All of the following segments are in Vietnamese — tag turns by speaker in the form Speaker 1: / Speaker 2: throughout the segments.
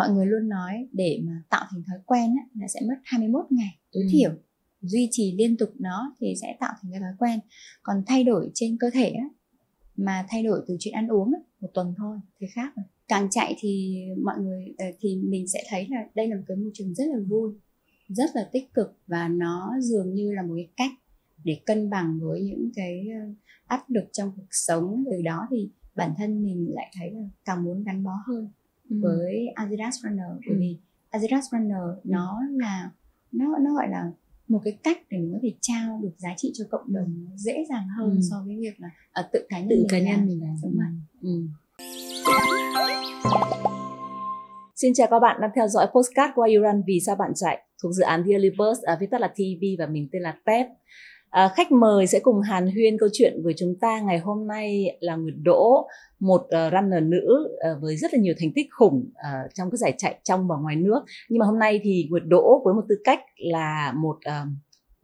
Speaker 1: mọi người luôn nói để mà tạo thành thói quen á, là sẽ mất 21 ngày tối
Speaker 2: Ừ.
Speaker 1: thiểu. Duy trì liên tục nó thì sẽ tạo thành cái thói quen. Còn thay đổi trên cơ thể á, mà thay đổi từ chuyện ăn uống á, một tuần thôi thì khác rồi. Càng chạy thì mọi người ờ, thì mình sẽ thấy là đây là một cái môi trường rất là vui rất là tích cực và nó dường như là một cái cách để cân bằng với những cái ờ, áp lực trong cuộc sống. Từ đó thì bản thân mình lại thấy là càng muốn gắn bó hơn với Adidas Runner bởi
Speaker 2: Ừ.
Speaker 1: vì Adidas Runner nó là nó nó gọi là một cái cách để mình có thể trao được giá trị cho cộng đồng nó dễ dàng hơn
Speaker 2: Ừ.
Speaker 1: so với việc là ở tự cá nhân
Speaker 2: tự
Speaker 1: mình
Speaker 2: cá nhân mình làm
Speaker 1: đúng rồi
Speaker 2: Ừ. Xin chào các bạn đang theo dõi postcard You Run Vì sao bạn chạy thuộc dự án Dearly Birds, à, viết tắt là TV và mình tên là Tép. À, khách mời sẽ cùng hàn huyên câu chuyện với chúng ta ngày hôm nay là Nguyệt Đỗ, một uh, runner nữ uh, với rất là nhiều thành tích khủng uh, trong các giải chạy trong và ngoài nước. Nhưng mà hôm nay thì Nguyệt Đỗ với một tư cách là một uh,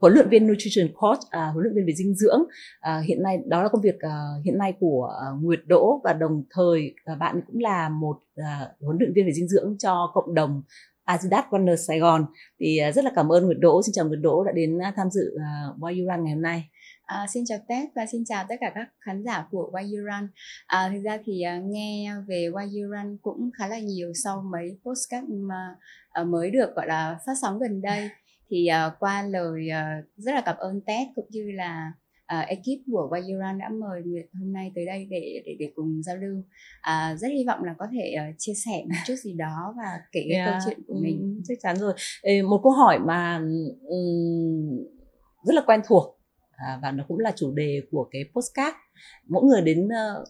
Speaker 2: huấn luyện viên nutrition coach, uh, huấn luyện viên về dinh dưỡng. Uh, hiện nay đó là công việc uh, hiện nay của uh, Nguyệt Đỗ và đồng thời uh, bạn cũng là một uh, huấn luyện viên về dinh dưỡng cho cộng đồng Adidas Runner Sài Gòn thì à, rất là cảm ơn Nguyệt Đỗ xin chào Nguyệt Đỗ đã đến à, tham dự à, Why You Run ngày hôm nay
Speaker 1: À, xin chào Tết và xin chào tất cả các khán giả của Why You Run. À, thực ra thì à, nghe về Why You Run cũng khá là nhiều sau mấy postcard mà à, mới được gọi là phát sóng gần đây. Thì à, qua lời à, rất là cảm ơn Tết cũng như là à, ekip của Run đã mời Nguyệt hôm nay tới đây để để để cùng giao lưu. À, rất hy vọng là có thể à, chia sẻ một chút gì đó và kể cái câu chuyện của mình.
Speaker 2: ừ, chắc chắn rồi Ê, một câu hỏi mà um, rất là quen thuộc à, và nó cũng là chủ đề của cái postcard mỗi người đến uh,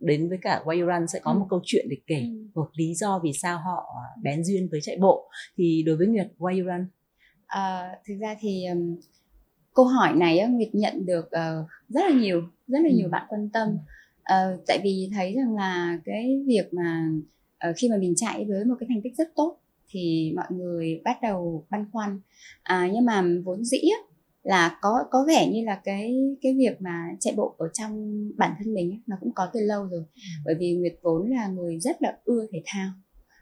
Speaker 2: đến với cả Run sẽ có
Speaker 1: Ừ.
Speaker 2: một câu chuyện để kể
Speaker 1: Ừ.
Speaker 2: một lý do vì sao họ bén duyên với chạy bộ thì đối với Nguyệt Run
Speaker 1: À, thực ra thì um, câu hỏi này á, Nguyệt nhận được uh, rất là nhiều rất là
Speaker 2: Ừ.
Speaker 1: nhiều bạn quan tâm. Ờ, tại vì thấy rằng là cái việc mà ờ, khi mà mình chạy với một cái thành tích rất tốt thì mọi người bắt đầu băn khoăn. À, nhưng mà vốn dĩ là có có vẻ như là cái cái việc mà chạy bộ ở trong bản thân mình nó cũng có từ lâu rồi. Bởi vì Nguyệt vốn là người rất là ưa thể thao.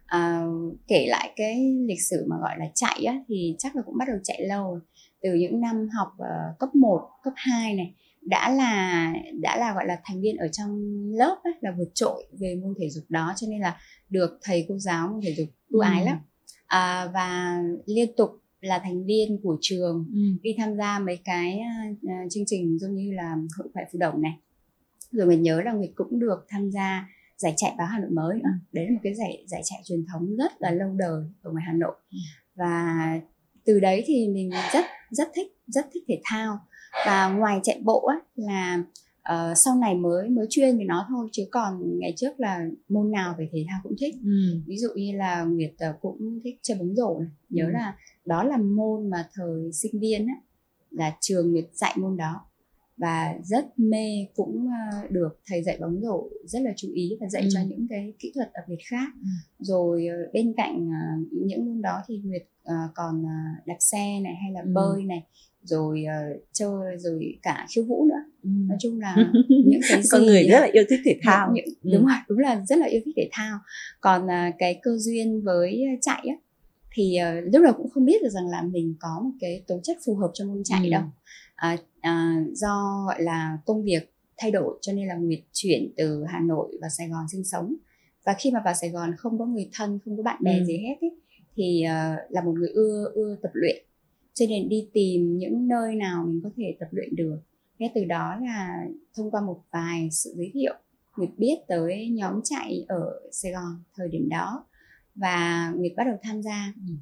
Speaker 1: À, kể lại cái lịch sử mà gọi là chạy á, thì chắc là cũng bắt đầu chạy lâu rồi. Từ những năm học ờ, cấp 1, cấp 2 này đã là đã là gọi là thành viên ở trong lớp ấy, là vượt trội về môn thể dục đó cho nên là được thầy cô giáo môn thể dục ưu ái
Speaker 2: Ừ.
Speaker 1: lắm à, và liên tục là thành viên của trường đi tham gia mấy cái uh, chương trình giống như là hội khỏe phù đồng này rồi mình nhớ là Nguyệt cũng được tham gia giải chạy báo Hà Nội mới nữa. đấy là một cái giải giải chạy truyền thống rất là lâu đời ở ngoài Hà Nội
Speaker 2: Ừ.
Speaker 1: và từ đấy thì mình rất rất thích rất thích thể thao và ngoài chạy bộ á là ờ, sau này mới mới chuyên về nó thôi chứ còn ngày trước là môn nào về thể thao cũng thích
Speaker 2: Ừ.
Speaker 1: ví dụ như là Nguyệt ờ, cũng thích chơi bóng rổ này nhớ
Speaker 2: Ừ.
Speaker 1: là đó là môn mà thời sinh viên á là trường Nguyệt dạy môn đó và rất mê cũng ờ, được thầy dạy bóng rổ rất là chú ý và dạy
Speaker 2: Ừ.
Speaker 1: cho những cái kỹ thuật đặc biệt khác
Speaker 2: Ừ.
Speaker 1: rồi bên cạnh những môn đó thì Nguyệt ờ, còn ờ, đạp xe này hay là
Speaker 2: Ừ.
Speaker 1: bơi này rồi ờ, chơi rồi cả khiêu vũ nữa
Speaker 2: Ừ.
Speaker 1: nói chung là những cái gì
Speaker 2: con người rất là yêu thích thể thao
Speaker 1: những,
Speaker 2: Ừ.
Speaker 1: đúng rồi đúng là rất là yêu thích thể thao còn à, cái cơ duyên với chạy á thì à, lúc đầu cũng không biết được rằng là mình có một cái tố chất phù hợp cho môn chạy
Speaker 2: Ừ.
Speaker 1: đâu à, à, do gọi là công việc thay đổi cho nên là Nguyệt chuyển từ Hà Nội vào Sài Gòn sinh sống và khi mà vào Sài Gòn không có người thân không có bạn bè
Speaker 2: Ừ.
Speaker 1: gì hết ấy, thì à, là một người ưa ưa tập luyện. Cho nên đi tìm những nơi nào mình có thể tập luyện được. Thế từ đó là thông qua một vài sự giới thiệu Nguyệt biết tới nhóm chạy ở Sài Gòn thời điểm đó và Nguyệt bắt đầu tham gia.
Speaker 2: Ừ.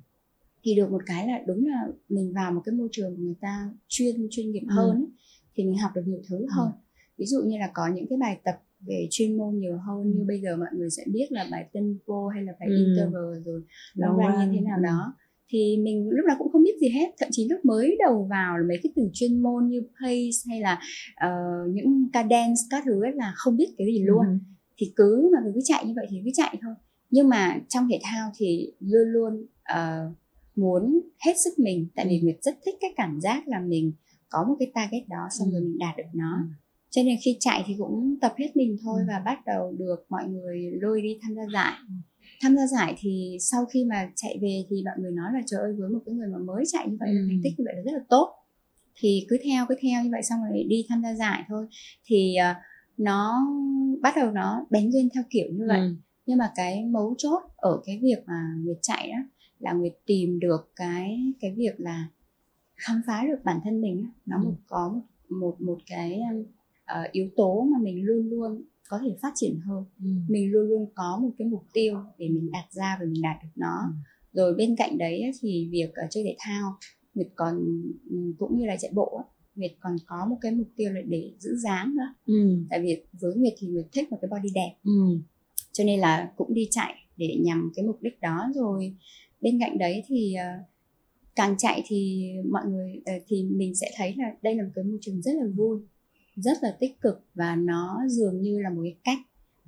Speaker 1: thì được một cái là đúng là mình vào một cái môi trường người ta chuyên chuyên nghiệp
Speaker 2: Ừ.
Speaker 1: hơn ấy, thì mình học được nhiều thứ hơn. Ví dụ như là có những cái bài tập về chuyên môn nhiều hơn như
Speaker 2: Ừ.
Speaker 1: bây giờ mọi người sẽ biết là bài tempo hay là bài
Speaker 2: Ừ.
Speaker 1: interval rồi Long run như thế nào
Speaker 2: ừ.
Speaker 1: đó thì mình lúc nào cũng không biết gì hết thậm chí lúc mới đầu vào là mấy cái từ chuyên môn như pace hay là ờ, những cadence các thứ ấy là không biết cái gì luôn
Speaker 2: Ừ.
Speaker 1: thì cứ mà cứ chạy như vậy thì cứ chạy thôi nhưng mà trong thể thao thì luôn luôn ờ, muốn hết sức mình tại vì
Speaker 2: Ừ.
Speaker 1: Nguyệt rất thích cái cảm giác là mình có một cái target đó xong
Speaker 2: Ừ.
Speaker 1: rồi mình đạt được nó
Speaker 2: Ừ.
Speaker 1: cho nên khi chạy thì cũng tập hết mình thôi
Speaker 2: Ừ.
Speaker 1: và bắt đầu được mọi người lôi đi tham gia giải tham gia giải thì sau khi mà chạy về thì mọi người nói là trời ơi với một cái người mà mới chạy như vậy
Speaker 2: Ừ.
Speaker 1: thành tích như vậy là rất là tốt thì cứ theo cứ theo như vậy xong rồi đi tham gia giải thôi thì ờ, nó bắt đầu nó bén duyên theo kiểu như vậy
Speaker 2: Ừ.
Speaker 1: nhưng mà cái mấu chốt ở cái việc mà Nguyệt chạy đó là Nguyệt tìm được cái cái việc là khám phá được bản thân mình nó
Speaker 2: Ừ.
Speaker 1: một có một một, một cái ờ, yếu tố mà mình luôn luôn có thể phát triển hơn
Speaker 2: Ừ.
Speaker 1: mình luôn luôn có một cái mục tiêu để mình đặt ra và mình đạt được nó
Speaker 2: Ừ.
Speaker 1: rồi bên cạnh đấy thì việc ờ, chơi thể thao Nguyệt còn ừm, cũng như là chạy bộ á, Nguyệt còn có một cái mục tiêu là để giữ dáng nữa
Speaker 2: Ừ.
Speaker 1: tại vì với Nguyệt thì Nguyệt thích một cái body đẹp
Speaker 2: Ừ.
Speaker 1: cho nên là cũng đi chạy để nhằm cái mục đích đó rồi bên cạnh đấy thì ờ, càng chạy thì mọi người ờ, thì mình sẽ thấy là đây là một cái môi trường rất là vui rất là tích cực và nó dường như là một cái cách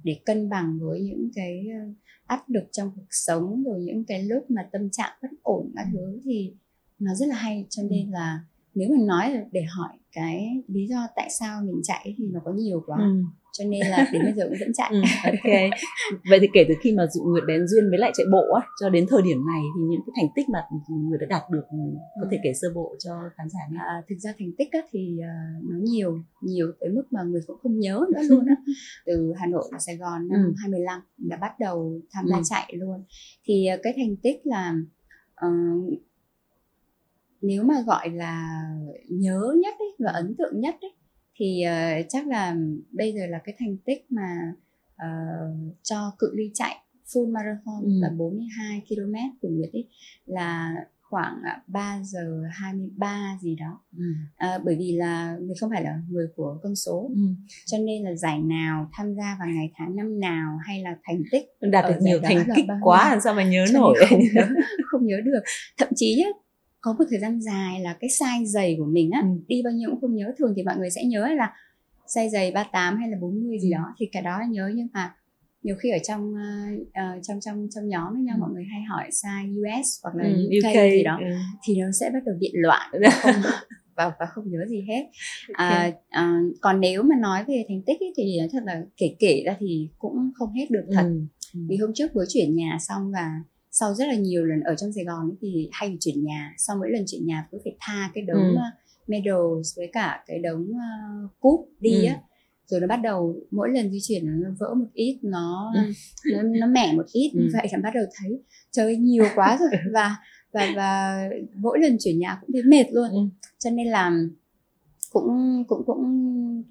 Speaker 1: để cân bằng với những cái ờ, áp lực trong cuộc sống rồi những cái lúc mà tâm trạng bất ổn các thứ thì nó rất là hay. Cho nên là nếu mà nói để hỏi cái lý do tại sao mình chạy thì nó có nhiều quá
Speaker 2: Ừ.
Speaker 1: cho nên là đến bây giờ cũng vẫn chạy
Speaker 2: Ừ, ok. Vậy thì kể từ khi mà Dụ Nguyệt bén duyên với lại chạy bộ á, cho đến thời điểm này thì những cái thành tích mà Nguyệt đã đạt được có thể kể sơ bộ cho khán giả nghe.
Speaker 1: À, thực ra thành tích á, thì à, nó nhiều nhiều tới mức mà người cũng không nhớ nữa luôn á từ Hà Nội và Sài Gòn năm
Speaker 2: Ừ.
Speaker 1: 25 đã bắt đầu tham gia
Speaker 2: Ừ.
Speaker 1: chạy luôn thì à, cái thành tích là ờ, nếu mà gọi là nhớ nhất ấy, và ấn tượng nhất ấy, thì ờ, chắc là bây giờ là cái thành tích mà ờ, cho cự ly chạy full marathon
Speaker 2: Ừ.
Speaker 1: là 42 km của Nguyệt ấy là khoảng à, 3 giờ 23 gì đó
Speaker 2: Ừ.
Speaker 1: à, bởi vì là mình không phải là người của con số
Speaker 2: Ừ.
Speaker 1: cho nên là giải nào tham gia vào ngày tháng năm nào hay là thành tích
Speaker 2: Đạt được nhiều thành tích quá làm sao mà nhớ
Speaker 1: cho
Speaker 2: nổi.
Speaker 1: không nhớ, không nhớ được thậm chí á, có một thời gian dài là cái size giày của mình á
Speaker 2: Ừ.
Speaker 1: đi bao nhiêu cũng không nhớ thường thì mọi người sẽ nhớ là size giày 38 hay là 40 gì
Speaker 2: Ừ.
Speaker 1: đó thì cái đó là nhớ nhưng mà nhiều khi ở trong ờ, trong trong trong nhóm với nhau
Speaker 2: Ừ.
Speaker 1: mọi người hay hỏi size US hoặc là
Speaker 2: Ừ,
Speaker 1: UK, gì đó
Speaker 2: ừ.
Speaker 1: thì nó sẽ bắt đầu điện loạn và không, và, và không nhớ gì hết à, à, còn nếu mà nói về thành tích ấy, thì thật là kể kể ra thì cũng không hết được thật
Speaker 2: Ừ. Ừ.
Speaker 1: vì hôm trước mới chuyển nhà xong và sau rất là nhiều lần ở trong Sài Gòn thì hay bị chuyển nhà sau mỗi lần chuyển nhà cứ phải tha cái đống
Speaker 2: Ừ.
Speaker 1: ừ. medals với cả cái đống uh, cúp đi
Speaker 2: Ừ.
Speaker 1: á rồi nó bắt đầu mỗi lần di chuyển nó vỡ một ít nó
Speaker 2: Ừ.
Speaker 1: nó, nó mẻ một ít
Speaker 2: Ừ.
Speaker 1: vậy là bắt đầu thấy trời nhiều quá rồi và và và mỗi lần chuyển nhà cũng thấy mệt luôn
Speaker 2: Ừ.
Speaker 1: cho nên là cũng cũng cũng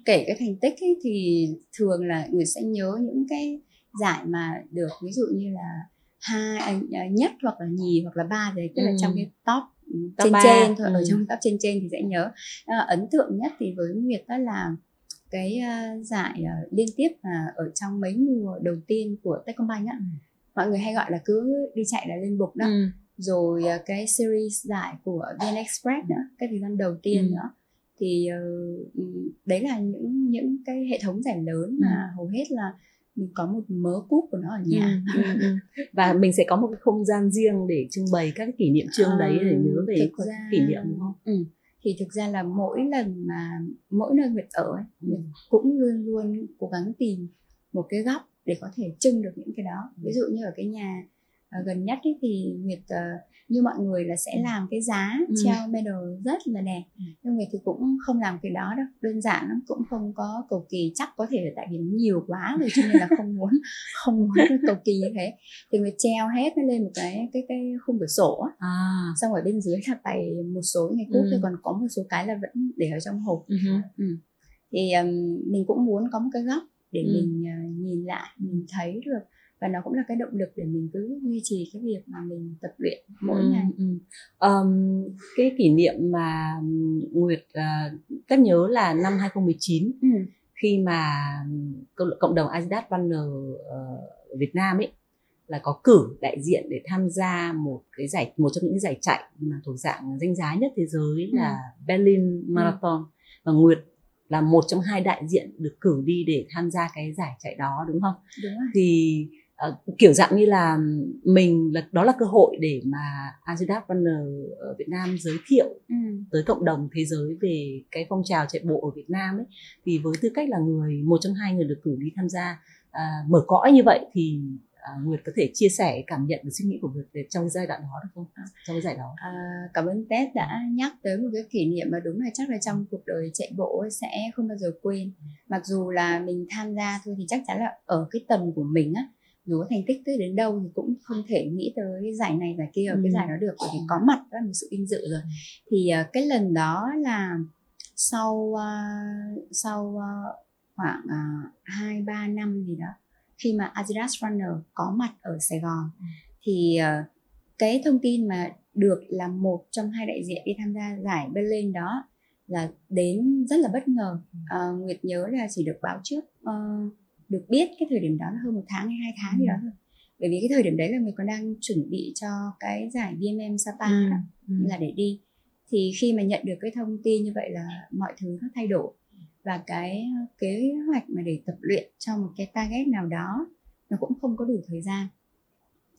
Speaker 1: kể cái thành tích ấy, thì thường là người sẽ nhớ những cái giải mà được ví dụ như là hai à, à, nhất hoặc là nhì hoặc là ba đấy tức là
Speaker 2: Ừ.
Speaker 1: trong cái top
Speaker 2: Top
Speaker 1: trên
Speaker 2: ba.
Speaker 1: trên thôi
Speaker 2: Ừ.
Speaker 1: ở trong top trên trên thì sẽ nhớ à, ấn tượng nhất thì với Nguyệt đó là cái à, giải à, liên tiếp mà ở trong mấy mùa đầu tiên của Techcombank á
Speaker 2: Ừ.
Speaker 1: mọi người hay gọi là cứ đi chạy là lên bục đó
Speaker 2: Ừ.
Speaker 1: rồi à, cái series giải của VN Express nữa cái thời gian đầu tiên
Speaker 2: Ừ.
Speaker 1: nữa thì ừ, đấy là những những cái hệ thống giải lớn mà hầu hết là mình có một mớ cúp của nó ở nhà
Speaker 2: Ừ, ừ, ừ. và mình sẽ có một cái không gian riêng để trưng bày các cái kỷ niệm chương đấy để nhớ về
Speaker 1: ra-
Speaker 2: kỷ niệm đúng không?
Speaker 1: ừ. thì thực ra là mỗi lần mà mỗi nơi Nguyệt ở ấy,
Speaker 2: Ừ.
Speaker 1: Cũng luôn luôn cố gắng tìm một cái góc để có thể trưng được những cái đó ví dụ như ở cái nhà ờ, gần nhất ấy, thì Nguyệt ờ, như mọi người là sẽ
Speaker 2: Ừ.
Speaker 1: làm cái giá
Speaker 2: Ừ.
Speaker 1: treo medal rất là đẹp
Speaker 2: Ừ.
Speaker 1: nhưng Nguyệt thì cũng không làm cái đó đâu đơn giản lắm cũng không có cầu kỳ chắc có thể là tại vì nó nhiều quá rồi cho nên là không muốn không muốn cầu kỳ như thế thì Nguyệt treo hết nó lên một cái cái cái khung cửa sổ á
Speaker 2: À.
Speaker 1: xong ở bên dưới là bày một số cái cúp
Speaker 2: Ừ.
Speaker 1: thôi còn có một số cái là vẫn để ở trong hộp
Speaker 2: Ừ.
Speaker 1: thì um, mình cũng muốn có một cái góc để
Speaker 2: Ừ.
Speaker 1: mình uh, nhìn lại mình thấy được và nó cũng là cái động lực để mình cứ duy trì cái việc mà mình tập luyện mỗi
Speaker 2: Ừ,
Speaker 1: ngày
Speaker 2: ừ. Ờm, cái kỷ niệm mà Nguyệt uh, rất nhớ là năm 2019
Speaker 1: ừ.
Speaker 2: khi mà cộng, đồng Adidas Runner ờ, ở Việt Nam ấy là có cử đại diện để tham gia một cái giải một trong những giải chạy mà thuộc dạng danh giá nhất thế giới
Speaker 1: Ừ.
Speaker 2: là Berlin Marathon và Nguyệt là một trong hai đại diện được cử đi để tham gia cái giải chạy đó đúng không?
Speaker 1: đúng rồi
Speaker 2: thì ờ, kiểu dạng như là mình là đó là cơ hội để mà Adidas Runner ở Việt Nam giới thiệu
Speaker 1: ừ.
Speaker 2: tới cộng đồng thế giới về cái phong trào chạy bộ ở Việt Nam ấy thì với tư cách là người một trong hai người được cử đi tham gia à, mở cõi như vậy thì uh, Nguyệt có thể chia sẻ cảm nhận và suy nghĩ của Nguyệt về trong giai đoạn đó được không? À, trong cái giải đó.
Speaker 1: À, cảm ơn Tết đã nhắc tới một cái kỷ niệm mà đúng là chắc là trong cuộc đời chạy bộ sẽ không bao giờ quên. Mặc dù là mình tham gia thôi thì chắc chắn là ở cái tầm của mình á dù có thành tích tới đến đâu thì cũng không thể nghĩ tới giải này giải kia ở ừ. cái giải đó được bởi vì có mặt đó là một sự vinh dự rồi thì uh, cái lần đó là sau uh, sau uh, khoảng hai uh, ba năm gì đó khi mà Adidas Runner có mặt ở Sài Gòn ừ. thì uh, cái thông tin mà được là một trong hai đại diện đi tham gia giải Berlin đó là đến rất là bất ngờ uh, Nguyệt nhớ là chỉ được báo trước uh, được biết cái thời điểm đó là hơn một tháng hay hai tháng gì đó ừ. thôi bởi vì cái thời điểm đấy là mình còn đang chuẩn bị cho cái giải BMM Sapa ừ. đó, ừ. là để đi thì khi mà nhận được cái thông tin như vậy là mọi thứ nó thay đổi và cái kế hoạch mà để tập luyện cho một cái target nào đó nó cũng không có đủ thời gian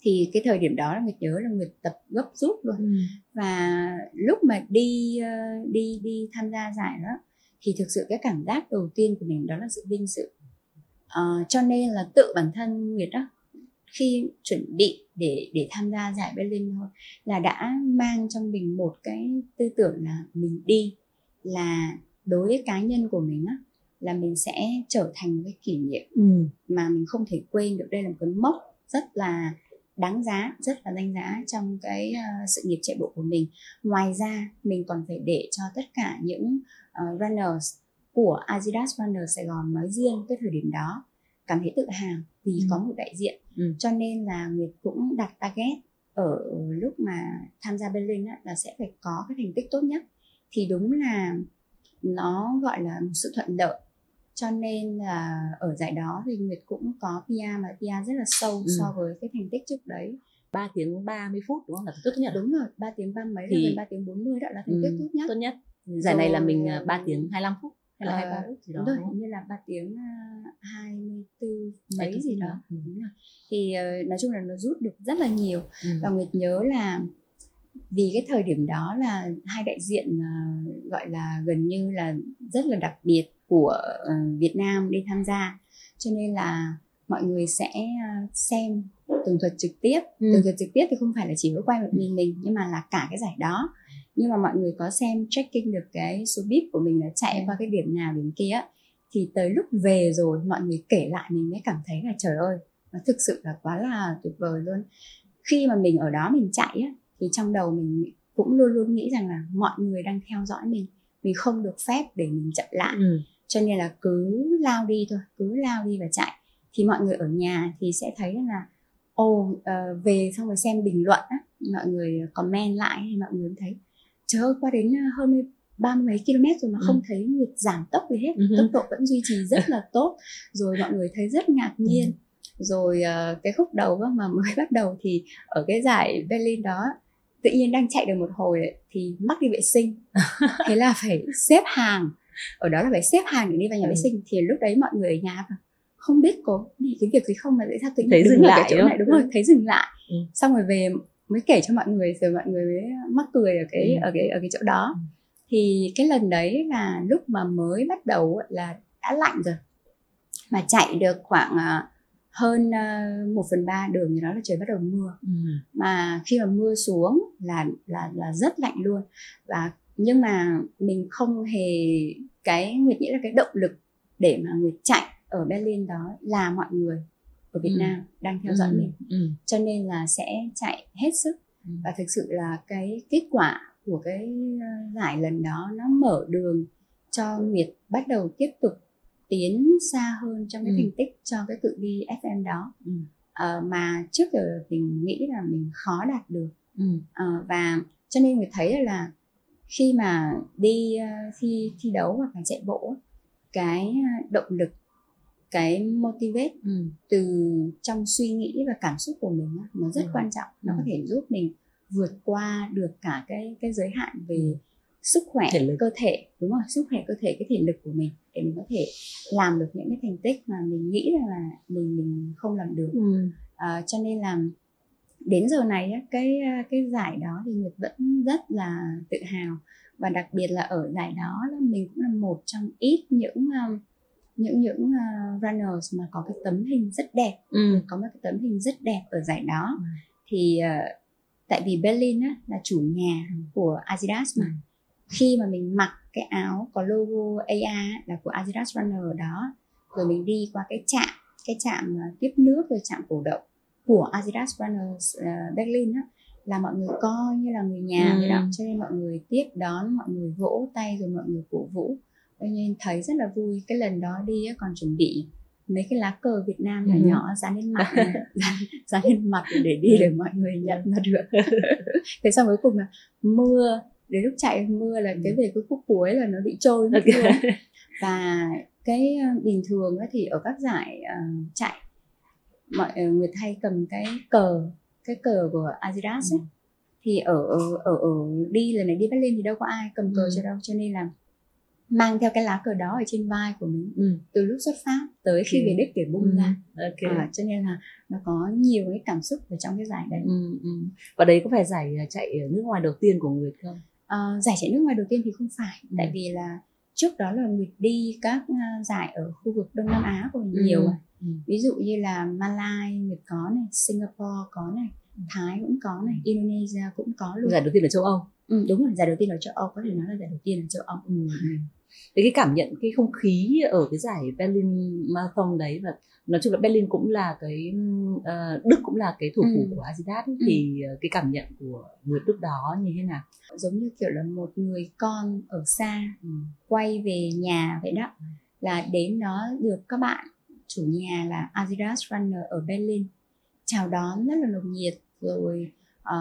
Speaker 1: thì cái thời điểm đó là Nguyệt nhớ là Nguyệt tập gấp rút luôn ừ. và lúc mà đi ờ, đi đi tham gia giải đó thì thực sự cái cảm giác đầu tiên của mình đó là sự vinh dự uh, cho nên là tự bản thân Nguyệt đó khi chuẩn bị để để tham gia giải Berlin thôi là đã mang trong mình một cái tư tưởng là mình đi là đối với cá nhân của mình á là mình sẽ trở thành cái kỷ niệm ừ. mà mình không thể quên được đây là một cái mốc rất là đáng giá rất là danh giá trong cái uh, sự nghiệp chạy bộ của mình ngoài ra mình còn phải để cho tất cả những uh, runners của Adidas Runner Sài Gòn nói riêng cái thời điểm đó. Cảm thấy tự hào vì ừ. có một đại diện. Ừ. cho nên là Nguyệt cũng đặt target ở lúc mà tham gia Berlin á, là sẽ phải có cái thành tích tốt nhất. Thì đúng là nó gọi là một sự thuận lợi. Cho nên là ở giải đó thì Nguyệt cũng có PR mà PR rất là sâu ừ. so với cái thành tích trước đấy.
Speaker 2: 3 tiếng 30 phút đúng không? Là tốt nhất.
Speaker 1: Đúng rồi 3 tiếng ba mấy thì... ba tiếng 40 đó là thành tích ừ, tốt nhất.
Speaker 2: tốt nhất. Giải rồi... này là mình 3 tiếng 25 phút hay là hai ba phút
Speaker 1: gì đó đúng rồi như là ba tiếng à, hai mươi bốn mấy gì đó ừ. đúng rồi. Thì uh, nói chung là nó rút được rất là nhiều. Ừ. và nguyệt nhớ là vì cái thời điểm đó là hai đại diện uh, gọi là gần như là rất là đặc biệt của uh, Việt Nam đi tham gia. Cho nên là mọi người sẽ uh, xem tường thuật trực tiếp. Ừ. tường thuật trực tiếp thì không phải là chỉ với quay một mình mình nhưng mà là cả cái giải đó nhưng mà mọi người có xem tracking được cái số bip của mình là chạy qua cái điểm nào điểm kia thì tới lúc về rồi mọi người kể lại mình mới cảm thấy là trời ơi nó thực sự là quá là tuyệt vời luôn. Khi mà mình ở đó mình chạy á thì trong đầu mình cũng luôn luôn nghĩ rằng là mọi người đang theo dõi mình mình không được phép để mình chậm lại. Ừ. cho nên là cứ lao đi thôi cứ lao đi và chạy. Thì mọi người ở nhà thì sẽ thấy là ồ oh, uh, về xong rồi xem bình luận á mọi người comment lại thì mọi người thấy trời ơi qua đến hơn ba mươi mấy km rồi mà ừ. không thấy Nguyệt giảm tốc gì hết ừ. tốc độ vẫn duy trì rất là tốt rồi mọi người thấy rất ngạc ừ. nhiên ừ. rồi uh, cái khúc đầu mà mới bắt đầu thì ở cái giải Berlin đó tự nhiên đang chạy được một hồi ấy, thì mắc đi vệ sinh thế là phải xếp hàng ở đó là phải xếp hàng để đi vào nhà ừ. vệ sinh thì lúc đấy mọi người ở nhà không biết có cái việc gì không mà tại sao tự nhiên
Speaker 2: thấy dừng lại
Speaker 1: cái chỗ này đúng rồi thấy dừng lại ừ. xong rồi về mới kể cho mọi người rồi mọi người mới mắc cười ở cái ừ. ở cái ở cái chỗ đó ừ. thì cái lần đấy là lúc mà mới bắt đầu là đã lạnh rồi mà chạy được khoảng uh, hơn uh, một phần ba đường thì đó là trời bắt đầu mưa ừ. mà khi mà mưa xuống là là là rất lạnh luôn và nhưng mà mình không hề cái nguyệt nghĩ là cái động lực để mà nguyệt chạy ở Berlin đó là mọi người ở Việt ừ. Nam đang theo dõi ừ. mình ừ. cho nên là sẽ chạy hết sức ừ. và thực sự là cái kết quả của cái ờ, giải lần đó nó mở đường cho Nguyệt bắt đầu tiếp tục tiến xa hơn trong cái ừ. thành tích cho cái cự ly FM đó ừ. à, mà trước giờ mình nghĩ là mình khó đạt được ừ. à, và cho nên Nguyệt thấy là khi mà đi thi thi đấu hoặc là chạy bộ cái động lực cái motivate ừ. từ trong suy nghĩ và cảm xúc của mình nó rất ừ. quan trọng nó ừ. có thể giúp mình vượt qua được cả cái cái giới hạn về ừ. sức khỏe thể lực. cơ thể đúng không sức khỏe cơ thể cái thể lực của mình để mình có thể làm được những cái thành tích mà mình nghĩ là mình mình không làm được ừ. à, cho nên là đến giờ này cái cái giải đó thì Nguyệt vẫn rất là tự hào và đặc biệt là ở giải đó là mình cũng là một trong ít những những những uh, runners mà có cái tấm hình rất đẹp
Speaker 2: ừ.
Speaker 1: có một cái tấm hình rất đẹp ở giải đó
Speaker 2: Ừ.
Speaker 1: thì uh, tại vì Berlin á, là chủ nhà
Speaker 2: Ừ.
Speaker 1: của Adidas mà
Speaker 2: Ừ.
Speaker 1: khi mà mình mặc cái áo có logo á, là của Adidas Runner đó rồi mình đi qua cái trạm cái trạm uh, tiếp nước rồi trạm cổ động của Adidas Runners uh, Berlin á là mọi người coi như là người nhà
Speaker 2: Ừ.
Speaker 1: vậy đó cho nên mọi người tiếp đón mọi người vỗ tay rồi mọi người cổ vũ nên thấy rất là vui cái lần đó đi còn chuẩn bị mấy cái lá cờ Việt Nam nhỏ
Speaker 2: Ừ.
Speaker 1: nhỏ dán lên mặt dán, dán lên mặt để, đi để mọi người nhận là được thế xong cuối cùng là mưa đến lúc chạy mưa là cái về cái khúc cuối là nó bị trôi mất luôn và cái ờ, bình thường thì ở các giải ờ, chạy mọi ờ, người hay cầm cái cờ cái cờ của Adidas ấy.
Speaker 2: Ừ.
Speaker 1: thì ở ở ở ở đi lần này đi Berlin thì đâu có ai cầm cờ
Speaker 2: Ừ.
Speaker 1: cho đâu cho nên là mang theo cái lá cờ đó ở trên vai của mình
Speaker 2: Ừ.
Speaker 1: từ lúc xuất phát tới khi về đích để bung
Speaker 2: Ừ.
Speaker 1: ra
Speaker 2: ok
Speaker 1: à, cho nên là nó có nhiều cái cảm xúc ở trong cái giải đấy
Speaker 2: ừ. Ừ. và đấy có phải giải ờ, chạy ở nước ngoài đầu tiên của Nguyệt không
Speaker 1: Ờ, giải chạy nước ngoài đầu tiên thì không phải
Speaker 2: Ừ.
Speaker 1: tại vì là trước đó là Nguyệt đi các à, giải ở khu vực Đông Nam Á của mình
Speaker 2: Ừ.
Speaker 1: nhiều.
Speaker 2: Ừ.
Speaker 1: ví dụ như là Malai Nguyệt có này Singapore có này
Speaker 2: Ừ.
Speaker 1: Thái cũng có này Indonesia cũng có luôn
Speaker 2: giải đầu tiên ở châu Âu
Speaker 1: ừ, đúng rồi giải đầu tiên ở châu Âu có thể nói là giải đầu tiên ở châu Âu
Speaker 2: ừ. Ừ. Thế cái cảm nhận cái không khí ở cái giải Berlin Marathon đấy và nói chung là Berlin cũng là cái ờ, Đức cũng là cái thủ phủ
Speaker 1: Ừ.
Speaker 2: của Adidas ấy, thì ờ, cái cảm nhận của người Đức đó như thế nào?
Speaker 1: giống như kiểu là một người con ở xa
Speaker 2: Ừ.
Speaker 1: quay về nhà vậy đó là đến đó được các bạn chủ nhà là Adidas Runner ở Berlin chào đón rất là nồng nhiệt rồi ờ,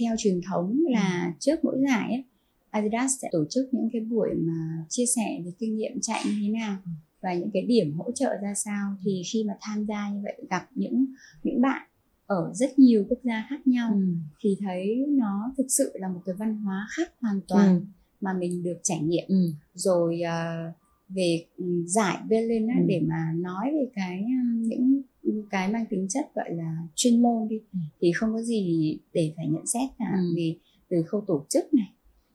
Speaker 1: theo truyền thống là trước mỗi giải ấy, Adidas sẽ tổ chức những cái buổi mà chia sẻ về kinh nghiệm chạy như thế nào và những cái điểm hỗ trợ ra sao thì khi mà tham gia như vậy gặp những những bạn ở rất nhiều quốc gia khác nhau
Speaker 2: Ừ.
Speaker 1: thì thấy nó thực sự là một cái văn hóa khác hoàn toàn
Speaker 2: Ừ.
Speaker 1: mà mình được trải nghiệm
Speaker 2: Ừ.
Speaker 1: rồi ờ, về ừ, giải Berlin á,
Speaker 2: Ừ.
Speaker 1: để mà nói về cái những cái mang tính chất gọi là chuyên môn đi
Speaker 2: Ừ.
Speaker 1: thì không có gì để phải nhận xét cả
Speaker 2: Ừ.
Speaker 1: vì từ khâu tổ chức này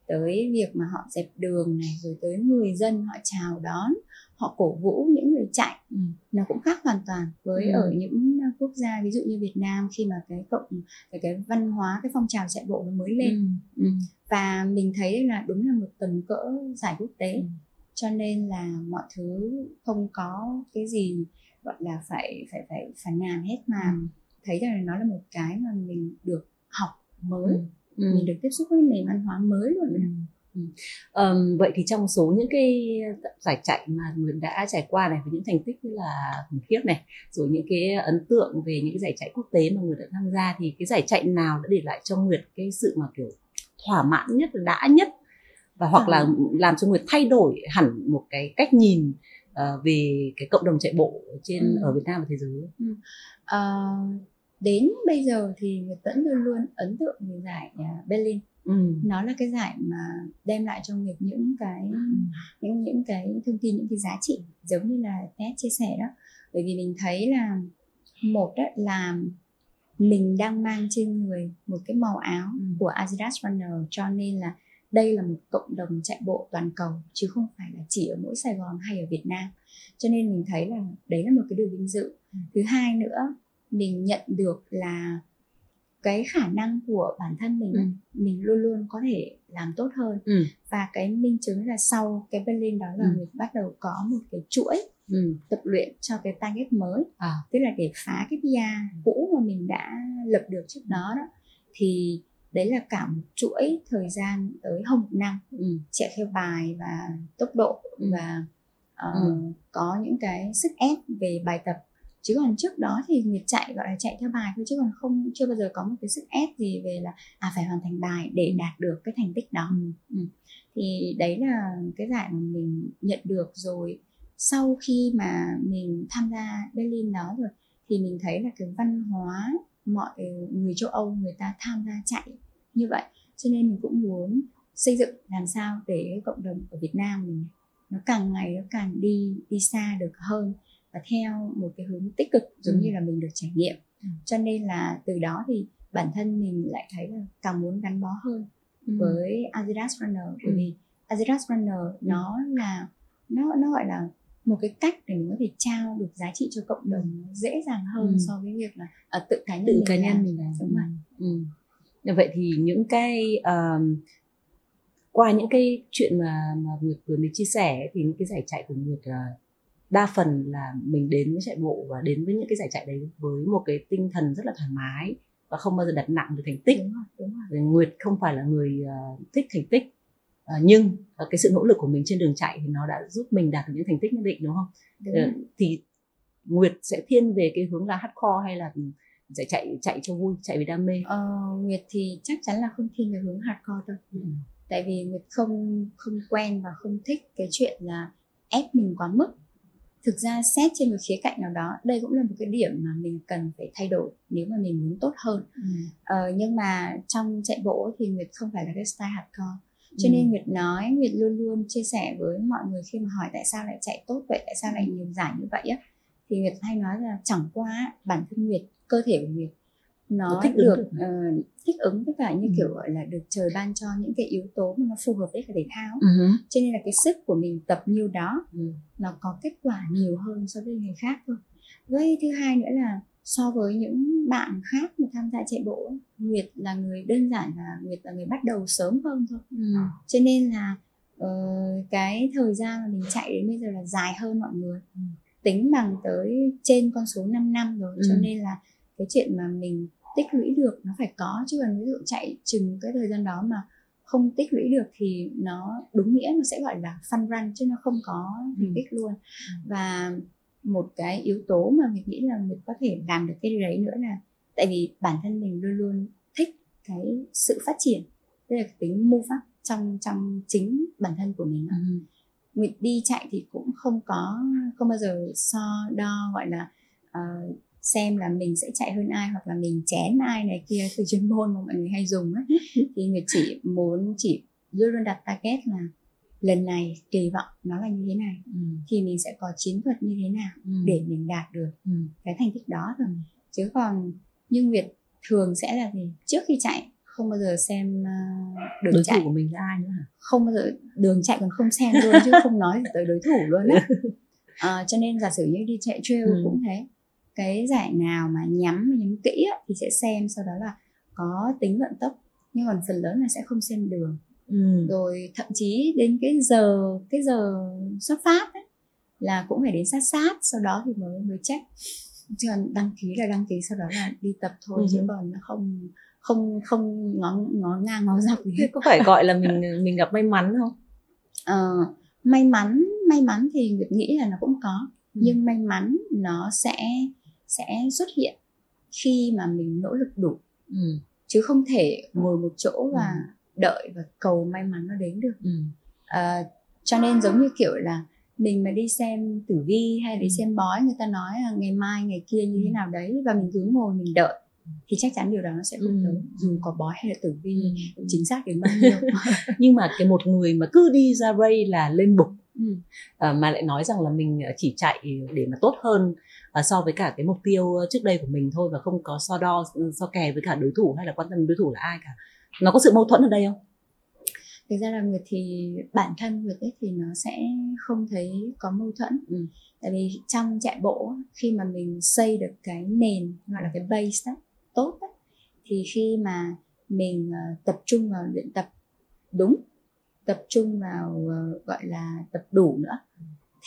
Speaker 1: tới việc mà họ dẹp đường này rồi tới người dân họ chào đón họ cổ vũ những người chạy
Speaker 2: Ừ.
Speaker 1: nó cũng khác hoàn toàn với
Speaker 2: Ừ.
Speaker 1: ở những quốc gia ví dụ như Việt Nam khi mà cái cộng cái, cái văn hóa cái phong trào chạy bộ nó mới lên
Speaker 2: Ừ.
Speaker 1: và mình thấy là đúng là một tầm cỡ giải quốc tế
Speaker 2: Ừ.
Speaker 1: cho nên là mọi thứ không có cái gì gọi là phải phải phải phàn nàn hết mà
Speaker 2: Ừ.
Speaker 1: thấy rằng nó là một cái mà mình được học mới
Speaker 2: Ừ.
Speaker 1: mình được tiếp xúc với nền văn hóa mới luôn
Speaker 2: Ừ. Ừ. Ờm, vậy thì trong số những cái giải chạy mà Nguyệt đã trải qua này với những thành tích rất là khủng khiếp này rồi những cái ấn tượng về những cái giải chạy quốc tế mà Nguyệt đã tham gia thì cái giải chạy nào đã để lại cho Nguyệt cái sự mà kiểu thỏa mãn nhất đã nhất và hoặc là làm cho Nguyệt thay đổi hẳn một cái cách nhìn ờ, về cái cộng đồng chạy bộ trên
Speaker 1: Ừ.
Speaker 2: ở Việt Nam và thế giới
Speaker 1: Ờ, đến bây giờ thì người vẫn luôn luôn ấn tượng về giải à, Berlin
Speaker 2: ừ.
Speaker 1: nó là cái giải mà đem lại cho người những cái những những cái thông tin những cái giá trị giống như là Ted chia sẻ đó bởi vì mình thấy là một đó là mình đang mang trên người một cái màu áo
Speaker 2: Ừ.
Speaker 1: của Adidas Runner cho nên là đây là một cộng đồng chạy bộ toàn cầu chứ không phải là chỉ ở mỗi Sài Gòn hay ở Việt Nam cho nên mình thấy là đấy là một cái điều vinh dự
Speaker 2: Ừ.
Speaker 1: thứ hai nữa mình nhận được là cái khả năng của bản thân mình
Speaker 2: Ừ.
Speaker 1: mình luôn luôn có thể làm tốt hơn
Speaker 2: Ừ.
Speaker 1: và cái minh chứng là sau cái Berlin đó là
Speaker 2: Ừ.
Speaker 1: mình bắt đầu có một cái chuỗi
Speaker 2: Ừ.
Speaker 1: tập luyện cho cái target mới
Speaker 2: À.
Speaker 1: tức là để phá cái PR cũ mà mình đã lập được trước đó đó thì đấy là cả một chuỗi thời gian tới hơn một năm
Speaker 2: Ừ.
Speaker 1: chạy theo bài và tốc độ
Speaker 2: Ừ.
Speaker 1: và ờ,
Speaker 2: Ừ.
Speaker 1: có những cái sức ép về bài tập chứ còn trước đó thì Nguyệt chạy gọi là chạy theo bài thôi chứ còn không chưa bao giờ có một cái sức ép gì về là à phải hoàn thành bài để đạt được cái thành tích đó
Speaker 2: Ừ.
Speaker 1: Ừ. thì đấy là cái giải mà mình nhận được rồi sau khi mà mình tham gia Berlin đó rồi thì mình thấy là cái văn hóa mọi người châu Âu người ta tham gia chạy như vậy cho nên mình cũng muốn xây dựng làm sao để cộng đồng ở Việt Nam mình nó càng ngày nó càng đi đi xa được hơn theo một cái hướng tích cực giống
Speaker 2: Ừ.
Speaker 1: như là mình được trải nghiệm
Speaker 2: Ừ.
Speaker 1: cho nên là từ đó thì bản thân mình lại thấy là càng muốn gắn bó hơn
Speaker 2: Ừ.
Speaker 1: với Adidas Runner bởi
Speaker 2: Ừ.
Speaker 1: vì Adidas Runner nó là nó nó gọi là một cái cách để mình có thể trao được giá trị cho cộng đồng dễ dàng hơn ừ. so với việc là uh, tự cá nhân
Speaker 2: tự cá nhân mình làm đúng rồi ừ. ừ. vậy thì những cái uh, qua những cái chuyện mà mà Nguyệt vừa mới chia sẻ thì những cái giải chạy của Nguyệt uh, đa phần là mình đến với chạy bộ và đến với những cái giải chạy đấy với một cái tinh thần rất là thoải mái và không bao giờ đặt nặng về thành tích. Đúng rồi, đúng rồi. Nguyệt không phải là người uh, thích thành tích uh, nhưng uh, cái sự nỗ lực của mình trên đường chạy thì nó đã giúp mình đạt được những thành tích nhất định đúng không? Đúng. Uh, thì Nguyệt sẽ thiên về cái hướng là hardcore hay là sẽ chạy chạy cho vui chạy vì đam mê?
Speaker 1: Ờ, Nguyệt thì chắc chắn là không thiên về hướng hardcore đâu. Ừ. tại vì Nguyệt không không quen và không thích cái chuyện là ép mình quá mức thực ra xét trên một khía cạnh nào đó đây cũng là một cái điểm mà mình cần phải thay đổi nếu mà mình muốn tốt hơn ừ. ờ, nhưng mà trong chạy bộ thì nguyệt không phải là cái style hardcore cho nên ừ. nguyệt nói nguyệt luôn luôn chia sẻ với mọi người khi mà hỏi tại sao lại chạy tốt vậy tại sao lại nhiều giải như vậy á thì nguyệt hay nói là chẳng qua bản thân nguyệt cơ thể của nguyệt nó thích được, được. Uh, thích ứng với cả như ừ. kiểu gọi là được trời ban cho những cái yếu tố mà nó phù hợp với cả thể thao uh-huh. cho nên là cái sức của mình tập nhiều đó uh nó có kết quả nhiều hơn so với người khác thôi với thứ hai nữa là so với những bạn khác mà tham gia chạy bộ Nguyệt là người đơn giản là Nguyệt là người bắt đầu sớm hơn thôi ừ. cho nên là uh, cái thời gian mà mình chạy đến bây giờ là dài hơn mọi người ừ. tính bằng tới trên con số 5 năm rồi ừ. cho nên là cái chuyện mà mình tích lũy được nó phải có chứ còn ví dụ chạy chừng cái thời gian đó mà không tích lũy được thì nó đúng nghĩa nó sẽ gọi là fun run chứ nó không có thành tích ừ. luôn và một cái yếu tố mà mình nghĩ là mình có thể làm được cái đấy nữa là tại vì bản thân mình luôn luôn thích cái sự phát triển tức là cái tính mô pháp trong trong chính bản thân của mình ừ. Nguyệt đi chạy thì cũng không có không bao giờ so đo gọi là uh, xem là mình sẽ chạy hơn ai hoặc là mình chén ai này kia từ chuyên môn mà mọi người hay dùng ấy thì người chỉ muốn chỉ luôn luôn đặt target là lần này kỳ vọng nó là như thế này ừ. thì mình sẽ có chiến thuật như thế nào ừ. để mình đạt được ừ. cái thành tích đó thôi chứ còn nhưng việc thường sẽ là gì trước khi chạy không bao giờ xem uh, đường
Speaker 2: đối
Speaker 1: chạy
Speaker 2: thủ của mình là ai nữa hả
Speaker 1: không bao giờ đường chạy còn không xem luôn chứ không nói tới đối thủ luôn á à, cho nên giả sử như đi chạy trail ừ. cũng thế cái giải nào mà nhắm nhắm kỹ á, thì sẽ xem sau đó là có tính vận tốc nhưng còn phần lớn là sẽ không xem đường ừ. rồi thậm chí đến cái giờ cái giờ xuất phát ấy, là cũng phải đến sát sát sau đó thì mới mới check chứ còn đăng ký là đăng ký sau đó là đi tập thôi ừ. chứ còn nó không không không ngó ngó ngang ngó dọc gì
Speaker 2: có phải gọi là mình mình gặp may mắn không
Speaker 1: ờ, may mắn may mắn thì người nghĩ là nó cũng có ừ. nhưng may mắn nó sẽ sẽ xuất hiện khi mà mình nỗ lực đủ ừ. chứ không thể ngồi một chỗ và ừ. đợi và cầu may mắn nó đến được ừ. à, cho nên giống như kiểu là mình mà đi xem tử vi hay đi ừ. xem bói người ta nói là ngày mai ngày kia như thế ừ. nào đấy và mình cứ ngồi mình đợi thì chắc chắn điều đó nó sẽ không tới dù có bói hay là tử vi ừ. chính xác đến bao nhiêu
Speaker 2: nhưng mà cái một người mà cứ đi ra ray là lên bục ừ. à, mà lại nói rằng là mình chỉ chạy để mà tốt hơn à, so với cả cái mục tiêu trước đây của mình thôi và không có so đo so kè với cả đối thủ hay là quan tâm đối thủ là ai cả. Nó có sự mâu thuẫn ở đây không?
Speaker 1: Thực ra là nguyệt thì bản thân nguyệt ấy thì nó sẽ không thấy có mâu thuẫn. Ừ. tại vì trong chạy bộ khi mà mình xây được cái nền gọi là cái base đó tốt đó, thì khi mà mình uh, tập trung vào luyện tập đúng tập trung vào uh, gọi là tập đủ nữa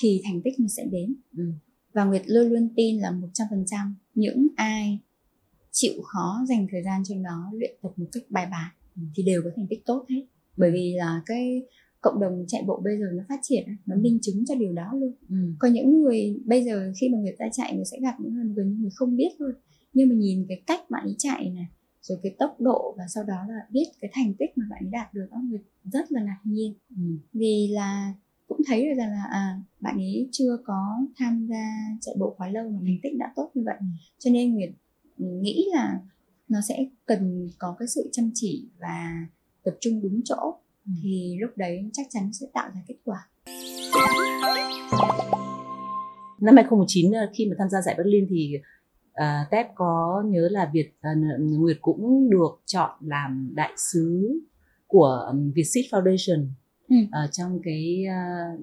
Speaker 1: thì thành tích nó sẽ đến. Ừ và Nguyệt luôn luôn tin là 100% những ai chịu khó dành thời gian trong đó luyện tập một cách bài bản thì đều có thành tích tốt hết. Bởi vì là cái cộng đồng chạy bộ bây giờ nó phát triển nó minh chứng cho điều đó luôn. Ừ. có những người bây giờ khi mà người ta chạy người sẽ gặp những người gần người không biết thôi nhưng mà nhìn cái cách bạn ấy chạy này rồi cái tốc độ và sau đó là biết cái thành tích mà bạn ấy đạt được đó người rất là ngạc nhiên. Ừ. vì là cũng thấy được rằng là à, bạn ấy chưa có tham gia chạy bộ quá lâu mà thành tích đã tốt như vậy. Cho nên Nguyệt nghĩ là nó sẽ cần có cái sự chăm chỉ và tập trung đúng chỗ. Ừ. thì lúc đấy chắc chắn sẽ tạo ra kết quả.
Speaker 2: Năm 2019 ờ, khi mà tham gia giải Berlin thì uh, Tép có nhớ là Việt uh, Nguyệt cũng được chọn làm đại sứ của um, Vietsit Foundation ừ. uh, trong cái uh,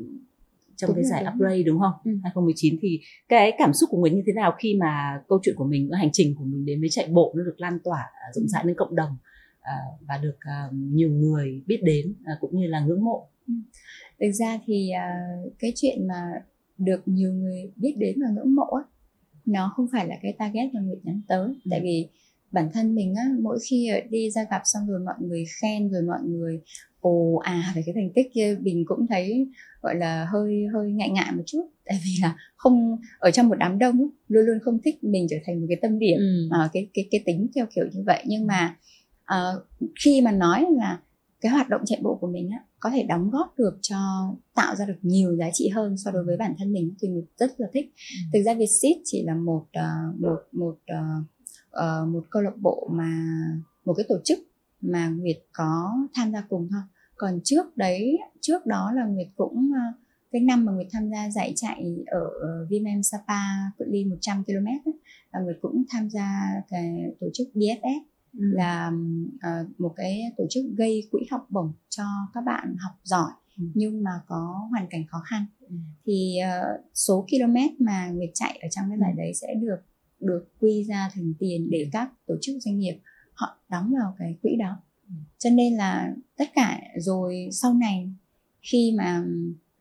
Speaker 2: trong
Speaker 1: Đúng
Speaker 2: cái giải
Speaker 1: đúng
Speaker 2: Upgrade đúng không?
Speaker 1: Ừ.
Speaker 2: 2019 thì cái cảm xúc của Nguyệt như thế nào khi mà câu chuyện của mình, hành trình của mình đến với chạy bộ nó được lan tỏa à, rộng rãi đến cộng đồng à, và được à, nhiều người biết đến à, cũng như là ngưỡng mộ.
Speaker 1: thực ra thì à, cái chuyện mà được nhiều người biết đến và ngưỡng mộ á nó không phải là cái target mà Nguyệt nhắm tới
Speaker 2: Ừ.
Speaker 1: tại vì bản thân mình á mỗi khi đi ra gặp xong rồi mọi người khen rồi mọi người ồ à về cái thành tích kia mình cũng thấy gọi là hơi hơi ngại ngại một chút. Tại vì là không ở trong một đám đông luôn luôn không thích mình trở thành một cái tâm điểm
Speaker 2: Ừ.
Speaker 1: Ờ, cái cái cái tính theo kiểu như vậy. Nhưng mà ờ, khi mà nói là cái hoạt động chạy bộ của mình á có thể đóng góp được cho tạo ra được nhiều giá trị hơn so đối với bản thân mình thì mình rất là thích. Thực ra Vietsit chỉ là một ờ, một một ờ, một câu lạc bộ mà một cái tổ chức mà Nguyệt có tham gia cùng thôi còn trước đấy trước đó là Nguyệt cũng ờ, cái năm mà Nguyệt tham gia giải chạy ở ờ, Vietnam Sapa cự ly 100 km ấy, là Nguyệt cũng tham gia cái tổ chức BFS
Speaker 2: Ừ.
Speaker 1: là ờ, một cái tổ chức gây quỹ học bổng cho các bạn học giỏi
Speaker 2: Ừ.
Speaker 1: nhưng mà có hoàn cảnh khó khăn
Speaker 2: Ừ.
Speaker 1: thì ờ, số km mà Nguyệt chạy ở trong cái giải đấy sẽ được được quy ra thành tiền để các tổ chức doanh nghiệp họ đóng vào cái quỹ đó
Speaker 2: Ừ.
Speaker 1: cho nên là tất cả rồi sau này khi mà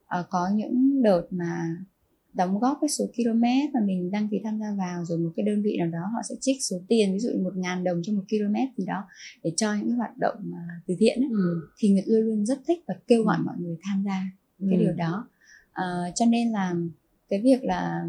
Speaker 1: ờ, có những đợt mà đóng góp cái số km mà mình đăng ký tham gia vào rồi một cái đơn vị nào đó họ sẽ trích số tiền ví dụ một ngàn đồng cho một km gì đó để cho những cái hoạt động mà từ thiện ấy,
Speaker 2: Ừ.
Speaker 1: thì Nguyệt luôn luôn rất thích và kêu gọi
Speaker 2: Ừ.
Speaker 1: mọi người tham gia cái
Speaker 2: Ừ.
Speaker 1: điều đó Ờ, cho nên là cái việc là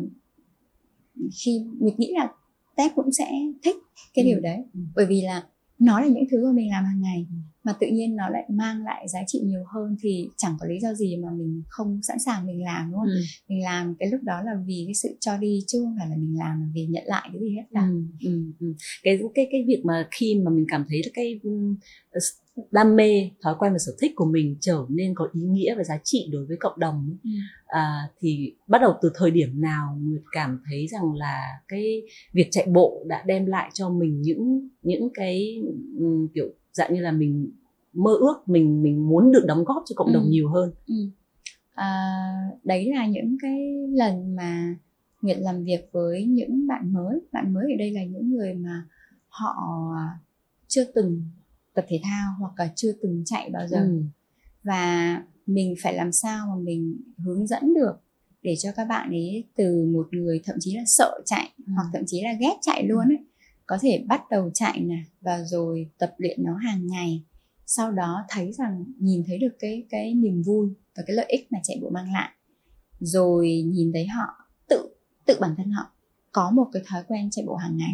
Speaker 1: khi Nguyệt nghĩ là Tép cũng sẽ thích cái
Speaker 2: Ừ.
Speaker 1: điều đấy
Speaker 2: Ừ.
Speaker 1: bởi vì là nó là những thứ mà mình làm hàng ngày
Speaker 2: Ừ.
Speaker 1: mà tự nhiên nó lại mang lại giá trị nhiều hơn thì chẳng có lý do gì mà mình không sẵn sàng mình làm đúng không
Speaker 2: Ừ.
Speaker 1: mình làm cái lúc đó là vì cái sự cho đi chứ không phải là mình làm vì nhận lại cái gì hết cả
Speaker 2: Ừ, ừ, ừ. cái cái cái việc mà khi mà mình cảm thấy cái ừm, đam mê thói quen và sở thích của mình trở nên có ý nghĩa và giá trị đối với cộng đồng
Speaker 1: Ừ.
Speaker 2: à, thì bắt đầu từ thời điểm nào Nguyệt cảm thấy rằng là cái việc chạy bộ đã đem lại cho mình những những cái ừm, kiểu dạng như là mình mơ ước mình mình muốn được đóng góp cho cộng đồng
Speaker 1: Ừ.
Speaker 2: nhiều hơn
Speaker 1: Ừ. À, đấy là những cái lần mà Nguyệt làm việc với những bạn mới bạn mới ở đây là những người mà họ chưa từng tập thể thao hoặc là chưa từng chạy bao giờ.
Speaker 2: Ừ.
Speaker 1: và mình phải làm sao mà mình hướng dẫn được để cho các bạn ấy từ một người thậm chí là sợ chạy
Speaker 2: Ừ.
Speaker 1: hoặc thậm chí là ghét chạy luôn ấy có thể bắt đầu chạy nè và rồi tập luyện nó hàng ngày. Sau đó thấy rằng nhìn thấy được cái cái niềm vui và cái lợi ích mà chạy bộ mang lại. Rồi nhìn thấy họ tự tự bản thân họ có một cái thói quen chạy bộ hàng ngày.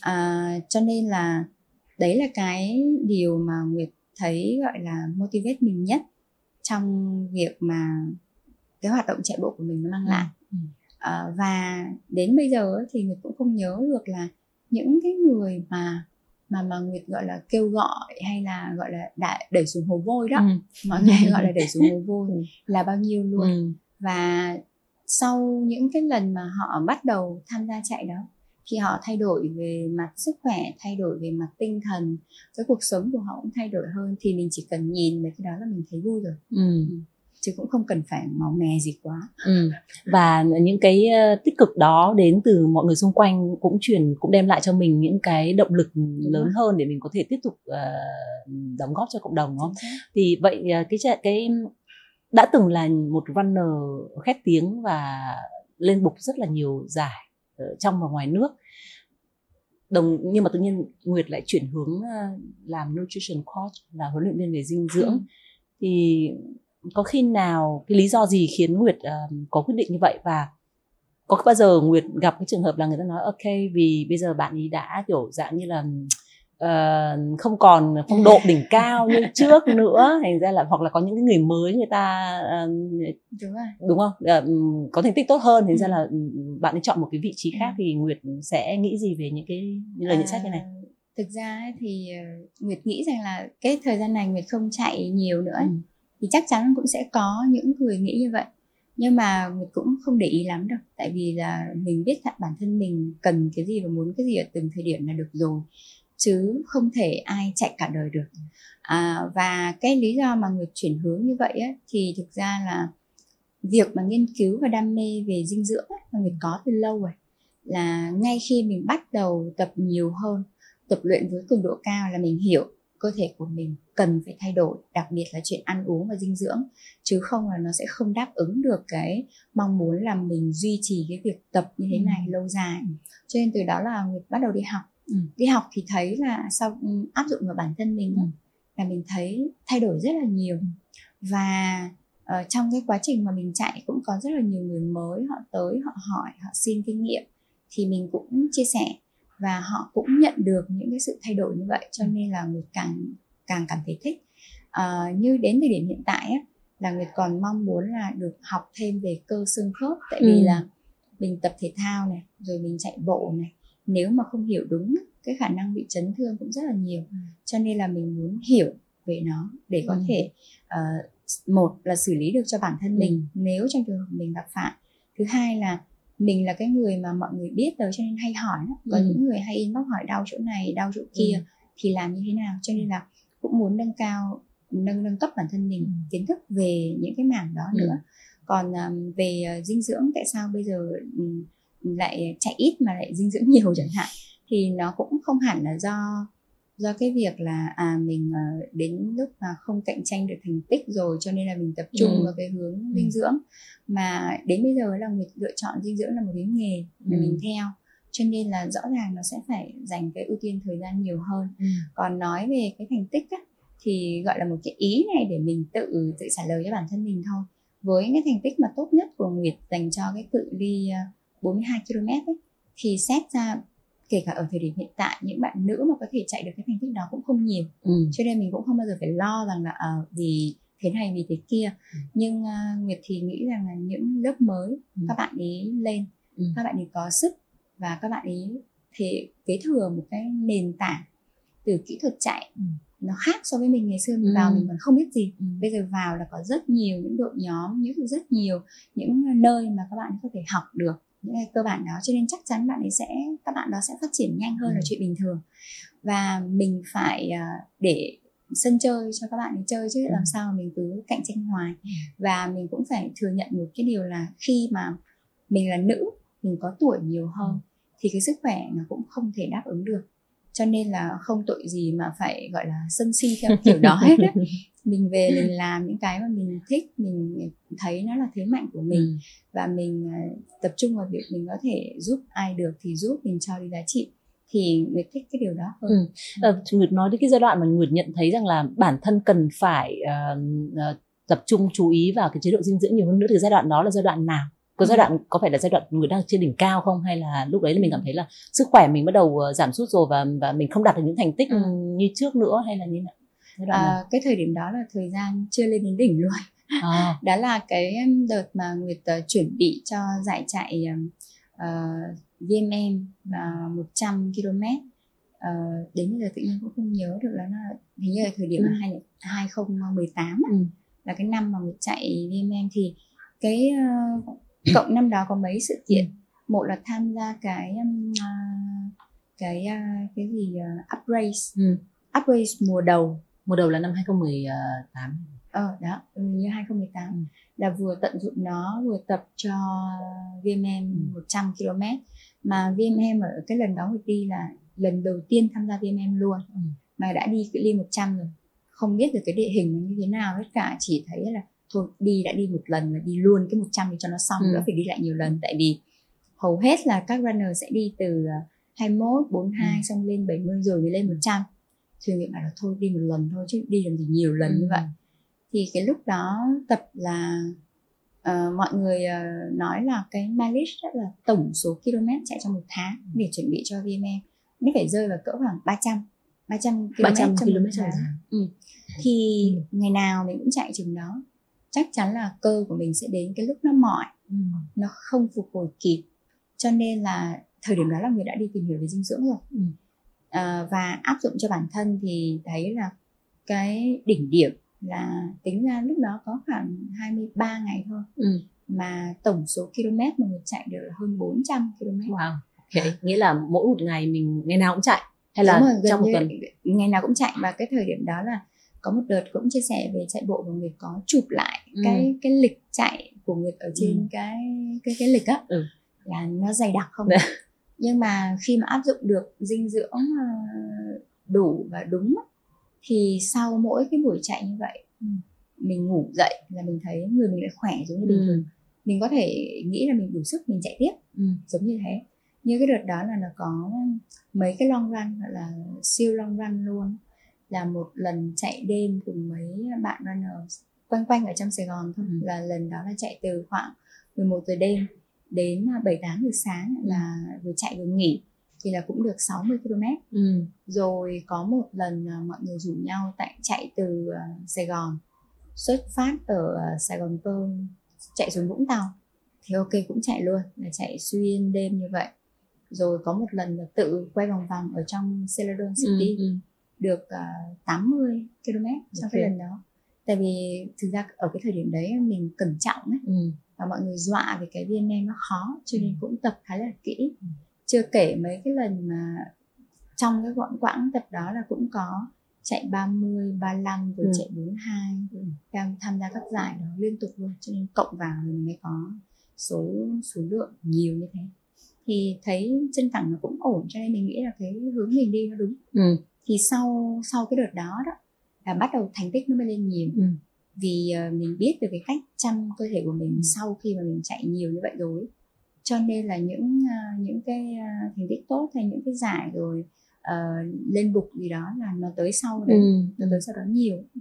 Speaker 1: À, cho nên là đấy là cái điều mà Nguyệt thấy gọi là motivate mình nhất trong việc mà cái hoạt động chạy bộ của mình nó mang lại
Speaker 2: Ừ.
Speaker 1: à, và đến bây giờ thì Nguyệt cũng không nhớ được là những cái người mà mà mà Nguyệt gọi là kêu gọi hay là gọi là đã đẩy xuống hồ vôi đó
Speaker 2: Ừ.
Speaker 1: mọi người gọi là đẩy xuống hồ vôi là bao nhiêu luôn
Speaker 2: Ừ.
Speaker 1: và sau những cái lần mà họ bắt đầu tham gia chạy đó khi họ thay đổi về mặt sức khỏe thay đổi về mặt tinh thần cái cuộc sống của họ cũng thay đổi hơn thì mình chỉ cần nhìn về cái đó là mình thấy vui rồi
Speaker 2: Ừ.
Speaker 1: chứ cũng không cần phải máu mè gì quá
Speaker 2: Ừ. và những cái ờ, tích cực đó đến từ mọi người xung quanh cũng truyền cũng đem lại cho mình những cái động lực lớn
Speaker 1: rồi.
Speaker 2: hơn để mình có thể tiếp tục ờ, đóng góp cho cộng đồng đúng không? Thì vậy ờ, cái cái đã từng là một runner khét tiếng và lên bục rất là nhiều giải trong và ngoài nước. Đồng nhưng mà tự nhiên Nguyệt lại chuyển hướng ờ, làm nutrition coach là huấn luyện viên về dinh dưỡng
Speaker 1: Ừ.
Speaker 2: thì có khi nào cái lý do gì khiến Nguyệt ờ, có quyết định như vậy và có bao giờ Nguyệt gặp cái trường hợp là người ta nói ok vì bây giờ bạn ấy đã kiểu dạng như là ờ, không còn phong độ đỉnh cao như trước nữa. Thành ra là hoặc là có những cái người mới người ta ờ,
Speaker 1: đúng rồi.
Speaker 2: đúng không? Ờ, có thành tích tốt hơn. Thành ra
Speaker 1: Ừ.
Speaker 2: là bạn ấy chọn một cái vị trí khác
Speaker 1: Ừ.
Speaker 2: thì Nguyệt sẽ nghĩ gì về những cái những lời nhận xét như này?
Speaker 1: Thực ra ấy thì Nguyệt nghĩ rằng là cái thời gian này Nguyệt không chạy nhiều nữa ấy,
Speaker 2: Ừ.
Speaker 1: thì chắc chắn cũng sẽ có những người nghĩ như vậy. Nhưng mà Nguyệt cũng không để ý lắm đâu tại vì là mình biết bản thân mình cần cái gì và muốn cái gì ở từng thời điểm là được rồi chứ không thể ai chạy cả đời được. À, và cái lý do mà Nguyệt chuyển hướng như vậy ấy, thì thực ra là việc mà nghiên cứu và đam mê về dinh dưỡng ấy, là Nguyệt có từ lâu rồi. Là ngay khi mình bắt đầu tập nhiều hơn tập luyện với cường độ cao là mình hiểu cơ thể của mình cần phải thay đổi đặc biệt là chuyện ăn uống và dinh dưỡng chứ không là nó sẽ không đáp ứng được cái mong muốn là mình duy trì cái việc tập như thế này ừ. lâu dài. Cho nên từ đó là Nguyệt bắt đầu đi học ừ. đi học thì thấy là sau ừ, áp dụng vào bản thân mình ừ. là mình thấy thay đổi rất là nhiều ừ. và uh, trong cái quá trình mà mình chạy cũng có rất là nhiều người mới họ tới họ hỏi họ xin kinh nghiệm thì mình cũng chia sẻ và họ cũng nhận được những cái sự thay đổi như vậy cho nên là người càng càng cảm thấy thích à, như đến thời điểm hiện tại á, là người còn mong muốn là được học thêm về cơ xương khớp tại vì ừ. là mình tập thể thao này rồi mình chạy bộ này nếu mà không hiểu đúng cái khả năng bị chấn thương cũng rất là nhiều ừ. cho nên là mình muốn hiểu về nó để có ừ. thể uh, một là xử lý được cho bản thân ừ. mình nếu trong trường hợp mình gặp phải thứ hai là mình là cái người mà mọi người biết rồi cho nên hay hỏi có ừ. những người hay inbox hỏi đau chỗ này đau chỗ kia ừ. thì làm như thế nào cho nên là cũng muốn nâng cao nâng nâng cấp bản thân mình ừ. kiến thức về những cái mảng đó ừ. nữa còn um, về uh, dinh dưỡng tại sao bây giờ um, lại chạy ít mà lại dinh dưỡng nhiều chẳng hạn thì nó cũng không hẳn là do do cái việc là à mình uh, đến lúc mà không cạnh tranh được thành tích rồi cho nên là mình tập trung ừ. vào cái hướng ừ. dinh dưỡng mà đến bây giờ là mình lựa chọn dinh dưỡng là một cái nghề mà ừ. mình theo cho nên là rõ ràng nó sẽ phải dành cái ưu tiên thời gian nhiều hơn ừ. còn nói về cái thành tích á, thì gọi là một cái ý này để mình tự tự trả lời cho bản thân mình thôi với cái thành tích mà tốt nhất của Nguyệt dành cho cái cự ly 42 km ấy, thì xét ra kể cả ở thời điểm hiện tại những bạn nữ mà có thể chạy được cái thành tích đó cũng không nhiều ừ. cho nên mình cũng không bao giờ phải lo rằng là uh, vì thế này vì thế kia ừ. nhưng uh, nguyệt thì nghĩ rằng là những lớp mới ừ. các bạn ấy lên ừ. các bạn ấy có sức và các bạn ấy thì kế thừa một cái nền tảng từ kỹ thuật chạy ừ. nó khác so với mình ngày xưa mình ừ. vào mình còn không biết gì ừ. bây giờ vào là có rất nhiều những đội nhóm những rất nhiều những nơi mà các bạn có thể học được những cái cơ bản đó cho nên chắc chắn bạn ấy sẽ các bạn đó sẽ phát triển nhanh hơn ừ. là chuyện bình thường và mình phải uh, để sân chơi cho các bạn ấy chơi chứ ừ. làm sao mình cứ cạnh tranh hoài ừ. và mình cũng phải thừa nhận một cái điều là khi mà mình là nữ mình có tuổi nhiều hơn ừ. thì cái sức khỏe nó cũng không thể đáp ứng được cho nên là không tội gì mà phải gọi là sân si theo kiểu đó hết ấy. mình về mình làm những cái mà mình thích mình thấy nó là thế mạnh của mình ừ. và mình à, tập trung vào việc mình có thể giúp ai được thì giúp mình cho đi giá trị thì Nguyệt thích cái điều đó hơn. Ừ.
Speaker 2: À, Nguyệt nói đến cái giai đoạn mà Nguyệt nhận thấy rằng là bản thân cần phải uh, uh, tập trung chú ý vào cái chế độ dinh dưỡng nhiều hơn nữa thì giai đoạn đó là giai đoạn nào? Có giai đoạn có phải là giai đoạn Nguyệt đang trên đỉnh cao không hay là lúc đấy là mình cảm thấy là sức khỏe mình bắt đầu giảm sút rồi và và mình không đạt được những thành tích ừ. như trước nữa hay là như nào?
Speaker 1: À, cái thời điểm đó là thời gian chưa lên đến đỉnh luôn. À. đó là cái đợt mà Nguyệt uh, chuẩn bị cho giải chạy uh, VMM là 100 km uh, đến bây giờ tự nhiên cũng không nhớ được là nó hình như là thời điểm ừ. là 2018 ừ. là cái năm mà mình chạy VMM thì cái uh, cộng năm đó có mấy sự kiện ừ. một là tham gia cái uh, cái uh, cái gì uh, up race ừ. up race mùa đầu
Speaker 2: mùa đầu là năm 2018
Speaker 1: ờ đó như 2018 ừ. là vừa tận dụng nó vừa tập cho VMM ừ. 100 km mà VMM ở cái lần đó đi là lần đầu tiên tham gia VMM luôn ừ. mà đã đi cự ly 100 rồi không biết được cái địa hình như thế nào hết cả chỉ thấy là thôi đi đã đi một lần là đi luôn cái 100 thì cho nó xong ừ. đỡ phải đi lại nhiều lần tại vì hầu hết là các runner sẽ đi từ 21, 42 ừ. xong lên 70 rồi mới lên 100 thì mình bảo là thôi đi một lần thôi chứ đi làm gì nhiều lần ừ. như vậy thì cái lúc đó tập là uh, mọi người uh, nói là cái mileage rất là tổng số km chạy trong một tháng để chuẩn bị cho VME nó phải rơi vào cỡ khoảng 300 300 km 300 trong km một tháng. Ừ. Thì ừ. ngày nào mình cũng chạy chừng đó chắc chắn là cơ của mình sẽ đến cái lúc nó mỏi ừ. nó không phục hồi kịp. Cho nên là thời điểm đó là người đã đi tìm hiểu về dinh dưỡng rồi. Ừ. à, và áp dụng cho bản thân thì thấy là cái đỉnh điểm là tính ra lúc đó có khoảng 23 ngày thôi. Ừ. mà tổng số km mà mình chạy được là hơn 400 km.
Speaker 2: Wow ok. Nghĩa là mỗi một ngày mình ngày nào cũng chạy? Hay là rồi, trong một tuần?
Speaker 1: ngày nào cũng chạy. Và cái thời điểm đó là có một đợt cũng chia sẻ về chạy bộ và người có chụp lại ừ. cái cái lịch chạy của nguyệt ở trên ừ. cái cái cái lịch á ừ. là nó dày đặc không Đấy. nhưng mà khi mà áp dụng được dinh dưỡng ờ, đủ và đúng thì sau mỗi cái buổi chạy như vậy ừ. mình ngủ dậy là mình thấy người mình lại khỏe giống như bình ừ. thường mình có thể nghĩ là mình đủ sức mình chạy tiếp ừ. giống như thế như cái đợt đó là nó có mấy cái long run gọi là siêu long run luôn là một lần chạy đêm cùng mấy bạn runner quanh quanh ở trong Sài Gòn thôi ừ. là lần đó là chạy từ khoảng 11 giờ đêm đến 7 8 giờ sáng là vừa chạy vừa nghỉ thì là cũng được 60 km. Ừ. Rồi có một lần mọi người rủ nhau tại chạy từ ờ, Sài Gòn xuất phát ở Sài Gòn Pearl chạy xuống Vũng Tàu thì ok cũng chạy luôn là chạy xuyên đêm như vậy rồi có một lần là tự quay vòng vòng ở trong Celadon City ừ, ừ. Được uh, ờ, 80 km trong okay. cái lần đó tại vì thực ra ở cái thời điểm đấy mình cẩn trọng ấy ừ. và mọi người dọa về cái VNM nó khó cho nên ừ. cũng tập khá là kỹ ừ. chưa kể mấy cái lần mà trong cái quãng quãng tập đó là cũng có chạy 30, 35 rồi ừ. chạy 42 ừ. đang tham gia các giải đó liên tục luôn cho nên cộng vào mình mới có số số lượng nhiều như thế thì thấy chân cẳng nó cũng ổn cho nên mình nghĩ là cái hướng mình đi nó đúng ừ. Thì sau sau cái đợt đó đó là bắt đầu thành tích nó mới lên nhiều ừ. vì uh, mình biết được cái cách chăm cơ thể của mình ừ. sau khi mà mình chạy nhiều như vậy rồi cho nên là những uh, những cái uh, thành tích tốt hay những cái giải rồi uh, lên bục gì đó là nó tới sau đấy ừ. nó tới sau đó nhiều ừ.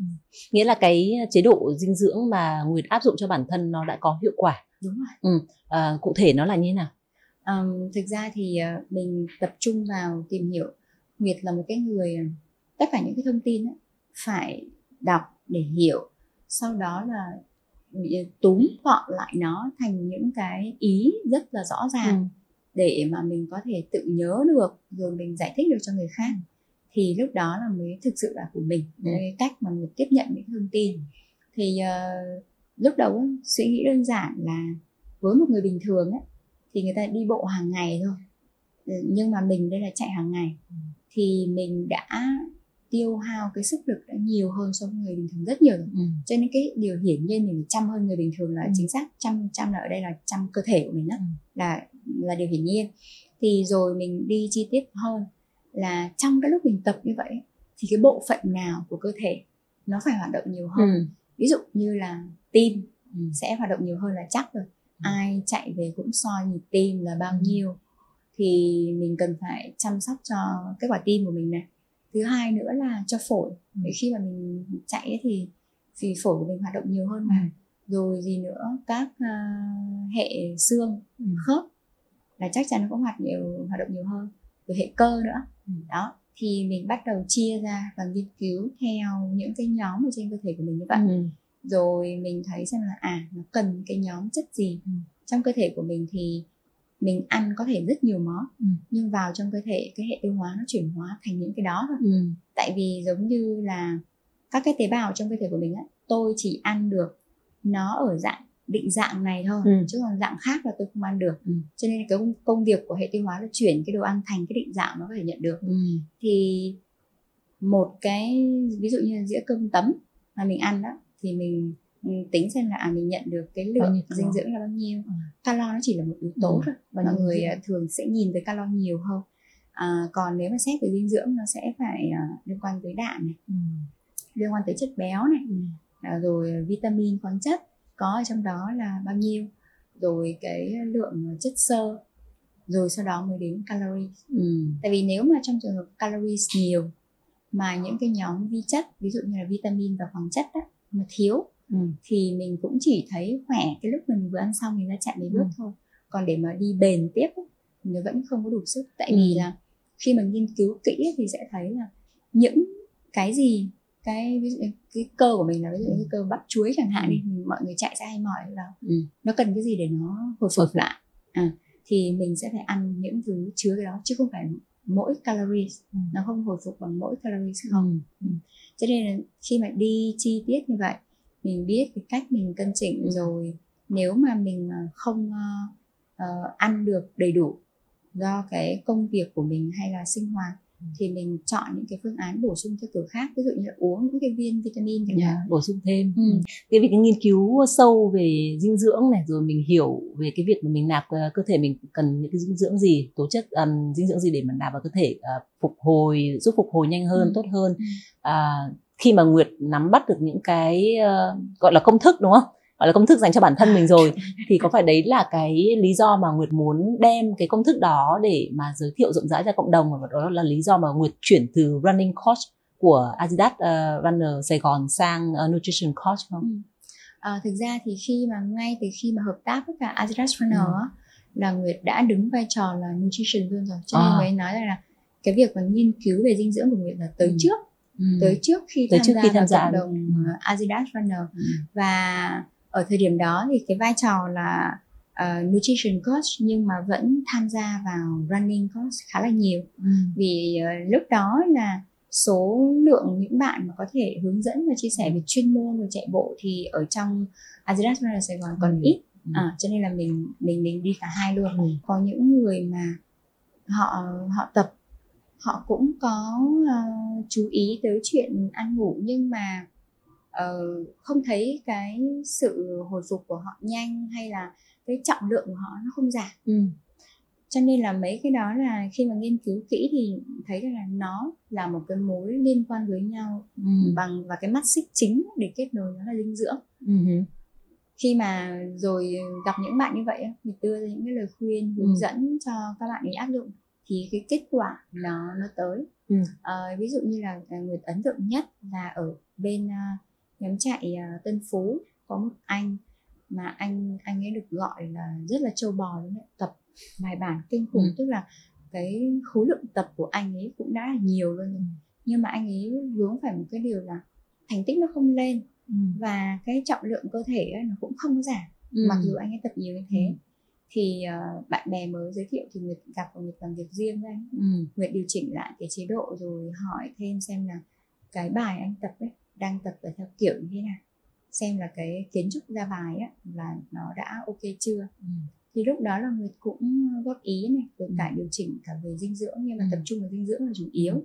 Speaker 2: nghĩa là cái chế độ dinh dưỡng mà nguyệt áp dụng cho bản thân nó đã có hiệu quả
Speaker 1: đúng rồi
Speaker 2: ừ. uh, cụ thể nó là như thế nào
Speaker 1: um, thực ra thì uh, mình tập trung vào tìm hiểu nguyệt là một cái người tất cả những cái thông tin ấy, phải đọc để hiểu sau đó là túm gọn lại nó thành những cái ý rất là rõ ràng ừ. để mà mình có thể tự nhớ được rồi mình giải thích được cho người khác thì lúc đó là mới thực sự là của mình ừ. cái cách mà mình tiếp nhận những thông tin thì uh, lúc đầu suy nghĩ đơn giản là với một người bình thường ấy, thì người ta đi bộ hàng ngày thôi ừ, nhưng mà mình đây là chạy hàng ngày ừ. Thì mình đã tiêu hao cái sức lực đã nhiều hơn so với người bình thường rất nhiều rồi. Ừ. cho nên cái điều hiển nhiên mình chăm hơn người bình thường là ừ. chính xác chăm chăm là ở đây là chăm cơ thể của mình đó ừ. là là điều hiển nhiên thì rồi mình đi chi tiết hơn là trong cái lúc mình tập như vậy thì cái bộ phận nào của cơ thể nó phải hoạt động nhiều hơn ừ. ví dụ như là tim ừ. sẽ hoạt động nhiều hơn là chắc rồi ừ. ai chạy về cũng soi nhịp tim là bao ừ. nhiêu thì mình cần phải chăm sóc cho cái quả tim của mình này thứ hai nữa là cho phổi ừ. để khi mà mình chạy thì vì phổi của mình hoạt động nhiều hơn mà ừ. rồi gì nữa các uh, hệ xương ừ. khớp là chắc chắn nó cũng hoạt nhiều hoạt động nhiều hơn rồi hệ cơ nữa ừ. đó thì mình bắt đầu chia ra và nghiên cứu theo những cái nhóm ở trên cơ thể của mình như vậy ừ. rồi mình thấy xem là à nó cần cái nhóm chất gì ừ. trong cơ thể của mình thì mình ăn có thể rất nhiều món ừ. nhưng vào trong cơ thể cái hệ tiêu hóa nó chuyển hóa thành những cái đó thôi ừ. tại vì giống như là các cái tế bào trong cơ thể của mình á tôi chỉ ăn được nó ở dạng định dạng này thôi ừ. chứ còn dạng khác là tôi không ăn được ừ. cho nên cái công việc của hệ tiêu hóa là chuyển cái đồ ăn thành cái định dạng nó có thể nhận được ừ. thì một cái ví dụ như dĩa cơm tấm mà mình ăn đó thì mình tính xem là à, mình nhận được cái lượng dinh dưỡng là bao nhiêu ừ. calo nó chỉ là một yếu tố ừ. thôi và mọi người à, thường sẽ nhìn tới calo nhiều hơn à, còn nếu mà xét về dinh dưỡng nó sẽ phải uh, liên quan tới đạm này ừ. liên quan tới chất béo này ừ. à, rồi vitamin khoáng chất có ở trong đó là bao nhiêu rồi cái lượng chất xơ rồi sau đó mới đến calories ừ. tại vì nếu mà trong trường hợp calories nhiều mà những cái nhóm vi chất ví dụ như là vitamin và khoáng chất đó, mà thiếu ừ. thì mình cũng chỉ thấy khỏe cái lúc mình vừa ăn xong mình ra chạy mấy bước ừ. thôi còn để mà đi bền tiếp thì nó vẫn không có đủ sức tại ừ. vì là khi mà nghiên cứu kỹ thì sẽ thấy là những cái gì cái ví dụ cái cơ của mình là ví dụ như cơ bắp chuối chẳng hạn đi mọi người chạy sẽ hay mỏi đâu ừ. nó cần cái gì để nó hồi phục lại à, thì mình sẽ phải ăn những thứ chứa cái đó chứ không phải mỗi calories ừ. nó không hồi phục bằng mỗi calories không ừ. ừ. cho nên là khi mà đi chi tiết như vậy mình biết cái cách mình cân chỉnh ừ. rồi nếu mà mình ờ, không uh, uh, ăn được đầy đủ do cái công việc của mình hay là sinh hoạt thì mình chọn những cái phương án bổ sung theo kiểu khác ví dụ như là uống những cái viên vitamin chẳng
Speaker 2: yeah,
Speaker 1: hạn
Speaker 2: bổ sung thêm
Speaker 1: Ừ.
Speaker 2: cái việc cái nghiên cứu sâu về dinh dưỡng này rồi mình hiểu về cái việc mà mình nạp cơ thể mình cần những cái dinh dưỡng gì tố chất ừm, dinh dưỡng gì để mà nạp vào cơ thể ờ, phục hồi giúp phục hồi nhanh hơn
Speaker 1: Ừ.
Speaker 2: tốt hơn
Speaker 1: Ừ.
Speaker 2: à, khi mà Nguyệt nắm bắt được những cái ờ, gọi là công thức đúng không gọi là công thức dành cho bản thân mình rồi thì có phải đấy là cái lý do mà Nguyệt muốn đem cái công thức đó để mà giới thiệu rộng rãi ra cộng đồng và đó là lý do mà Nguyệt chuyển từ running coach của Adidas ờ, Runner Sài Gòn sang ờ, nutrition coach không?
Speaker 1: Ừ. À, thực ra thì khi mà ngay từ khi mà hợp tác với cả Adidas Runner
Speaker 2: Ừ.
Speaker 1: là Nguyệt đã đứng vai trò là nutrition luôn rồi cho nên
Speaker 2: À.
Speaker 1: mới nói rằng là cái việc mà nghiên cứu về dinh dưỡng của Nguyệt là tới
Speaker 2: Ừ.
Speaker 1: trước
Speaker 2: Ừ.
Speaker 1: tới trước khi
Speaker 2: Tới
Speaker 1: tham
Speaker 2: trước
Speaker 1: gia
Speaker 2: khi tham
Speaker 1: vào
Speaker 2: gia.
Speaker 1: cộng đồng
Speaker 2: Ừ.
Speaker 1: ờ, Adidas Runner
Speaker 2: Ừ.
Speaker 1: và ở thời điểm đó thì cái vai trò là ờ, nutrition coach nhưng mà vẫn tham gia vào running coach khá là nhiều
Speaker 2: Ừ.
Speaker 1: vì ờ, lúc đó là số lượng những bạn mà có thể hướng dẫn và chia sẻ về chuyên môn về chạy bộ thì ở trong Adidas Runner Sài Gòn còn
Speaker 2: Ừ.
Speaker 1: ít
Speaker 2: Ừ.
Speaker 1: à, cho nên là mình mình mình đi cả hai luôn
Speaker 2: Ừ.
Speaker 1: có những người mà họ họ tập họ cũng có ờ, chú ý tới chuyện ăn ngủ nhưng mà ờ, không thấy cái sự hồi phục của họ nhanh hay là cái trọng lượng của họ nó không giảm
Speaker 2: Ừ.
Speaker 1: cho nên là mấy cái đó là khi mà nghiên cứu kỹ thì thấy rằng là nó là một cái mối liên quan với nhau
Speaker 2: Ừ.
Speaker 1: bằng và cái mắt xích chính để kết nối nó là dinh dưỡng
Speaker 2: Ừ.
Speaker 1: khi mà rồi gặp những bạn như vậy thì đưa ra những cái lời khuyên hướng
Speaker 2: Ừ.
Speaker 1: dẫn cho các bạn ấy áp dụng thì cái kết quả nó nó tới
Speaker 2: Ừ.
Speaker 1: Ờ, ví dụ như là à, Nguyệt ấn tượng nhất là ở bên à, nhóm chạy à, Tân Phú có một anh mà anh anh ấy được gọi là rất là trâu bò đấy tập bài bản kinh khủng
Speaker 2: Ừ.
Speaker 1: tức là cái khối lượng tập của anh ấy cũng đã là nhiều luôn rồi
Speaker 2: Ừ.
Speaker 1: nhưng mà anh ấy vướng phải một cái điều là thành tích nó không lên
Speaker 2: Ừ.
Speaker 1: và cái trọng lượng cơ thể ấy, nó cũng không giảm
Speaker 2: Ừ.
Speaker 1: mặc dù anh ấy tập nhiều như thế
Speaker 2: Ừ.
Speaker 1: thì ờ, bạn bè mới giới thiệu thì Nguyệt gặp và Nguyệt làm việc riêng với anh
Speaker 2: Ừ.
Speaker 1: Nguyệt điều chỉnh lại cái chế độ rồi hỏi thêm xem là cái bài anh tập ấy đang tập ở theo kiểu như thế nào xem là cái kiến trúc ra bài á là nó đã ok chưa
Speaker 2: Ừ.
Speaker 1: thì lúc đó là Nguyệt cũng góp ý này rồi
Speaker 2: Ừ.
Speaker 1: cả điều chỉnh cả về dinh dưỡng nhưng mà
Speaker 2: Ừ.
Speaker 1: tập trung vào dinh dưỡng là chủ yếu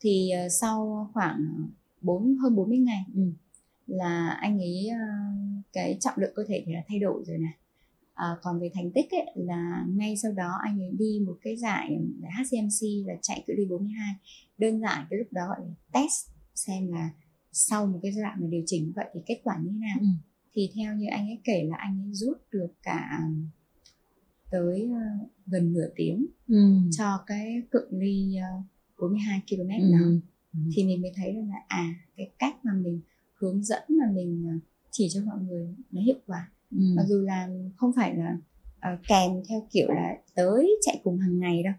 Speaker 1: thì ờ, sau khoảng 4 hơn 40 ngày
Speaker 2: Ừ.
Speaker 1: là anh ấy ờ, cái trọng lượng cơ thể thì là thay đổi rồi này à, còn về thành tích ấy, là ngay sau đó anh ấy đi một cái giải HCMC là chạy cự ly 42 đơn giản cái lúc đó gọi là test xem là sau một cái giai đoạn mà điều chỉnh vậy thì kết quả như thế nào
Speaker 2: Ừ.
Speaker 1: thì theo như anh ấy kể là anh ấy rút được cả tới ờ, gần nửa tiếng
Speaker 2: Ừ.
Speaker 1: cho cái cự ly ờ, 42 km
Speaker 2: Ừ.
Speaker 1: đó
Speaker 2: Ừ.
Speaker 1: thì mình mới thấy là à cái cách mà mình hướng dẫn mà mình ờ, chỉ cho mọi người nó hiệu quả
Speaker 2: Ừ.
Speaker 1: mặc dù là không phải là ờ, kèm theo kiểu là tới chạy cùng hàng ngày đâu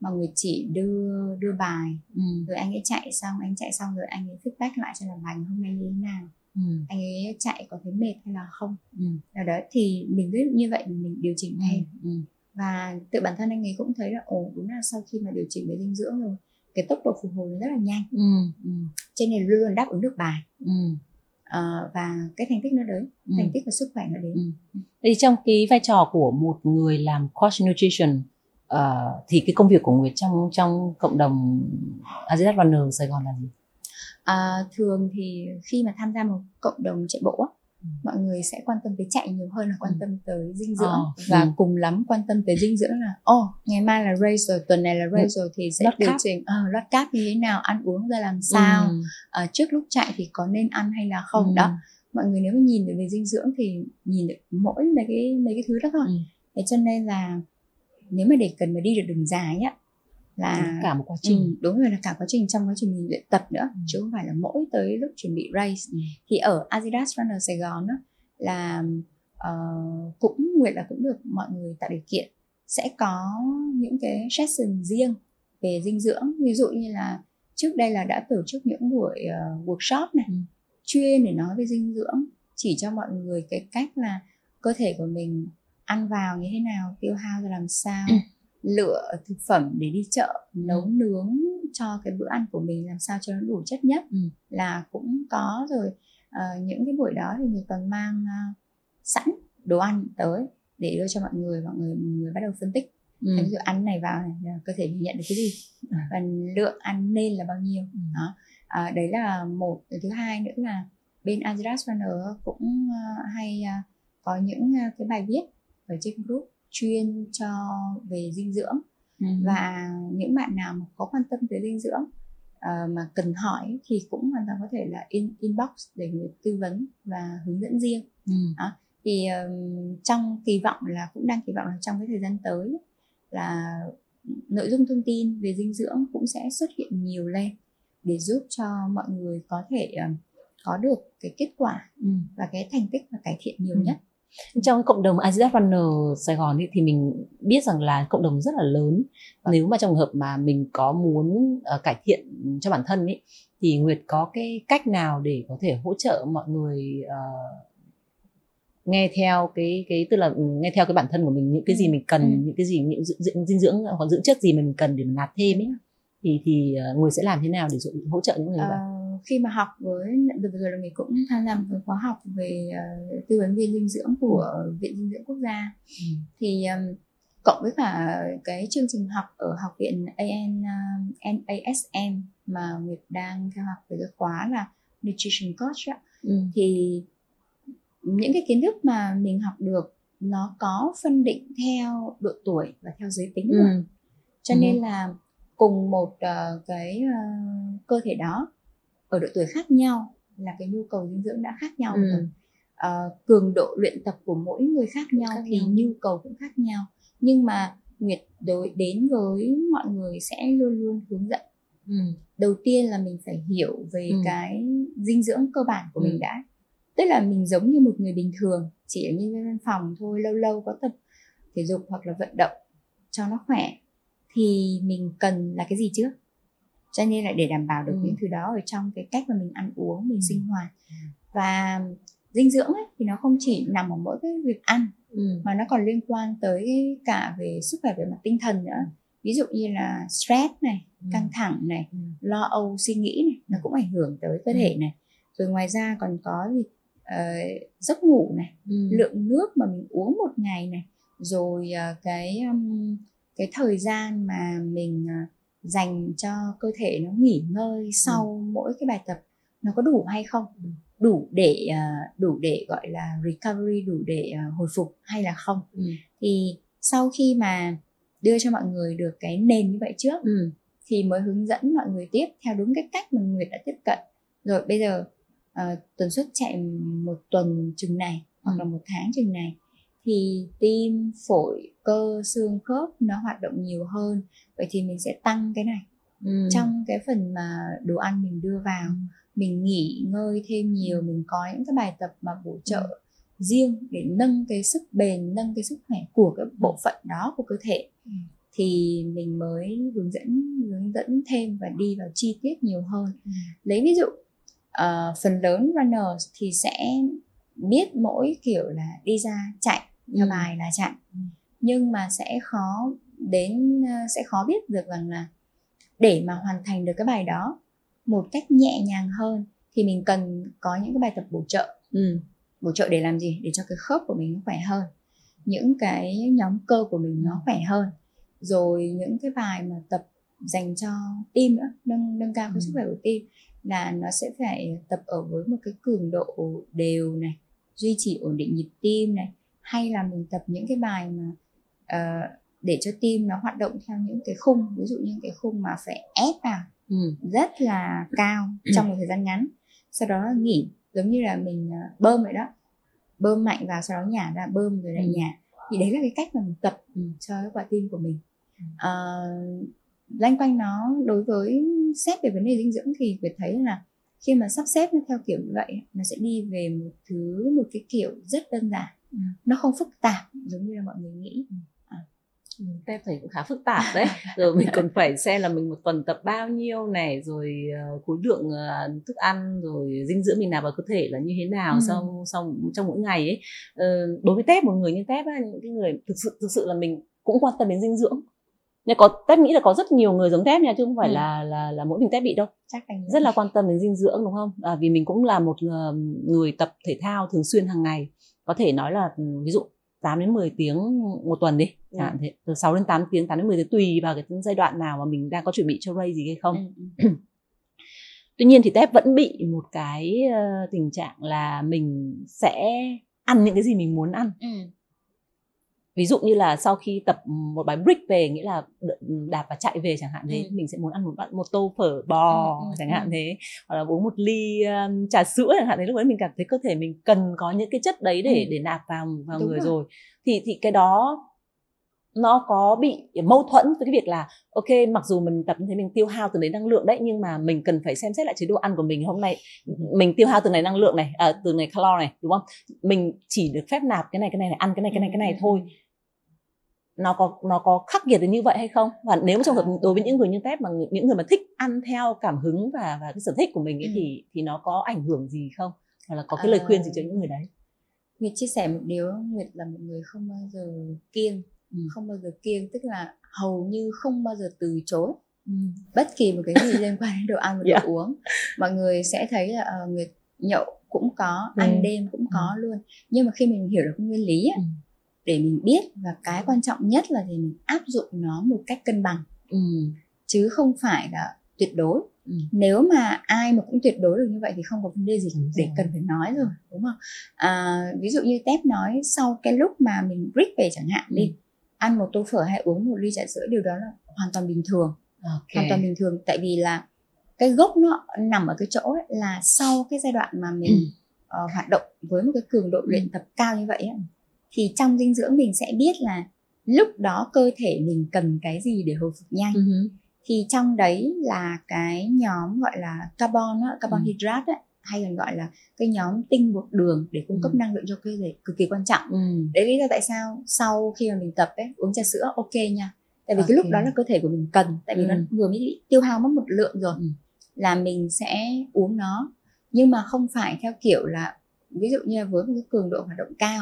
Speaker 1: mà người chỉ đưa đưa bài
Speaker 2: Ừ.
Speaker 1: rồi anh ấy chạy xong anh chạy xong rồi anh ấy feedback lại cho là bài hôm nay như thế nào
Speaker 2: Ừ.
Speaker 1: anh ấy chạy có thấy mệt hay là không
Speaker 2: Ừ.
Speaker 1: đó thì mình biết như vậy mình điều chỉnh thêm
Speaker 2: Ừ.
Speaker 1: và tự bản thân anh ấy cũng thấy là ồ đúng là sau khi mà điều chỉnh về dinh dưỡng rồi cái tốc độ phục hồi nó rất là nhanh
Speaker 2: Ừ. Ừ.
Speaker 1: cho nên luôn luôn đáp ứng được bài
Speaker 2: Ừ.
Speaker 1: Ờ, và cái thành tích nó đến
Speaker 2: Ừ.
Speaker 1: thành tích và sức khỏe nó đến
Speaker 2: Ừ. Thì trong cái vai trò của một người làm coach nutrition ờ, thì cái công việc của Nguyệt trong trong cộng đồng Adidas Runner Sài Gòn là gì?
Speaker 1: À, thường thì khi mà tham gia một cộng đồng chạy bộ á. Mọi người sẽ quan tâm tới chạy nhiều hơn là quan
Speaker 2: Ừ.
Speaker 1: tâm tới dinh dưỡng
Speaker 2: Ờ,
Speaker 1: và
Speaker 2: ừ.
Speaker 1: cùng lắm quan tâm tới dinh dưỡng là ô ngày mai là race rồi tuần này là race rồi thì sẽ
Speaker 2: Lót
Speaker 1: điều
Speaker 2: carb.
Speaker 1: chỉnh uh, lót cáp như thế nào ăn uống ra làm sao
Speaker 2: Ừ.
Speaker 1: Ờ, trước lúc chạy thì có nên ăn hay là không
Speaker 2: Ừ.
Speaker 1: đó mọi người nếu mà nhìn được về dinh dưỡng thì nhìn được mỗi mấy cái mấy cái thứ đó thôi
Speaker 2: Ừ.
Speaker 1: thế cho nên là nếu mà để cần mà đi được đường dài á là
Speaker 2: cả một quá trình.
Speaker 1: Ừ, đúng rồi là cả quá trình trong quá trình mình luyện tập nữa
Speaker 2: Ừ.
Speaker 1: chứ không phải là mỗi tới lúc chuẩn bị race
Speaker 2: Ừ.
Speaker 1: thì ở Adidas Runner Sài Gòn á, là ờ, cũng nguyện là cũng được mọi người tạo điều kiện sẽ có những cái session riêng về dinh dưỡng ví dụ như là trước đây là đã tổ chức những buổi ờ, workshop này
Speaker 2: Ừ.
Speaker 1: chuyên để nói về dinh dưỡng chỉ cho mọi người cái cách là cơ thể của mình ăn vào như thế nào tiêu hao ra làm sao
Speaker 2: Ừ.
Speaker 1: lựa thực phẩm để đi chợ nấu nướng cho cái bữa ăn của mình làm sao cho nó đủ chất nhất
Speaker 2: Ừ.
Speaker 1: là cũng có rồi Ờ, những cái buổi đó thì mình còn mang ờ, sẵn đồ ăn tới để đưa cho mọi người mọi người mọi người bắt đầu phân tích ừ. ví dụ ăn này vào này cơ thể mình nhận được cái gì ừ. và lượng ăn nên là bao nhiêu ừ. đó à, đấy là một thứ hai nữa là bên Adidas Runner cũng uh, hay uh, có những uh, cái bài viết ở trên group chuyên cho về dinh dưỡng ừ. và những bạn nào mà có quan tâm về dinh dưỡng uh, mà cần hỏi thì cũng hoàn toàn có thể là in inbox để người tư vấn và hướng dẫn riêng ừ. đó. thì um, trong kỳ vọng là cũng đang kỳ vọng là trong cái thời gian tới là nội dung thông tin về dinh dưỡng cũng sẽ xuất hiện nhiều lên để giúp cho mọi người có thể uh, có được cái kết quả ừ. và cái thành tích và cải thiện nhiều ừ. nhất
Speaker 2: trong cộng đồng Adidas Runner Sài Gòn thì, thì mình biết rằng là cộng đồng rất là lớn vâng. nếu mà trong trường hợp mà mình có muốn uh, cải thiện cho bản thân ấy thì Nguyệt có cái cách nào để có thể hỗ trợ mọi người uh, nghe theo cái cái tức là nghe theo cái bản thân của mình những cái gì ừ. mình cần ừ. những cái gì những dinh, dinh dưỡng hoặc dưỡng chất gì mình cần để mình nạp thêm ấy thì thì uh, người sẽ làm thế nào để hỗ trợ những người như vậy?
Speaker 1: Khi mà học với vừa rồi là mình cũng tham gia một khóa học về uh, tư vấn viên dinh dưỡng của viện dinh dưỡng quốc gia ừ. thì um, cộng với cả cái chương trình học ở học viện AN uh, NASM mà Nguyệt đang theo học về cái khóa là nutrition coach á, ừ. thì những cái kiến thức mà mình học được nó có phân định theo độ tuổi và theo giới tính ừ. cho ừ. nên là cùng một uh, cái uh, cơ thể đó ở độ tuổi khác nhau là cái nhu cầu dinh dưỡng đã khác nhau ừ. rồi uh, cường độ luyện tập của mỗi người khác nhau khác thì nhau. nhu cầu cũng khác nhau nhưng mà Nguyệt đối đến với mọi người sẽ luôn luôn hướng dẫn ừ. đầu tiên là mình phải hiểu về ừ. cái dinh dưỡng cơ bản của ừ. mình đã tức là mình giống như một người bình thường chỉ ở như văn phòng thôi lâu lâu có tập thể dục hoặc là vận động cho nó khỏe thì mình cần là cái gì trước cho nên là để đảm bảo được ừ. những thứ đó ở trong cái cách mà mình ăn uống mình ừ. sinh hoạt ừ. và dinh dưỡng ấy, thì nó không chỉ nằm ở mỗi cái việc ăn ừ. mà nó còn liên quan tới cả về sức khỏe về mặt tinh thần nữa ví dụ như là stress này ừ. căng thẳng này ừ. lo âu suy nghĩ này nó cũng ảnh hưởng tới cơ thể này rồi ngoài ra còn có gì uh, giấc ngủ này ừ. lượng nước mà mình uống một ngày này rồi uh, cái um, cái thời gian mà mình uh, dành cho cơ thể nó nghỉ ngơi sau ừ. mỗi cái bài tập nó có đủ hay không ừ. đủ để uh, đủ để gọi là recovery đủ để uh, hồi phục hay là không ừ. thì sau khi mà đưa cho mọi người được cái nền như vậy trước ừ. thì mới hướng dẫn mọi người tiếp theo đúng cái cách mà người đã tiếp cận rồi bây giờ uh, tần suất chạy một tuần chừng này hoặc ừ. là một tháng chừng này thì tim phổi cơ xương khớp nó hoạt động nhiều hơn vậy thì mình sẽ tăng cái này ừ. trong cái phần mà đồ ăn mình đưa vào ừ. mình nghỉ ngơi thêm nhiều mình có những cái bài tập mà bổ trợ ừ. riêng để nâng cái sức bền nâng cái sức khỏe của cái bộ phận đó của cơ thể ừ. thì mình mới hướng dẫn hướng dẫn thêm và đi vào chi tiết nhiều hơn ừ. lấy ví dụ uh, phần lớn runners thì sẽ biết mỗi kiểu là đi ra chạy theo ừ. bài là chạy ừ. nhưng mà sẽ khó đến ờ, sẽ khó biết được rằng là để mà hoàn thành được cái bài đó một cách nhẹ nhàng hơn thì mình cần có những cái bài tập bổ trợ ừ. bổ trợ để làm gì để cho cái khớp của mình nó khỏe hơn những cái nhóm cơ của mình nó khỏe hơn rồi những cái bài mà tập dành cho tim nữa nâng nâng cao cái ừ. sức khỏe của tim là nó sẽ phải tập ở với một cái cường độ đều này duy trì ổn định nhịp tim này hay là mình tập những cái bài mà uh, để cho tim nó hoạt động theo những cái khung ví dụ như cái khung mà phải ép vào ừ. rất là cao trong một thời gian ngắn. Sau đó nghỉ giống như là mình uh, bơm vậy đó. Bơm mạnh vào sau đó nhả ra bơm rồi lại ừ. nhả. Thì đấy là cái cách mà mình tập ừ, cho cái quả tim của mình. Uh, loanh quanh nó đối với xét về vấn đề dinh dưỡng thì phải thấy là khi mà sắp xếp nó theo kiểu như vậy nó sẽ đi về một thứ một cái kiểu rất đơn giản ừ. nó không phức tạp giống như là mọi người nghĩ ừ.
Speaker 2: à. Tem thấy cũng khá phức tạp đấy rồi mình còn phải xem là mình một tuần tập bao nhiêu này rồi uh, khối lượng uh, thức ăn rồi dinh dưỡng mình nạp vào cơ thể là như thế nào ừ. sau sau trong mỗi ngày ấy uh, đối với tép một người như tép ấy, những cái người thực sự thực sự là mình cũng quan tâm đến dinh dưỡng nhưng có tép nghĩ là có rất nhiều người giống tép nha chứ không phải ừ. là là là mỗi mình tép bị đâu chắc là rất là quan tâm đến dinh dưỡng đúng không à, vì mình cũng là một người tập thể thao thường xuyên hàng ngày có thể nói là ví dụ 8 đến 10 tiếng một tuần đi ừ. thế từ 6 đến 8 tiếng 8 đến 10 tiếng tùy vào cái giai đoạn nào mà mình đang có chuẩn bị cho ray gì hay không ừ. ừ. tuy nhiên thì tép vẫn bị một cái uh, tình trạng là mình sẽ ăn những cái gì mình muốn ăn ừ ví dụ như là sau khi tập một bài brick về nghĩa là đạp và chạy về chẳng hạn thế ừ. mình sẽ muốn ăn một một tô phở bò ừ, ừ, chẳng hạn ừ. thế hoặc là uống một ly um, trà sữa chẳng hạn thế lúc đấy mình cảm thấy cơ thể mình cần có những cái chất đấy để ừ. để nạp vào vào Đúng người rồi. rồi thì thì cái đó nó có bị mâu thuẫn với cái việc là ok mặc dù mình tập như thế mình tiêu hao từ đấy năng lượng đấy nhưng mà mình cần phải xem xét lại chế độ ăn của mình hôm nay mình tiêu hao từ này năng lượng này à, từ này calo này đúng không mình chỉ được phép nạp cái này cái này này ăn cái này cái này cái này thôi nó có nó có khắc nghiệt đến như vậy hay không và nếu trong hợp đối với những người như tép mà những người mà thích ăn theo cảm hứng và và cái sở thích của mình ấy ừ. thì thì nó có ảnh hưởng gì không hoặc là có cái lời khuyên gì cho những người đấy
Speaker 1: Nguyệt chia sẻ một điều Nguyệt là một người không bao giờ kiêng ừ. không bao giờ kiêng tức là hầu như không bao giờ từ chối ừ. bất kỳ một cái gì liên quan đến đồ ăn và yeah. đồ dạ. uống mọi người sẽ thấy là uh, Nguyệt nhậu cũng có ăn ừ. đêm cũng có ừ. luôn nhưng mà khi mình hiểu được nguyên lý ấy, ừ để mình biết và cái quan trọng nhất là thì mình áp dụng nó một cách cân bằng ừ. chứ không phải là tuyệt đối ừ. nếu mà ai mà cũng tuyệt đối được như vậy thì không có vấn đề gì đúng để rồi. cần phải nói rồi đúng không à, ví dụ như tép nói sau cái lúc mà mình break về chẳng hạn ừ. đi ăn một tô phở hay uống một ly trà sữa điều đó là hoàn toàn bình thường okay. hoàn toàn bình thường tại vì là cái gốc nó nằm ở cái chỗ ấy, là sau cái giai đoạn mà mình ừ. uh, hoạt động với một cái cường độ luyện ừ. tập cao như vậy ấy, thì trong dinh dưỡng mình sẽ biết là lúc đó cơ thể mình cần cái gì để hồi phục nhanh uh-huh. thì trong đấy là cái nhóm gọi là carbon đó, carbon uh-huh. hydrate ấy, hay còn gọi là cái nhóm tinh bột đường để cung cấp uh-huh. năng lượng cho cơ thể cực kỳ quan trọng uh-huh. đấy lý do tại sao sau khi mà mình tập ấy uống trà sữa ok nha tại vì okay. cái lúc đó là cơ thể của mình cần tại vì uh-huh. nó vừa mới tiêu hao mất một lượng rồi uh-huh. là mình sẽ uống nó nhưng mà không phải theo kiểu là ví dụ như là với một cái cường độ hoạt động cao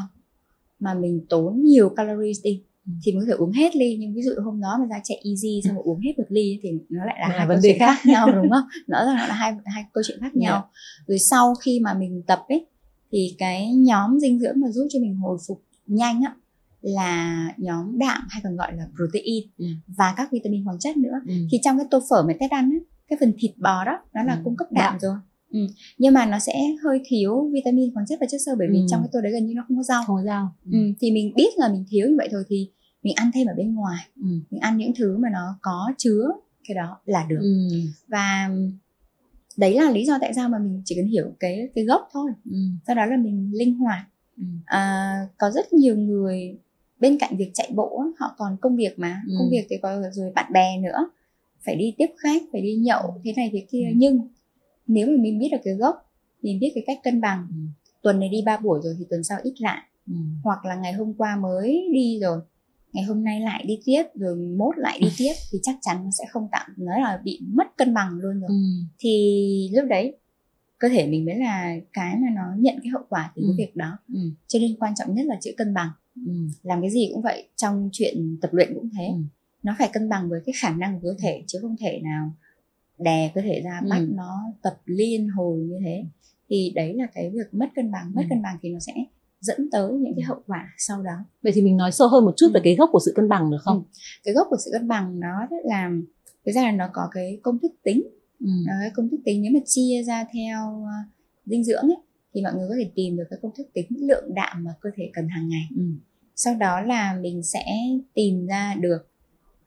Speaker 1: mà mình tốn nhiều calories đi ừ. thì mình có thể uống hết ly nhưng ví dụ hôm đó mà ra chạy easy xong rồi uống hết một ly thì nó lại là hai vấn đề khác. khác nhau đúng không nó là, nó là hai hai câu chuyện khác yeah. nhau rồi sau khi mà mình tập ấy thì cái nhóm dinh dưỡng mà giúp cho mình hồi phục nhanh á là nhóm đạm hay còn gọi là protein ừ. và các vitamin khoáng chất nữa ừ. thì trong cái tô phở mà tết ăn ấy, cái phần thịt bò đó nó là ừ. cung cấp đạm rồi Ừ. nhưng mà nó sẽ hơi thiếu vitamin khoáng chất và chất xơ bởi vì ừ. trong cái tô đấy gần như nó không có rau
Speaker 2: không có rau
Speaker 1: ừ. Ừ. thì mình biết là mình thiếu như vậy thôi thì mình ăn thêm ở bên ngoài ừ. mình ăn những thứ mà nó có chứa cái đó là được ừ. và đấy là lý do tại sao mà mình chỉ cần hiểu cái cái gốc thôi ừ. sau đó là mình linh hoạt ừ. à, có rất nhiều người bên cạnh việc chạy bộ họ còn công việc mà ừ. công việc thì có rồi bạn bè nữa phải đi tiếp khách phải đi nhậu thế này thế kia ừ. nhưng nếu mà mình biết được cái gốc mình biết cái cách cân bằng ừ. tuần này đi ba buổi rồi thì tuần sau ít lại ừ. hoặc là ngày hôm qua mới đi rồi ngày hôm nay lại đi tiếp rồi mốt lại đi tiếp thì chắc chắn nó sẽ không tạo nó là bị mất cân bằng luôn rồi ừ. thì lúc đấy cơ thể mình mới là cái mà nó nhận cái hậu quả từ ừ. cái việc đó ừ. cho nên quan trọng nhất là chữ cân bằng ừ. làm cái gì cũng vậy trong chuyện tập luyện cũng thế ừ. nó phải cân bằng với cái khả năng của cơ thể chứ không thể nào đè cơ thể ra bắt ừ. nó tập liên hồi như thế thì đấy là cái việc mất cân bằng mất ừ. cân bằng thì nó sẽ dẫn tới những cái ừ. hậu quả sau đó
Speaker 2: vậy thì mình nói sâu hơn một chút ừ. về cái gốc của sự cân bằng được không ừ.
Speaker 1: cái gốc của sự cân bằng nó là thực ra là nó có cái công thức tính ừ. cái công thức tính nếu mà chia ra theo uh, dinh dưỡng ấy, thì mọi người có thể tìm được cái công thức tính lượng đạm mà cơ thể cần hàng ngày ừ. sau đó là mình sẽ tìm ra được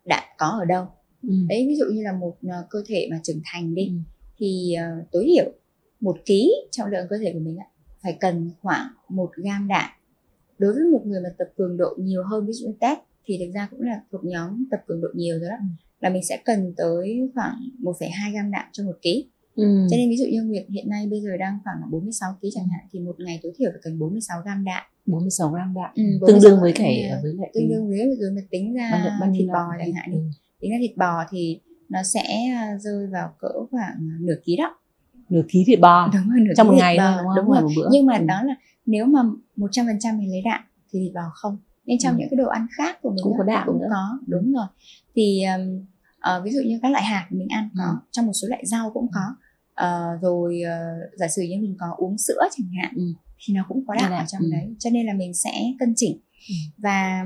Speaker 1: đạm có ở đâu ừ. đấy ví dụ như là một uh, cơ thể mà trưởng thành đi ừ. thì uh, tối thiểu một ký trọng lượng cơ thể của mình phải cần khoảng một gam đạm đối với một người mà tập cường độ nhiều hơn ví dụ như test thì thực ra cũng là thuộc nhóm tập cường độ nhiều rồi đó ừ. là mình sẽ cần tới khoảng 1,2 gam đạm cho một ký Ừ. Cho nên ví dụ như Nguyệt hiện nay bây giờ đang khoảng là 46 kg chẳng hạn thì một ngày tối thiểu phải cần 46 gram đạm.
Speaker 2: 46 gram đạm. Ừ, tương đương với cái với lại
Speaker 1: tương đương với rồi mà tính ra bao nhiêu thịt bò chẳng hạn ừ tính ra thịt bò thì nó sẽ à, rơi vào cỡ khoảng nửa ký đó
Speaker 2: nửa ký thịt bò
Speaker 1: đúng rồi nửa
Speaker 2: trong một
Speaker 1: ngày
Speaker 2: bò, đúng,
Speaker 1: đúng rồi một bữa. nhưng mà ừ. đó là nếu mà một trăm phần trăm mình lấy đạm thì thịt bò không nên trong ừ. những cái đồ ăn khác của mình
Speaker 2: cũng có đạm
Speaker 1: cũng nữa. có đúng rồi thì um, uh, ví dụ như các loại hạt mình ăn có ừ. trong một số loại rau cũng có uh, rồi uh, giả sử như mình có uống sữa chẳng hạn ừ. thì nó cũng có đạm ở trong ừ. đấy cho nên là mình sẽ cân chỉnh ừ. và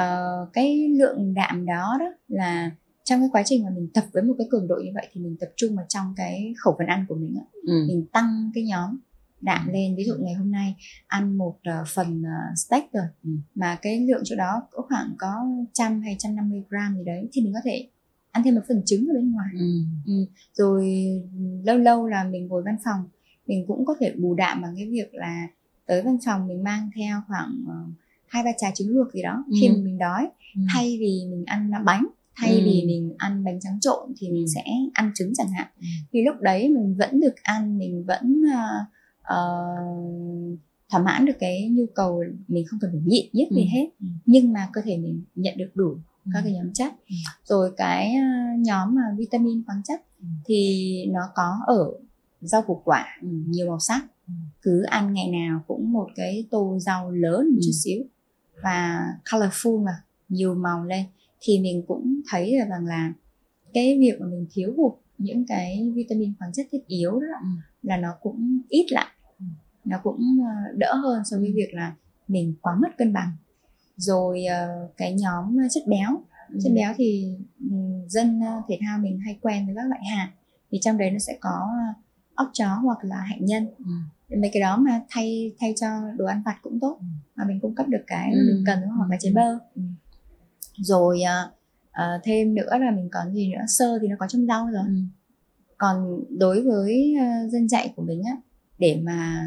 Speaker 1: uh, cái lượng đạm đó đó là trong cái quá trình mà mình tập với một cái cường độ như vậy thì mình tập trung vào trong cái khẩu phần ăn của mình ừ. mình tăng cái nhóm đạm lên ví dụ ngày hôm nay ăn một uh, phần uh, steak rồi ừ. mà cái lượng chỗ đó có khoảng có trăm hay trăm năm mươi gram gì đấy thì mình có thể ăn thêm một phần trứng ở bên ngoài ừ. Ừ. rồi lâu lâu là mình ngồi văn phòng mình cũng có thể bù đạm bằng cái việc là tới văn phòng mình mang theo khoảng ờ, hai ba trái trứng luộc gì đó khi ừ. mình đói ừ. thay vì mình ăn bánh thay ừ. vì mình ăn bánh trắng trộn thì mình ừ. sẽ ăn trứng chẳng hạn ừ. thì lúc đấy mình vẫn được ăn mình vẫn uh, uh, thỏa mãn được cái nhu cầu mình không cần phải nhịn nhất gì ừ. hết ừ. nhưng mà cơ thể mình nhận được đủ các cái nhóm chất ừ. rồi cái nhóm mà vitamin khoáng chất ừ. thì nó có ở rau củ quả ừ. nhiều màu sắc ừ. cứ ăn ngày nào cũng một cái tô rau lớn một chút xíu và colorful mà nhiều màu lên thì mình cũng thấy được rằng là cái việc mà mình thiếu hụt những cái vitamin khoáng chất thiết yếu đó ừ. là nó cũng ít lại nó cũng đỡ hơn so với việc là mình quá mất cân bằng rồi uh, cái nhóm chất béo ừ. chất béo thì dân uh, thể thao mình hay quen với các loại hạt thì trong đấy nó sẽ có ốc chó hoặc là hạnh nhân ừ. Mấy cái đó mà thay thay cho đồ ăn vặt cũng tốt ừ. mà mình cung cấp được cái ừ. mình cần hoặc là chế bơ ừ. rồi uh, thêm nữa là mình còn gì nữa sơ thì nó có trong rau rồi ừ. còn đối với uh, dân dạy của mình á để mà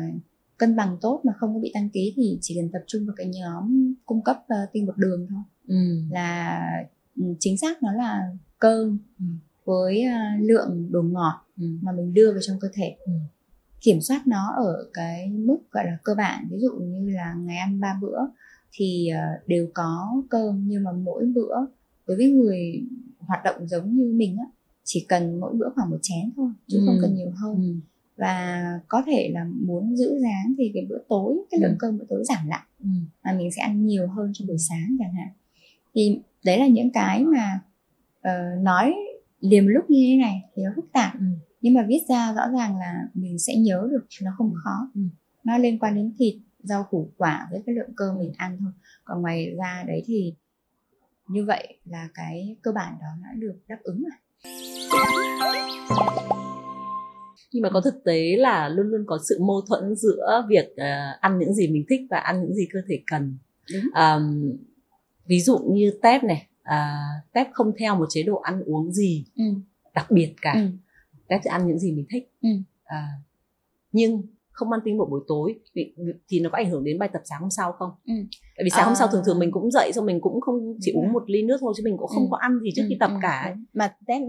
Speaker 1: cân bằng tốt mà không có bị tăng ký thì chỉ cần tập trung vào cái nhóm cung cấp uh, tinh bột đường thôi ừ. là chính xác nó là cơm ừ. với uh, lượng đồ ngọt ừ. mà mình đưa vào trong cơ thể ừ. Kiểm soát nó ở cái mức gọi là cơ bản ví dụ như là ngày ăn ba bữa thì uh, đều có cơm nhưng mà mỗi bữa đối với người hoạt động giống như mình á chỉ cần mỗi bữa khoảng một chén thôi chứ ừ. không cần nhiều hơn ừ và có thể là muốn giữ dáng thì cái bữa tối cái lượng ừ. cơm bữa tối giảm lại ừ. mà mình sẽ ăn nhiều hơn trong buổi sáng chẳng hạn thì đấy là những cái mà uh, nói liền lúc như thế này thì nó phức tạp ừ. Nhưng mà viết ra rõ ràng là mình sẽ nhớ được nó không ừ. khó ừ. nó liên quan đến thịt rau củ quả với cái lượng cơm mình ăn thôi còn ngoài ra đấy thì như vậy là cái cơ bản đó đã được đáp ứng rồi
Speaker 2: nhưng mà có thực tế là luôn luôn có sự mâu thuẫn giữa việc uh, ăn những gì mình thích và ăn những gì cơ thể cần Um, ví dụ như tép này uh, tép không theo một chế độ ăn uống gì ừ. đặc biệt cả ừ. Tép sẽ ăn những gì mình thích ừ. uh, nhưng không ăn tinh bột buổi tối thì nó có ảnh hưởng đến bài tập sáng hôm sau không? Ừ. Tại vì sáng à... hôm sau thường thường mình cũng dậy xong mình cũng không chỉ uống một ly nước thôi chứ mình cũng không ừ. có ăn gì trước ừ. khi tập ừ. cả.
Speaker 1: Mà test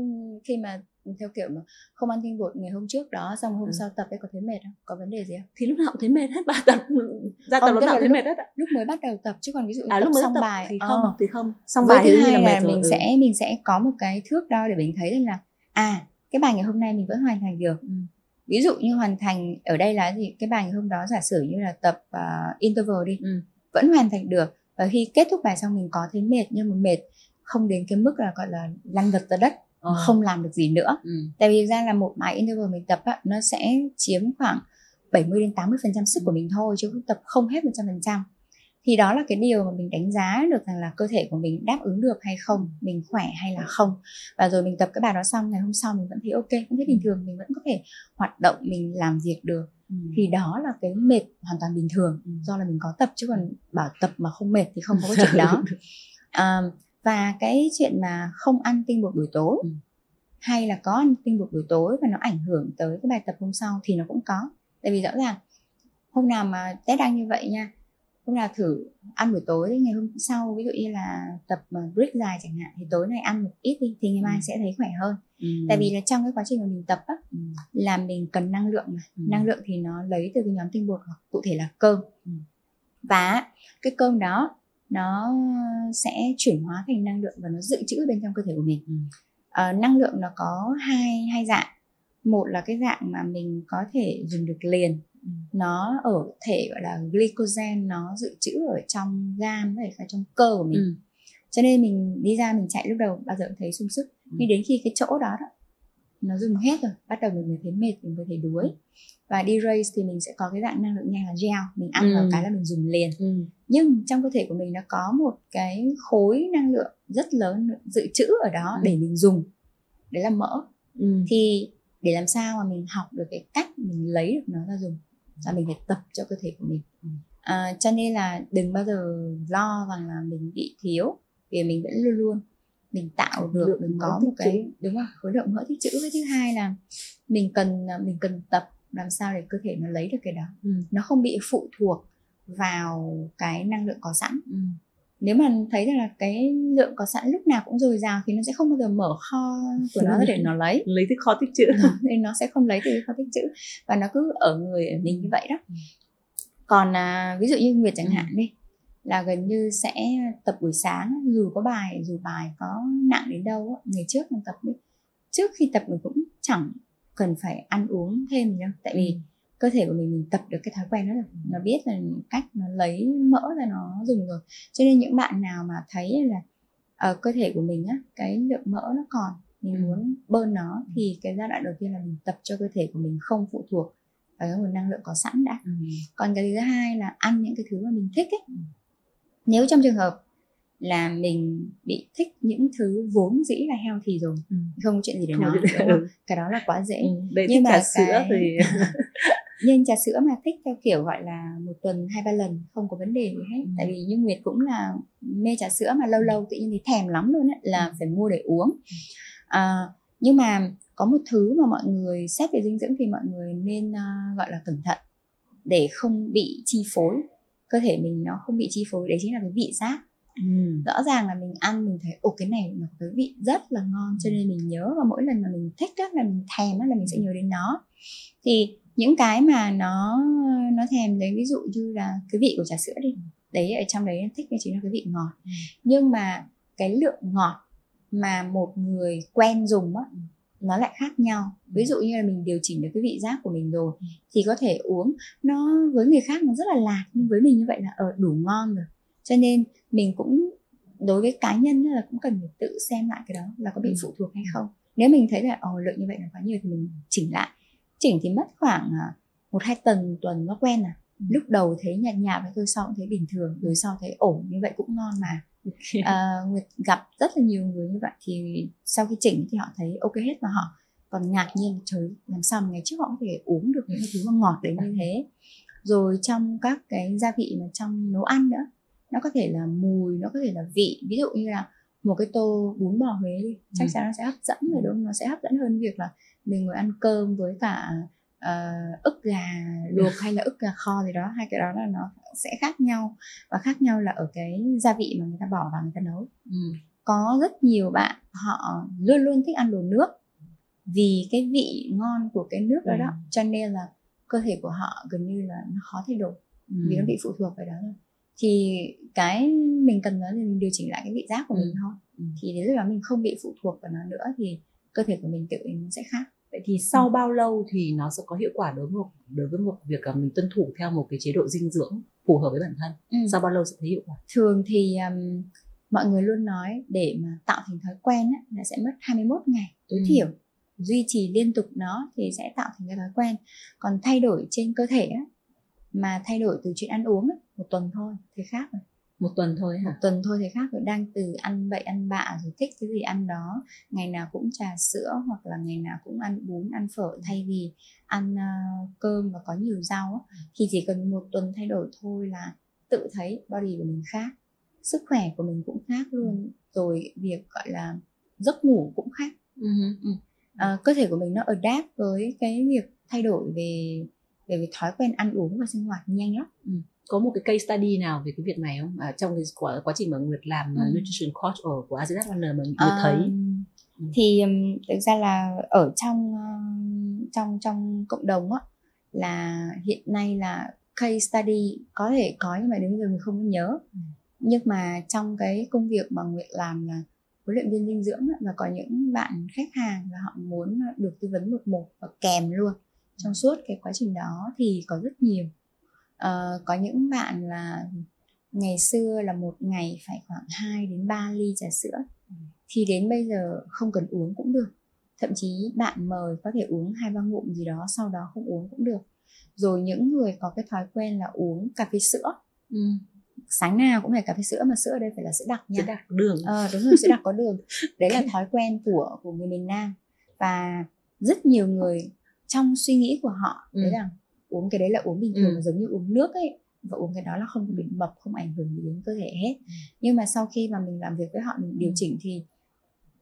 Speaker 1: khi mà theo kiểu mà không ăn tinh bột ngày hôm trước đó xong hôm ừ. sau tập ấy có thấy mệt không có vấn đề gì không
Speaker 2: thì lúc nào cũng thấy mệt hết bài tập ra tập lúc nào thấy mệt hết
Speaker 1: lúc mới bắt đầu tập chứ còn ví dụ
Speaker 2: à,
Speaker 1: tập
Speaker 2: lúc mới
Speaker 1: xong
Speaker 2: tập
Speaker 1: bài
Speaker 2: thì không ờ. thì không xong bài thì
Speaker 1: hai là, là mình rồi. sẽ mình sẽ có một cái thước đo để mình thấy là à cái bài ngày hôm nay mình vẫn hoàn thành được ừ. ví dụ như hoàn thành ở đây là gì cái bài ngày hôm đó giả sử như là tập uh, interval đi ừ. vẫn hoàn thành được và khi kết thúc bài xong mình có thấy mệt nhưng mà mệt không đến cái mức là gọi là lăn vật ra đất ờ. không làm được gì nữa ừ. tại vì ra là một bài interval mình tập á, nó sẽ chiếm khoảng 70 đến 80 phần trăm sức của mình thôi chứ không tập không hết 100 phần trăm thì đó là cái điều mà mình đánh giá được rằng là cơ thể của mình đáp ứng được hay không mình khỏe hay là không. Và rồi mình tập cái bài đó xong ngày hôm sau mình vẫn thấy ok vẫn thấy bình thường mình vẫn có thể hoạt động mình làm việc được. Ừ. thì đó là cái mệt hoàn toàn bình thường. Ừ. do là mình có tập chứ còn bảo tập mà không mệt thì không có cái chuyện đó. À, và cái chuyện mà không ăn tinh bột buổi tối ừ. hay là có ăn tinh bột buổi tối và nó ảnh hưởng tới cái bài tập hôm sau thì nó cũng có. Tại vì rõ ràng hôm nào mà test đăng như vậy nha hôm nào thử ăn buổi tối ngày hôm sau ví dụ như là tập mà break dài chẳng hạn thì tối nay ăn một ít đi thì ngày mai ừ. sẽ thấy khỏe hơn ừ. tại vì là trong cái quá trình mà mình tập á ừ. là mình cần năng lượng mà ừ. năng lượng thì nó lấy từ cái nhóm tinh bột hoặc cụ thể là cơm ừ. và cái cơm đó nó sẽ chuyển hóa thành năng lượng và nó dự trữ bên trong cơ thể của mình ừ. à, năng lượng nó có hai hai dạng một là cái dạng mà mình có thể dùng được liền. Nó ở thể gọi là glycogen nó dự trữ ở trong gan với cả trong cơ của mình ừ. cho nên mình đi ra mình chạy lúc đầu bao giờ cũng thấy sung sức ừ. nhưng đến khi cái chỗ đó, đó nó dùng hết rồi bắt đầu mình mới thấy mệt mình mới thấy đuối và đi race thì mình sẽ có cái dạng năng lượng nhanh là gel mình ăn
Speaker 2: Ừ.
Speaker 1: vào cái là mình dùng liền
Speaker 2: ừ.
Speaker 1: nhưng trong cơ thể của mình nó có một cái khối năng lượng rất lớn dự trữ ở đó
Speaker 2: Ừ.
Speaker 1: để mình dùng đấy là mỡ
Speaker 2: Ừ.
Speaker 1: thì để làm sao mà mình học được cái cách mình lấy được nó ra dùng là mình phải tập cho cơ thể của mình. À, cho nên là đừng bao giờ lo rằng là mình bị thiếu vì mình vẫn luôn luôn mình tạo được
Speaker 2: Lượng
Speaker 1: mình có một cái đúng không khối lượng mỡ tích trữ. Cái thứ hai là mình cần mình cần tập làm sao để cơ thể nó lấy được cái đó.
Speaker 2: Ừ.
Speaker 1: nó không bị phụ thuộc vào cái năng lượng có sẵn.
Speaker 2: Ừ.
Speaker 1: nếu mà thấy rằng là cái lượng có sẵn lúc nào cũng dồi dào thì nó sẽ không bao giờ mở kho của nó để nó lấy
Speaker 2: lấy cái kho tích trữ
Speaker 1: nên nó sẽ không lấy từ kho tích trữ và nó cứ ở người ở mình như vậy đó
Speaker 2: Ừ.
Speaker 1: còn à, ví dụ như nguyệt chẳng
Speaker 2: Ừ.
Speaker 1: hạn đi là gần như sẽ tập buổi sáng dù có bài dù bài có nặng đến đâu ngày trước mình tập đi trước khi tập mình cũng chẳng cần phải ăn uống thêm đâu tại vì
Speaker 2: Ừ.
Speaker 1: cơ thể của mình mình tập được cái thói quen đó rồi nó biết là cách nó lấy mỡ ra nó dùng rồi cho nên những bạn nào mà thấy là ở cơ thể của mình á cái lượng mỡ nó còn mình
Speaker 2: Ừ.
Speaker 1: muốn bơn nó thì cái giai đoạn đầu tiên là mình tập cho cơ thể của mình không phụ thuộc vào cái nguồn năng lượng có sẵn đã
Speaker 2: Ừ.
Speaker 1: còn cái thứ hai là ăn những cái thứ mà mình thích ấy
Speaker 2: Ừ.
Speaker 1: nếu trong trường hợp là mình bị thích những thứ vốn dĩ là healthy rồi
Speaker 2: Ừ.
Speaker 1: không có chuyện gì để nói không? cái đó là quá dễ
Speaker 2: Ừ. Đây
Speaker 1: Nhưng mà
Speaker 2: sữa
Speaker 1: cái-
Speaker 2: thì
Speaker 1: nhưng trà sữa mà thích theo kiểu gọi là một tuần hai ba lần không có vấn đề gì hết.
Speaker 2: Ừ.
Speaker 1: tại vì như nguyệt cũng là mê trà sữa mà lâu lâu tự nhiên thì thèm lắm luôn á là
Speaker 2: Ừ.
Speaker 1: phải mua để uống. À, nhưng mà có một thứ mà mọi người xét về dinh dưỡng thì mọi người nên à, gọi là cẩn thận để không bị chi phối. Cơ thể mình nó không bị chi phối đấy chính là cái vị giác.
Speaker 2: Ừ.
Speaker 1: rõ ràng là mình ăn mình thấy ồ cái này nó có cái vị rất là ngon. Cho nên mình nhớ và mỗi lần mà mình thích á là mình thèm á là mình sẽ nhớ đến nó. Thì những cái mà nó nó thèm đấy ví dụ như là cái vị của trà sữa đi. Đấy ở trong đấy thích đấy chính là cái vị ngọt.
Speaker 2: Ừ.
Speaker 1: nhưng mà cái lượng ngọt mà một người quen dùng á nó lại khác nhau. Ví dụ như là mình điều chỉnh được cái vị giác của mình rồi
Speaker 2: Ừ.
Speaker 1: thì có thể uống nó với người khác nó rất là lạt nhưng với mình như vậy là ở đủ ngon rồi. Cho nên mình cũng đối với cá nhân là cũng cần phải tự xem lại cái đó là có bị
Speaker 2: Ừ.
Speaker 1: phụ thuộc hay không. Nếu mình thấy là ồ lượng như vậy là quá nhiều thì mình chỉnh lại chỉnh thì mất khoảng à, một hai tuần tuần nó quen à.
Speaker 2: Ừ.
Speaker 1: lúc đầu thấy nhạt nhạt và tôi sau cũng thấy bình thường rồi sau thấy ổn như vậy cũng ngon mà. À, Nguyệt gặp rất là nhiều người như vậy thì sau khi chỉnh thì họ thấy ok hết và họ còn ngạc nhiên trời làm sao mà ngày trước họ có thể uống được những cái thứ mà ngọt đến như thế. Rồi trong các cái gia vị mà trong nấu ăn nữa nó có thể là mùi nó có thể là vị. Ví dụ như là một cái tô bún bò Huế đi chắc
Speaker 2: Ừ.
Speaker 1: chắn nó sẽ hấp dẫn rồi đúng không? Nó sẽ hấp dẫn hơn việc là mình ngồi ăn cơm với cả ờ, ức gà luộc hay là ức gà kho gì đó hai cái đó là nó sẽ khác nhau và khác nhau là ở cái gia vị mà người ta bỏ vào người ta nấu
Speaker 2: ừ.
Speaker 1: có rất nhiều bạn họ luôn luôn thích ăn đồ nước vì cái vị ngon của cái nước đó đó
Speaker 2: Ừ.
Speaker 1: cho nên là cơ thể của họ gần như là nó khó thay đổi vì
Speaker 2: Ừ.
Speaker 1: nó bị phụ thuộc vào đó thôi thì cái mình cần nói là mình điều chỉnh lại cái vị giác của
Speaker 2: Ừ.
Speaker 1: mình thôi
Speaker 2: Ừ.
Speaker 1: thì đến lúc đó mình không bị phụ thuộc vào nó nữa thì cơ thể của mình tự nó sẽ khác
Speaker 2: Vậy thì sau bao lâu thì nó sẽ có hiệu quả đối với một đối với một việc là mình tuân thủ theo một cái chế độ dinh dưỡng phù hợp với bản thân?
Speaker 1: Ừ.
Speaker 2: Sau bao lâu sẽ thấy hiệu quả?
Speaker 1: thường thì um, mọi người luôn nói để mà tạo thành thói quen á, là sẽ mất 21 ngày tối
Speaker 2: Ừ.
Speaker 1: thiểu duy trì liên tục nó thì sẽ tạo thành cái thói quen còn thay đổi trên cơ thể á, mà thay đổi từ chuyện ăn uống á, một tuần thôi thì khác rồi
Speaker 2: Một tuần thôi
Speaker 1: một
Speaker 2: hả?
Speaker 1: tuần thôi thì khác rồi đang từ ăn bậy ăn bạ rồi thích cái gì ăn đó. Ngày nào cũng trà sữa hoặc là ngày nào cũng ăn bún ăn phở. Thay vì ăn ờ, cơm và có nhiều rau á, thì chỉ cần một tuần thay đổi thôi là tự thấy body của mình khác sức khỏe của mình cũng khác luôn. Rồi việc gọi là giấc ngủ cũng khác.
Speaker 2: Ừ.
Speaker 1: Ờ, cơ thể của mình nó adapt với cái việc thay đổi về về cái thói quen ăn uống và sinh hoạt nhanh lắm
Speaker 2: Có một cái case study nào về cái việc này không? À, trong cái quá, quá trình mà Nguyệt làm
Speaker 1: Ừ.
Speaker 2: uh, nutrition coach ở của Adidas Runner mà Nguyệt thấy
Speaker 1: Ờm,
Speaker 2: Ừ.
Speaker 1: thì thực ra là ở trong trong trong cộng đồng á là hiện nay là case study có thể có nhưng mà đến bây giờ mình không nhớ
Speaker 2: Ừ.
Speaker 1: nhưng mà trong cái công việc mà Nguyệt làm là huấn luyện viên dinh dưỡng và có những bạn khách hàng là họ muốn được tư vấn một một và kèm luôn trong suốt cái quá trình đó thì có rất nhiều Ờ, có những bạn là ngày xưa là một ngày phải khoảng 2 đến 3 ly trà sữa. Thì đến bây giờ không cần uống cũng được. Thậm chí bạn mời có thể uống hai ba ngụm gì đó sau đó không uống cũng được. Rồi những người có cái thói quen là uống cà phê sữa. Ừ. sáng nào cũng phải cà phê sữa mà sữa ở đây phải là sữa đặc nha.
Speaker 2: Sữa đặc đường.
Speaker 1: Ờ, đúng rồi sữa đặc có đường. Đấy là thói quen của của người miền Nam. Và rất nhiều người trong suy nghĩ của họ ừ. đấy là uống cái đấy là uống bình thường ừ. giống như uống nước ấy và uống cái đó là không bị mập không ảnh hưởng gì đến cơ thể hết ừ. nhưng mà sau khi mà mình làm việc với họ mình điều ừ. chỉnh thì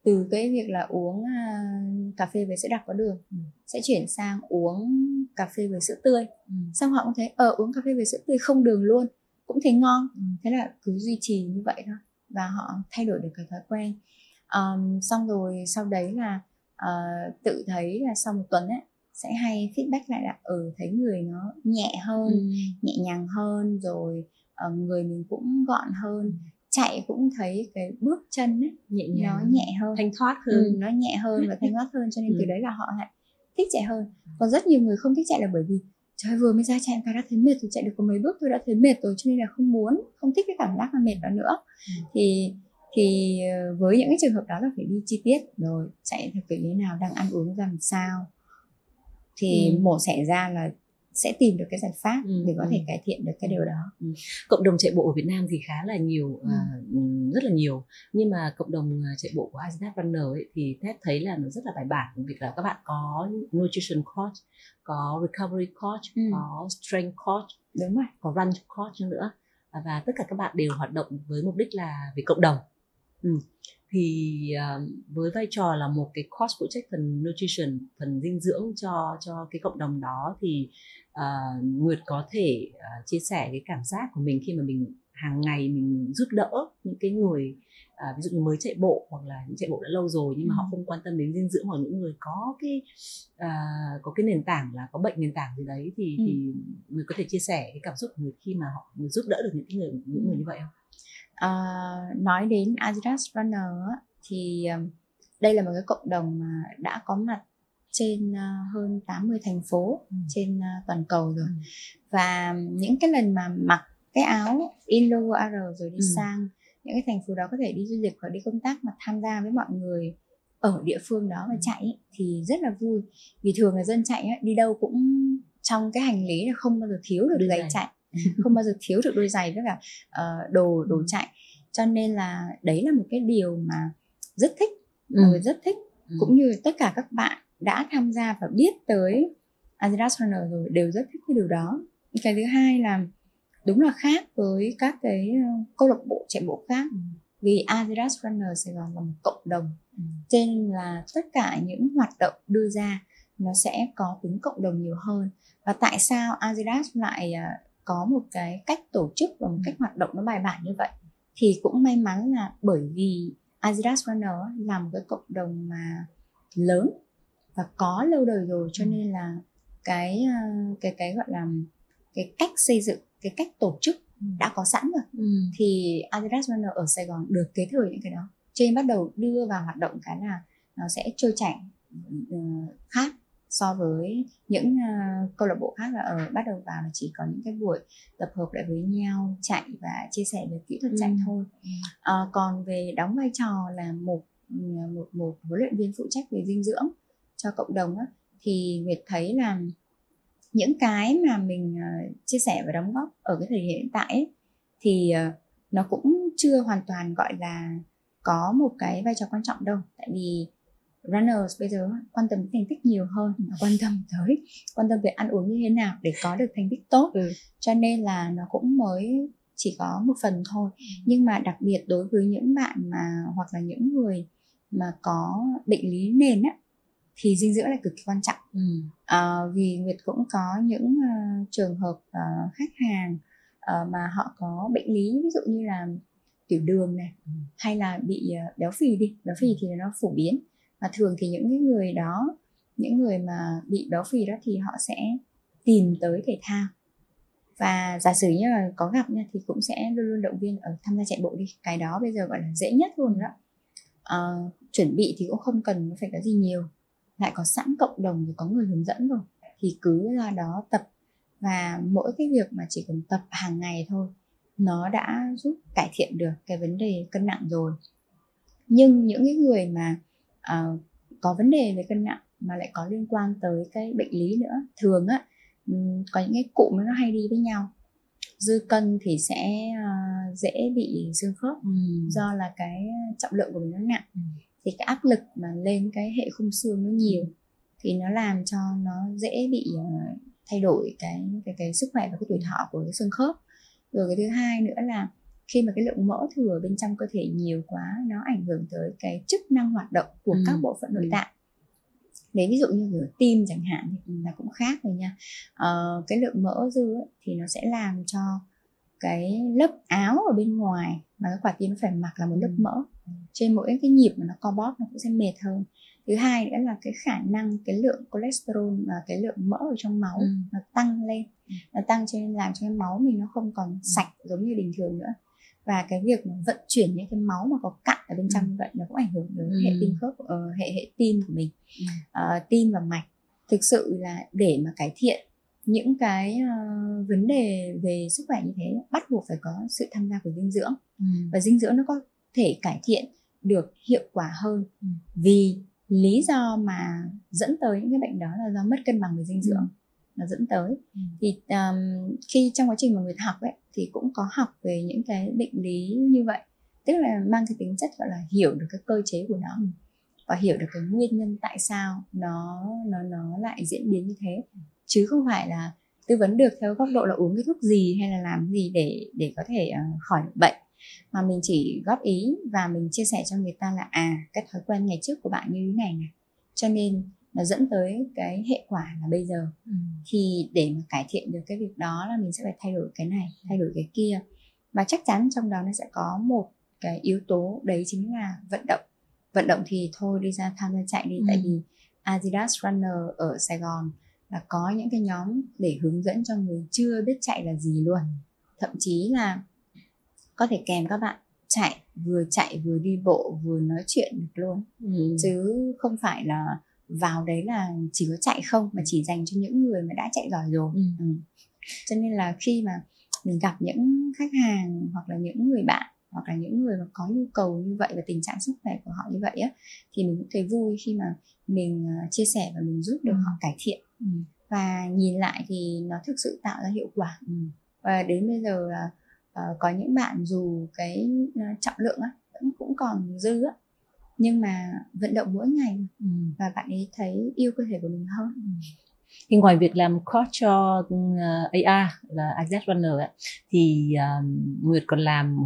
Speaker 1: từ cái việc là uống uh, cà phê với sữa đặc có đường ừ. sẽ chuyển sang uống cà phê với sữa tươi ừ. xong họ cũng thấy ờ uống cà phê với sữa tươi không đường luôn cũng thấy ngon ừ. thế là cứ duy trì như vậy thôi và họ thay đổi được cái thói quen um, xong rồi sau đấy là uh, tự thấy là sau một tuần ấy sẽ hay feedback lại là ừ thấy người nó nhẹ hơn ừ. nhẹ nhàng hơn rồi uh, người mình cũng gọn hơn ừ. chạy cũng thấy cái bước chân ấy nhẹ nhàng. nó nhẹ hơn
Speaker 2: thanh thoát hơn ừ,
Speaker 1: nó nhẹ hơn và thanh thoát hơn cho nên ừ. từ đấy là họ lại thích chạy hơn còn rất nhiều người không thích chạy là bởi vì trời vừa mới ra chạy cái đã thấy mệt rồi chạy được có mấy bước tôi đã thấy mệt rồi cho nên là không muốn không thích cái cảm giác là mệt đó nữa ừ. thì thì ờ, với những cái trường hợp đó là phải đi chi tiết rồi chạy theo kiểu như nào đang ăn uống làm sao thì ừ. mổ xẻ ra là sẽ tìm được cái giải pháp ừ. để có thể cải thiện được cái điều đó. Ừ.
Speaker 2: Cộng đồng chạy bộ ở Việt Nam thì khá là nhiều, ừ. uh, rất là nhiều. Nhưng mà cộng đồng à, chạy bộ của Adidas Runner ấy, thì Ted thấy là nó rất là bài bản. Việc là các bạn có nutrition coach, có recovery coach, ừ. có strength coach,
Speaker 1: đúng rồi,
Speaker 2: có run coach nữa. Và tất cả các bạn đều hoạt động với mục đích là vì cộng đồng. Ừ thì uh, với vai trò là một cái coach phụ trách phần nutrition phần dinh dưỡng cho cho cái cộng đồng đó thì uh, Nguyệt có thể uh, chia sẻ cái cảm giác của mình khi mà mình hàng ngày mình giúp đỡ những cái người à, ví dụ như mới chạy bộ hoặc là những chạy bộ đã lâu rồi nhưng mà họ không quan tâm đến dinh dưỡng hoặc những người có cái à, có cái nền tảng là có bệnh nền tảng gì đấy thì ừ. thì người có thể chia sẻ cái cảm xúc của người khi mà họ người giúp đỡ được những người những người như vậy không?
Speaker 1: Uh, nói đến Adidas Runner thì uh, đây là một cái cộng đồng mà đã có mặt trên uh, hơn 80 thành phố ừ. trên uh, toàn cầu rồi ừ. và những cái lần mà mặc cái áo in logo AR rồi đi ừ. sang những cái thành phố đó có thể đi du lịch hoặc đi công tác mà tham gia với mọi người ở địa phương đó và ừ. chạy thì rất là vui vì thường là dân chạy đi đâu cũng trong cái hành lý là không bao giờ thiếu được giày chạy không bao giờ thiếu được đôi giày với cả uh, đồ đồ chạy cho nên là đấy là một cái điều mà rất thích ừ. mọi người rất thích ừ. cũng như tất cả các bạn đã tham gia và biết tới Adidas Runner rồi đều rất thích cái điều đó cái thứ hai là đúng là khác với các cái ờ, câu lạc bộ chạy bộ khác ừ. vì Adidas Runner Sài Gòn là một cộng đồng ừ. cho nên là tất cả những hoạt động đưa ra nó sẽ có tính cộng đồng nhiều hơn và tại sao Adidas lại ờ, có một cái cách tổ chức và một cách hoạt động nó bài bản như vậy thì cũng may mắn là bởi vì Adidas Runner là một cái cộng đồng mà lớn và có lâu đời rồi cho nên là cái ờ, cái cái gọi là cái cách xây dựng cái cách tổ chức đã có sẵn rồi. Ừ. thì Adidas Runner ở Sài Gòn được kế thừa những cái đó. Cho nên bắt đầu đưa vào hoạt động cái là nó sẽ trôi chảy uh, khác so với những uh, câu lạc bộ khác là ở bắt đầu vào là chỉ có những cái buổi tập hợp lại với nhau chạy và chia sẻ về kỹ thuật chạy ừ. thôi. Uh, còn về đóng vai trò là một một một huấn luyện viên phụ trách về dinh dưỡng cho cộng đồng á, thì Nguyệt thấy là những cái mà mình uh, chia sẻ và đóng góp ở cái thời điểm hiện tại ấy, thì uh, nó cũng chưa hoàn toàn gọi là có một cái vai trò quan trọng đâu. Tại vì runners bây giờ quan tâm đến thành tích nhiều hơn quan tâm tới quan tâm về ăn uống như thế nào để có được thành tích tốt ừ. cho nên là nó cũng mới chỉ có một phần thôi ừ. nhưng mà đặc biệt đối với những bạn mà hoặc là những người mà có bệnh lý nền á thì dinh dưỡng là cực kỳ quan trọng ừ. à, vì nguyệt cũng có những uh, trường hợp uh, khách hàng uh, mà họ có bệnh lý ví dụ như là tiểu đường này ừ. hay là bị uh, béo phì đi béo phì thì nó phổ biến và thường thì những cái người đó những người mà bị béo phì đó thì họ sẽ tìm tới thể thao. Và giả sử như là có gặp nha thì cũng sẽ luôn luôn động viên ở tham gia chạy bộ đi cái đó bây giờ gọi là dễ nhất luôn đó. À, chuẩn bị thì cũng không cần phải có gì nhiều lại có sẵn cộng đồng rồi có người hướng dẫn rồi thì cứ ra đó tập. Và mỗi cái việc mà chỉ cần tập hàng ngày thôi nó đã giúp cải thiện được cái vấn đề cân nặng rồi. Nhưng những cái người mà uh, có vấn đề về cân nặng mà lại có liên quan tới cái bệnh lý nữa. Thường á có những cái cụm nó hay đi với nhau. Dư cân thì sẽ uh, dễ bị xương khớp ừ. do là cái trọng lượng của mình nó nặng. Ừ. thì cái áp lực mà lên cái hệ khung xương nó nhiều thì nó làm cho nó dễ bị uh, thay đổi cái cái cái sức khỏe và cái tuổi thọ của cái xương khớp. Rồi cái thứ hai nữa là khi mà cái lượng mỡ thừa bên trong cơ thể nhiều quá nó ảnh hưởng tới cái chức năng hoạt động của ừ. các bộ phận nội ừ. tạng lấy ví dụ như ở tim chẳng hạn thì là cũng khác rồi nha ờ, cái lượng mỡ dư ấy, thì nó sẽ làm cho cái lớp áo ở bên ngoài mà cái quả tim nó phải mặc là một lớp ừ. mỡ trên mỗi cái nhịp mà nó co bóp nó cũng sẽ mệt hơn thứ hai nữa là cái khả năng cái lượng cholesterol và cái lượng mỡ ở trong máu ừ. nó tăng lên ừ. nó tăng cho nên làm cho cái máu mình nó không còn sạch giống như bình thường nữa và cái việc vận chuyển những cái máu mà có cặn ở bên trong ừ. như vậy nó cũng ảnh hưởng đến ừ. hệ tim khớp uh, hệ hệ tim của mình uh, tim và mạch thực sự là để mà cải thiện những cái uh, vấn đề về sức khỏe như thế bắt buộc phải có sự tham gia của dinh dưỡng ừ. và dinh dưỡng nó có thể cải thiện được hiệu quả hơn ừ. vì lý do mà dẫn tới những cái bệnh đó là do mất cân bằng về dinh dưỡng ừ. nó dẫn tới ừ. thì um, khi trong quá trình mà người ta học ấy thì cũng có học về những cái bệnh lý như vậy. Tức là mang cái tính chất, gọi là, hiểu được cái cơ chế của nó và hiểu được cái nguyên nhân tại sao nó nó nó lại diễn biến như thế. Chứ không phải là tư vấn được theo góc độ là uống cái thuốc gì hay là làm gì để để có thể ờ, khỏi bệnh. Mà mình chỉ góp ý và mình chia sẻ cho người ta là à cái thói quen ngày trước của bạn như thế này này. Cho nên nó dẫn tới cái hệ quả là bây giờ. Ừ. thì để mà cải thiện được cái việc đó là mình sẽ phải thay đổi cái này thay đổi cái kia. Và chắc chắn trong đó nó sẽ có một cái yếu tố đấy chính là vận động. Vận động thì thôi đi ra tham gia chạy đi. Ừ. tại vì Adidas Runner ở Sài Gòn là có những cái nhóm để hướng dẫn cho người chưa biết chạy là gì luôn. Thậm chí là có thể kèm các bạn chạy vừa chạy vừa đi bộ vừa nói chuyện được luôn. Ừ. chứ không phải là vào đấy là chỉ có chạy không mà chỉ dành cho những người mà đã chạy giỏi rồi ừ. Ừ. cho nên là khi mà mình gặp những khách hàng hoặc là những người bạn hoặc là những người mà có nhu cầu như vậy và tình trạng sức khỏe của họ như vậy á thì mình cũng thấy vui khi mà mình à, chia sẻ và mình giúp được ừ. họ cải thiện ừ. và nhìn lại thì nó thực sự tạo ra hiệu quả ừ. và đến bây giờ là uh, có những bạn dù cái uh, trọng lượng á vẫn cũng còn dư á nhưng mà vận động mỗi ngày ừ. và bạn ấy thấy yêu cơ thể của mình hơn ừ.
Speaker 2: thì ngoài việc làm coach cho uh, AR là Access Runner ấy, thì uh, Nguyệt còn làm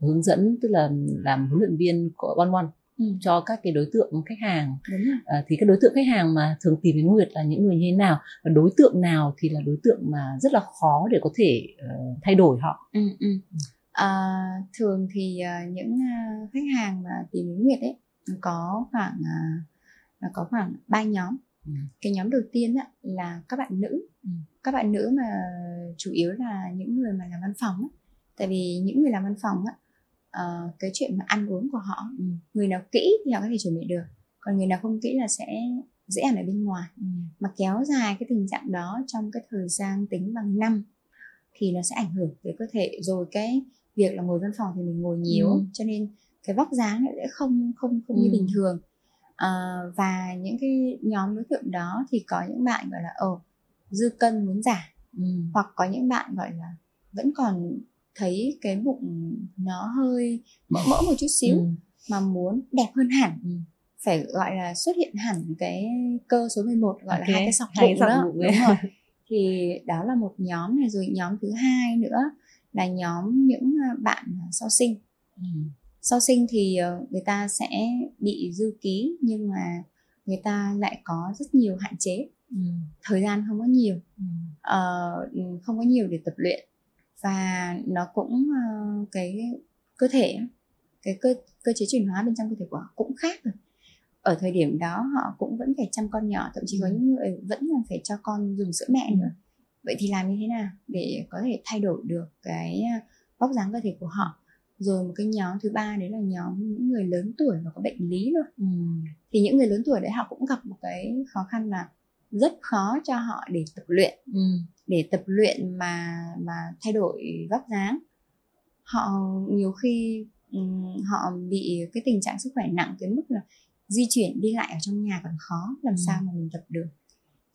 Speaker 2: hướng dẫn tức là làm huấn luyện viên của One One ừ. cho các cái đối tượng khách hàng à, thì các đối tượng khách hàng mà thường tìm đến Nguyệt là những người như thế nào và đối tượng nào thì là đối tượng mà rất là khó để có thể uh, thay đổi họ ừ, ừ.
Speaker 1: À, thường thì uh, những uh, khách hàng mà tìm đến Nguyệt ấy có khoảng uh, có khoảng ba nhóm ừ. cái nhóm đầu tiên á, là các bạn nữ ừ. các bạn nữ mà chủ yếu là những người mà làm văn phòng á. tại vì những người làm văn phòng á, uh, cái chuyện mà ăn uống của họ ừ. người nào kỹ thì họ có thể chuẩn bị được còn người nào không kỹ là sẽ dễ ăn ở bên ngoài ừ. mà kéo dài cái tình trạng đó trong cái thời gian tính bằng năm thì nó sẽ ảnh hưởng tới cơ thể rồi cái việc là ngồi văn phòng thì mình ngồi nhiều ừ. cho nên cái vóc dáng sẽ không không không ừ. như bình thường à, và những cái nhóm đối tượng đó thì có những bạn gọi là ờ dư cân muốn giảm ừ. hoặc có những bạn gọi là vẫn còn thấy cái bụng nó hơi mỡ mỡ một chút xíu ừ. mà muốn đẹp hơn hẳn ừ. phải gọi là xuất hiện hẳn cái cơ số 11 gọi okay. là hai cái sọc bụng đó bụng đúng rồi thì đó là một nhóm này rồi nhóm thứ hai nữa là nhóm những à, bạn sau sinh ừ. Sau sinh thì ờ, người ta sẽ bị dư ký nhưng mà người ta lại có rất nhiều hạn chế. Ừ. thời gian không có nhiều. Ừ. uh, không có nhiều để tập luyện. Và nó cũng uh, cái cơ thể cái cơ cơ chế chuyển hóa bên trong cơ thể của họ cũng khác rồi. Ở thời điểm đó họ cũng vẫn phải chăm con nhỏ thậm chí có ừ. những người vẫn còn phải cho con dùng sữa mẹ nữa. Vậy thì làm như thế nào để có thể thay đổi được cái vóc dáng cơ thể của họ rồi một cái nhóm thứ ba đấy là nhóm những người lớn tuổi và có bệnh lý luôn ừ. thì những người lớn tuổi đấy họ cũng gặp một cái khó khăn là rất khó cho họ để tập luyện ừ. để tập luyện mà mà thay đổi vóc dáng họ nhiều khi um, họ bị cái tình trạng sức khỏe nặng tới mức là di chuyển đi lại ở trong nhà còn khó làm
Speaker 2: Ừ.
Speaker 1: sao mà mình tập được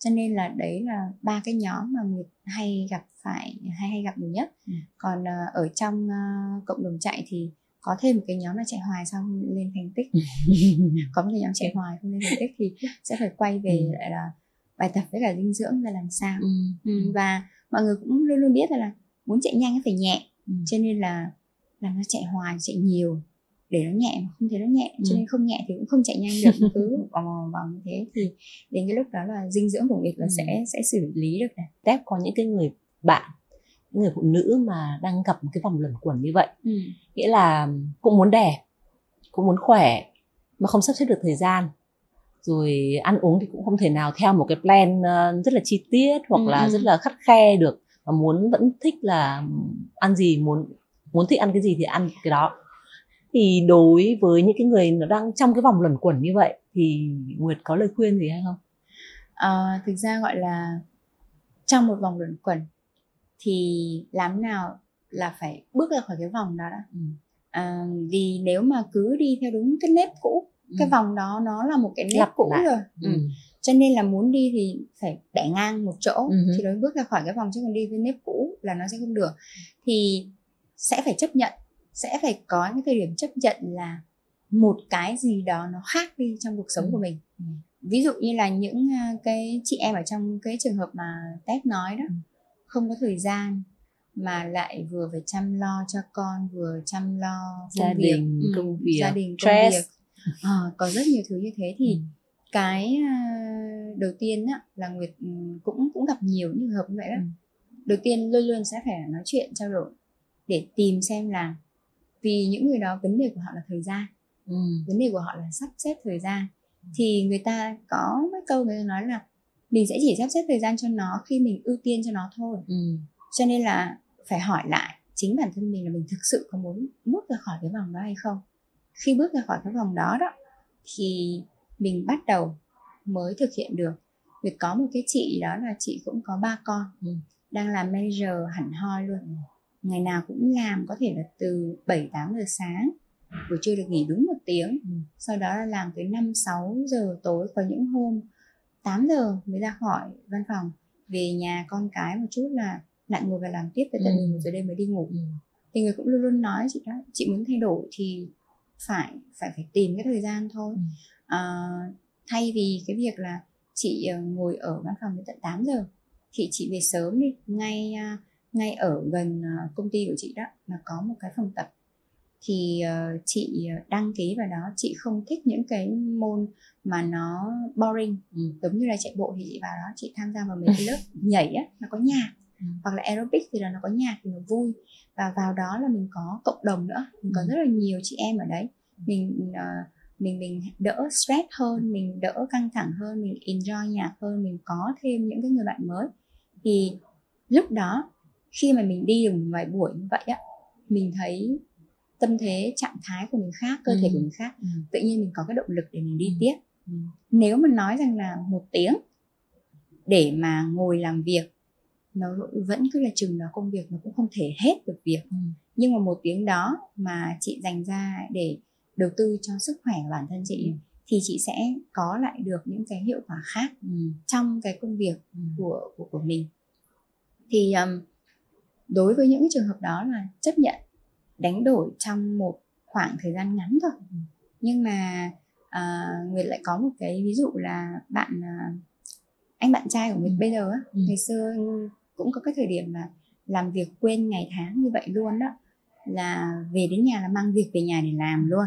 Speaker 1: cho nên là đấy là ba cái nhóm mà Nguyệt hay gặp phải hay hay gặp nhiều nhất
Speaker 2: Ừ.
Speaker 1: còn ờ, ở trong ờ, cộng đồng chạy thì có thêm một cái nhóm là chạy hoài xong lên thành tích có một cái nhóm chạy hoài không lên thành tích thì sẽ phải quay về
Speaker 2: Ừ.
Speaker 1: lại là bài tập với cả dinh dưỡng là làm sao
Speaker 2: Ừ.
Speaker 1: ừ. và mọi người cũng luôn luôn biết là, là muốn chạy nhanh phải nhẹ
Speaker 2: Ừ.
Speaker 1: cho nên là làm nó chạy hoài chạy nhiều để nó nhẹ mà không thấy nó nhẹ cho
Speaker 2: Ừ.
Speaker 1: nên không nhẹ thì cũng không chạy nhanh được cứ vòng vòng vòng như thế thì đến cái lúc đó là dinh dưỡng của Nguyệt là
Speaker 2: Ừ.
Speaker 1: sẽ sẽ xử lý được này
Speaker 2: Tép có những cái người bạn người phụ nữ mà đang gặp một cái vòng luẩn quẩn như vậy
Speaker 1: ừ.
Speaker 2: nghĩa là cũng muốn đẹp cũng muốn khỏe mà không sắp xếp được thời gian rồi ăn uống thì cũng không thể nào theo một cái plan ờ, rất là chi tiết hoặc
Speaker 1: Ừ,
Speaker 2: là
Speaker 1: ừ.
Speaker 2: rất là khắt khe được mà muốn vẫn thích là ăn gì muốn muốn thích ăn cái gì thì ăn cái đó thì đối với những cái người nó đang trong cái vòng luẩn quẩn như vậy thì Nguyệt có lời khuyên gì hay không?
Speaker 1: Ờ, thực ra gọi là trong một vòng luẩn quẩn thì làm nào là phải bước ra khỏi cái vòng đó đã
Speaker 2: Ừ.
Speaker 1: à, vì nếu mà cứ đi theo đúng cái nếp cũ cái vòng đó nó là một cái nếp
Speaker 2: Lặp
Speaker 1: cũ
Speaker 2: lại.
Speaker 1: rồi
Speaker 2: Ừ.
Speaker 1: ừ. cho nên là muốn đi thì phải bẻ ngang một chỗ
Speaker 2: Ừ
Speaker 1: thì mới bước ra khỏi cái vòng chứ còn đi với nếp cũ là nó sẽ không được thì sẽ phải chấp nhận sẽ phải có những thời điểm chấp nhận là một cái gì đó nó khác đi trong cuộc sống
Speaker 2: Ừ.
Speaker 1: của mình
Speaker 2: Ừ.
Speaker 1: ví dụ như là những à, cái chị em ở trong cái trường hợp mà Tép nói đó
Speaker 2: Ừ.
Speaker 1: không có thời gian mà lại vừa phải chăm lo cho con vừa chăm lo công
Speaker 2: Gia
Speaker 1: việc
Speaker 2: đình,
Speaker 1: Ừ,
Speaker 2: công việc,
Speaker 1: gia đình công
Speaker 2: stress.
Speaker 1: việc Ờ, có rất nhiều thứ như thế thì
Speaker 2: Ừ.
Speaker 1: cái à, đầu tiên á, là Nguyệt cũng cũng gặp nhiều những trường hợp như vậy đó
Speaker 2: Ừ.
Speaker 1: đầu tiên luôn luôn sẽ phải nói chuyện trao đổi để tìm xem là vì những người đó vấn đề của họ là thời gian.
Speaker 2: Ừ.
Speaker 1: vấn đề của họ là sắp xếp thời gian. Thì người ta có mấy câu người ta nói là mình sẽ chỉ sắp xếp thời gian cho nó khi mình ưu tiên cho nó thôi.
Speaker 2: Ừ.
Speaker 1: cho nên là phải hỏi lại chính bản thân mình là mình thực sự có muốn bước ra khỏi cái vòng đó hay không. Khi bước ra khỏi cái vòng đó đó thì mình bắt đầu mới thực hiện được. Việc có một cái chị đó là chị cũng có ba con
Speaker 2: Ừ.
Speaker 1: đang làm manager hẳn hoi luôn ngày nào cũng làm có thể là từ 7 8 giờ sáng buổi trưa được nghỉ đúng một tiếng
Speaker 2: Ừ.
Speaker 1: sau đó là làm tới 5 6 giờ tối có những hôm 8 giờ mới ra khỏi văn phòng về nhà con cái một chút là lại ngồi và làm tiếp tới tận
Speaker 2: Ừ.
Speaker 1: 11 giờ đêm mới đi ngủ
Speaker 2: Ừ.
Speaker 1: thì người cũng luôn luôn nói chị đó chị muốn thay đổi thì phải phải phải tìm cái thời gian thôi
Speaker 2: Ừ.
Speaker 1: à, thay vì cái việc là chị ờ, ngồi ở văn phòng đến tận 8 giờ thì chị về sớm đi ngay à, ngay ở gần à, công ty của chị đó là có một cái phòng tập. Thì ờ, chị ờ, đăng ký vào đó chị không thích những cái môn mà nó boring.
Speaker 2: Ừ.
Speaker 1: giống như là chạy bộ thì chị vào đó chị tham gia vào mấy cái lớp nhảy á nó có nhạc.
Speaker 2: Ừ.
Speaker 1: hoặc là aerobic thì là nó có nhạc thì nó vui. Và vào đó là mình có cộng đồng nữa. Mình có
Speaker 2: Ừ.
Speaker 1: rất là nhiều chị em ở đấy. Mình ờ, mình mình đỡ stress hơn mình đỡ căng thẳng hơn mình enjoy nhạc hơn mình có thêm những cái người bạn mới. Thì lúc đó khi mà mình đi được một vài buổi như vậy á mình thấy tâm thế trạng thái của mình khác cơ thể
Speaker 2: Ừ.
Speaker 1: của mình khác
Speaker 2: Ừ.
Speaker 1: tự nhiên mình có cái động lực để mình đi
Speaker 2: Ừ.
Speaker 1: tiếp
Speaker 2: Ừ.
Speaker 1: nếu mà nói rằng là một tiếng để mà ngồi làm việc nó vẫn cứ là chừng đó công việc nó cũng không thể hết được việc
Speaker 2: Ừ.
Speaker 1: nhưng mà một tiếng đó mà chị dành ra để đầu tư cho sức khỏe của bản thân chị
Speaker 2: Ừ.
Speaker 1: thì chị sẽ có lại được những cái hiệu quả khác
Speaker 2: Ừ.
Speaker 1: trong cái công việc
Speaker 2: Ừ.
Speaker 1: của của, của mình thì um, đối với những cái trường hợp đó là chấp nhận đánh đổi trong một khoảng thời gian ngắn thôi
Speaker 2: Ừ.
Speaker 1: nhưng mà à, Nguyệt lại có một cái ví dụ là bạn à, anh bạn trai của Nguyệt
Speaker 2: Ừ.
Speaker 1: bây giờ á
Speaker 2: Ừ.
Speaker 1: ngày xưa cũng có cái thời điểm là làm việc quên ngày tháng như vậy luôn đó là về đến nhà là mang việc về nhà để làm luôn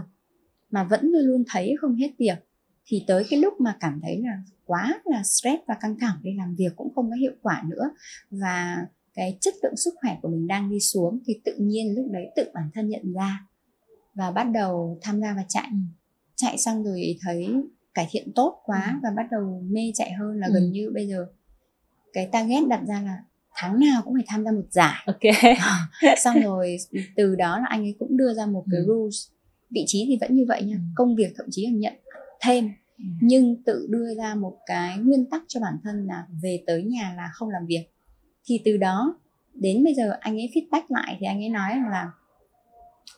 Speaker 1: mà vẫn luôn luôn thấy không hết việc thì tới cái lúc mà cảm thấy là quá là stress và căng thẳng đi làm việc cũng không có hiệu quả nữa và cái chất lượng sức khỏe của mình đang đi xuống thì tự nhiên lúc đấy tự bản thân nhận ra và bắt đầu tham gia vào chạy chạy xong rồi thấy cải thiện tốt quá
Speaker 2: Ừ.
Speaker 1: và bắt đầu mê chạy hơn là
Speaker 2: Ừ.
Speaker 1: gần như bây giờ cái target đặt ra là tháng nào cũng phải tham gia một giải
Speaker 2: Ok.
Speaker 1: xong rồi từ đó là anh ấy cũng đưa ra một cái
Speaker 2: Ừ.
Speaker 1: rules vị trí thì vẫn như vậy nha
Speaker 2: Ừ.
Speaker 1: công việc thậm chí là nhận thêm
Speaker 2: Ừ.
Speaker 1: nhưng tự đưa ra một cái nguyên tắc cho bản thân là về tới nhà là không làm việc thì từ đó đến bây giờ anh ấy feedback lại thì anh ấy nói rằng là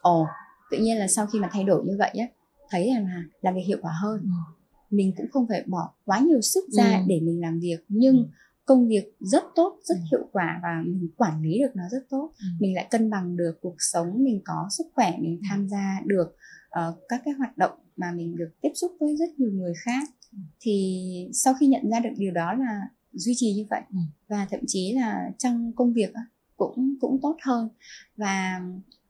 Speaker 1: ồ tự nhiên là sau khi mà thay đổi như vậy á thấy rằng là làm việc hiệu quả hơn ừ. mình cũng không phải bỏ quá nhiều sức ra ừ. để mình làm việc nhưng ừ. công việc rất tốt rất ừ. hiệu quả và mình quản lý được nó rất tốt ừ. mình lại cân bằng được cuộc sống mình có sức khỏe mình ừ. tham gia được uh, các cái hoạt động mà mình được tiếp xúc với rất nhiều người khác ừ. thì sau khi nhận ra được điều đó là duy trì như vậy ừ. và thậm chí là trong công việc cũng cũng tốt hơn và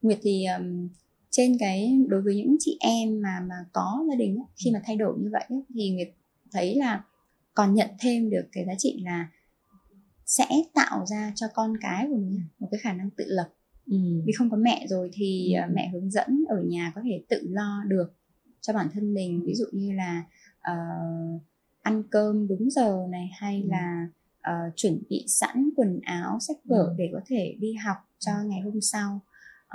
Speaker 1: Nguyệt thì um, trên cái đối với những chị em mà mà có gia đình khi mà thay đổi như vậy thì Nguyệt thấy là còn nhận thêm được cái giá trị là sẽ tạo ra cho con cái của mình một cái khả năng tự lập ừ. vì không có mẹ rồi thì ừ. mẹ hướng dẫn ở nhà có thể tự lo được cho bản thân mình ví dụ như là uh, ăn cơm đúng giờ này hay ừ. là uh, chuẩn bị sẵn quần áo sách vở ừ. để có thể đi học cho ngày hôm sau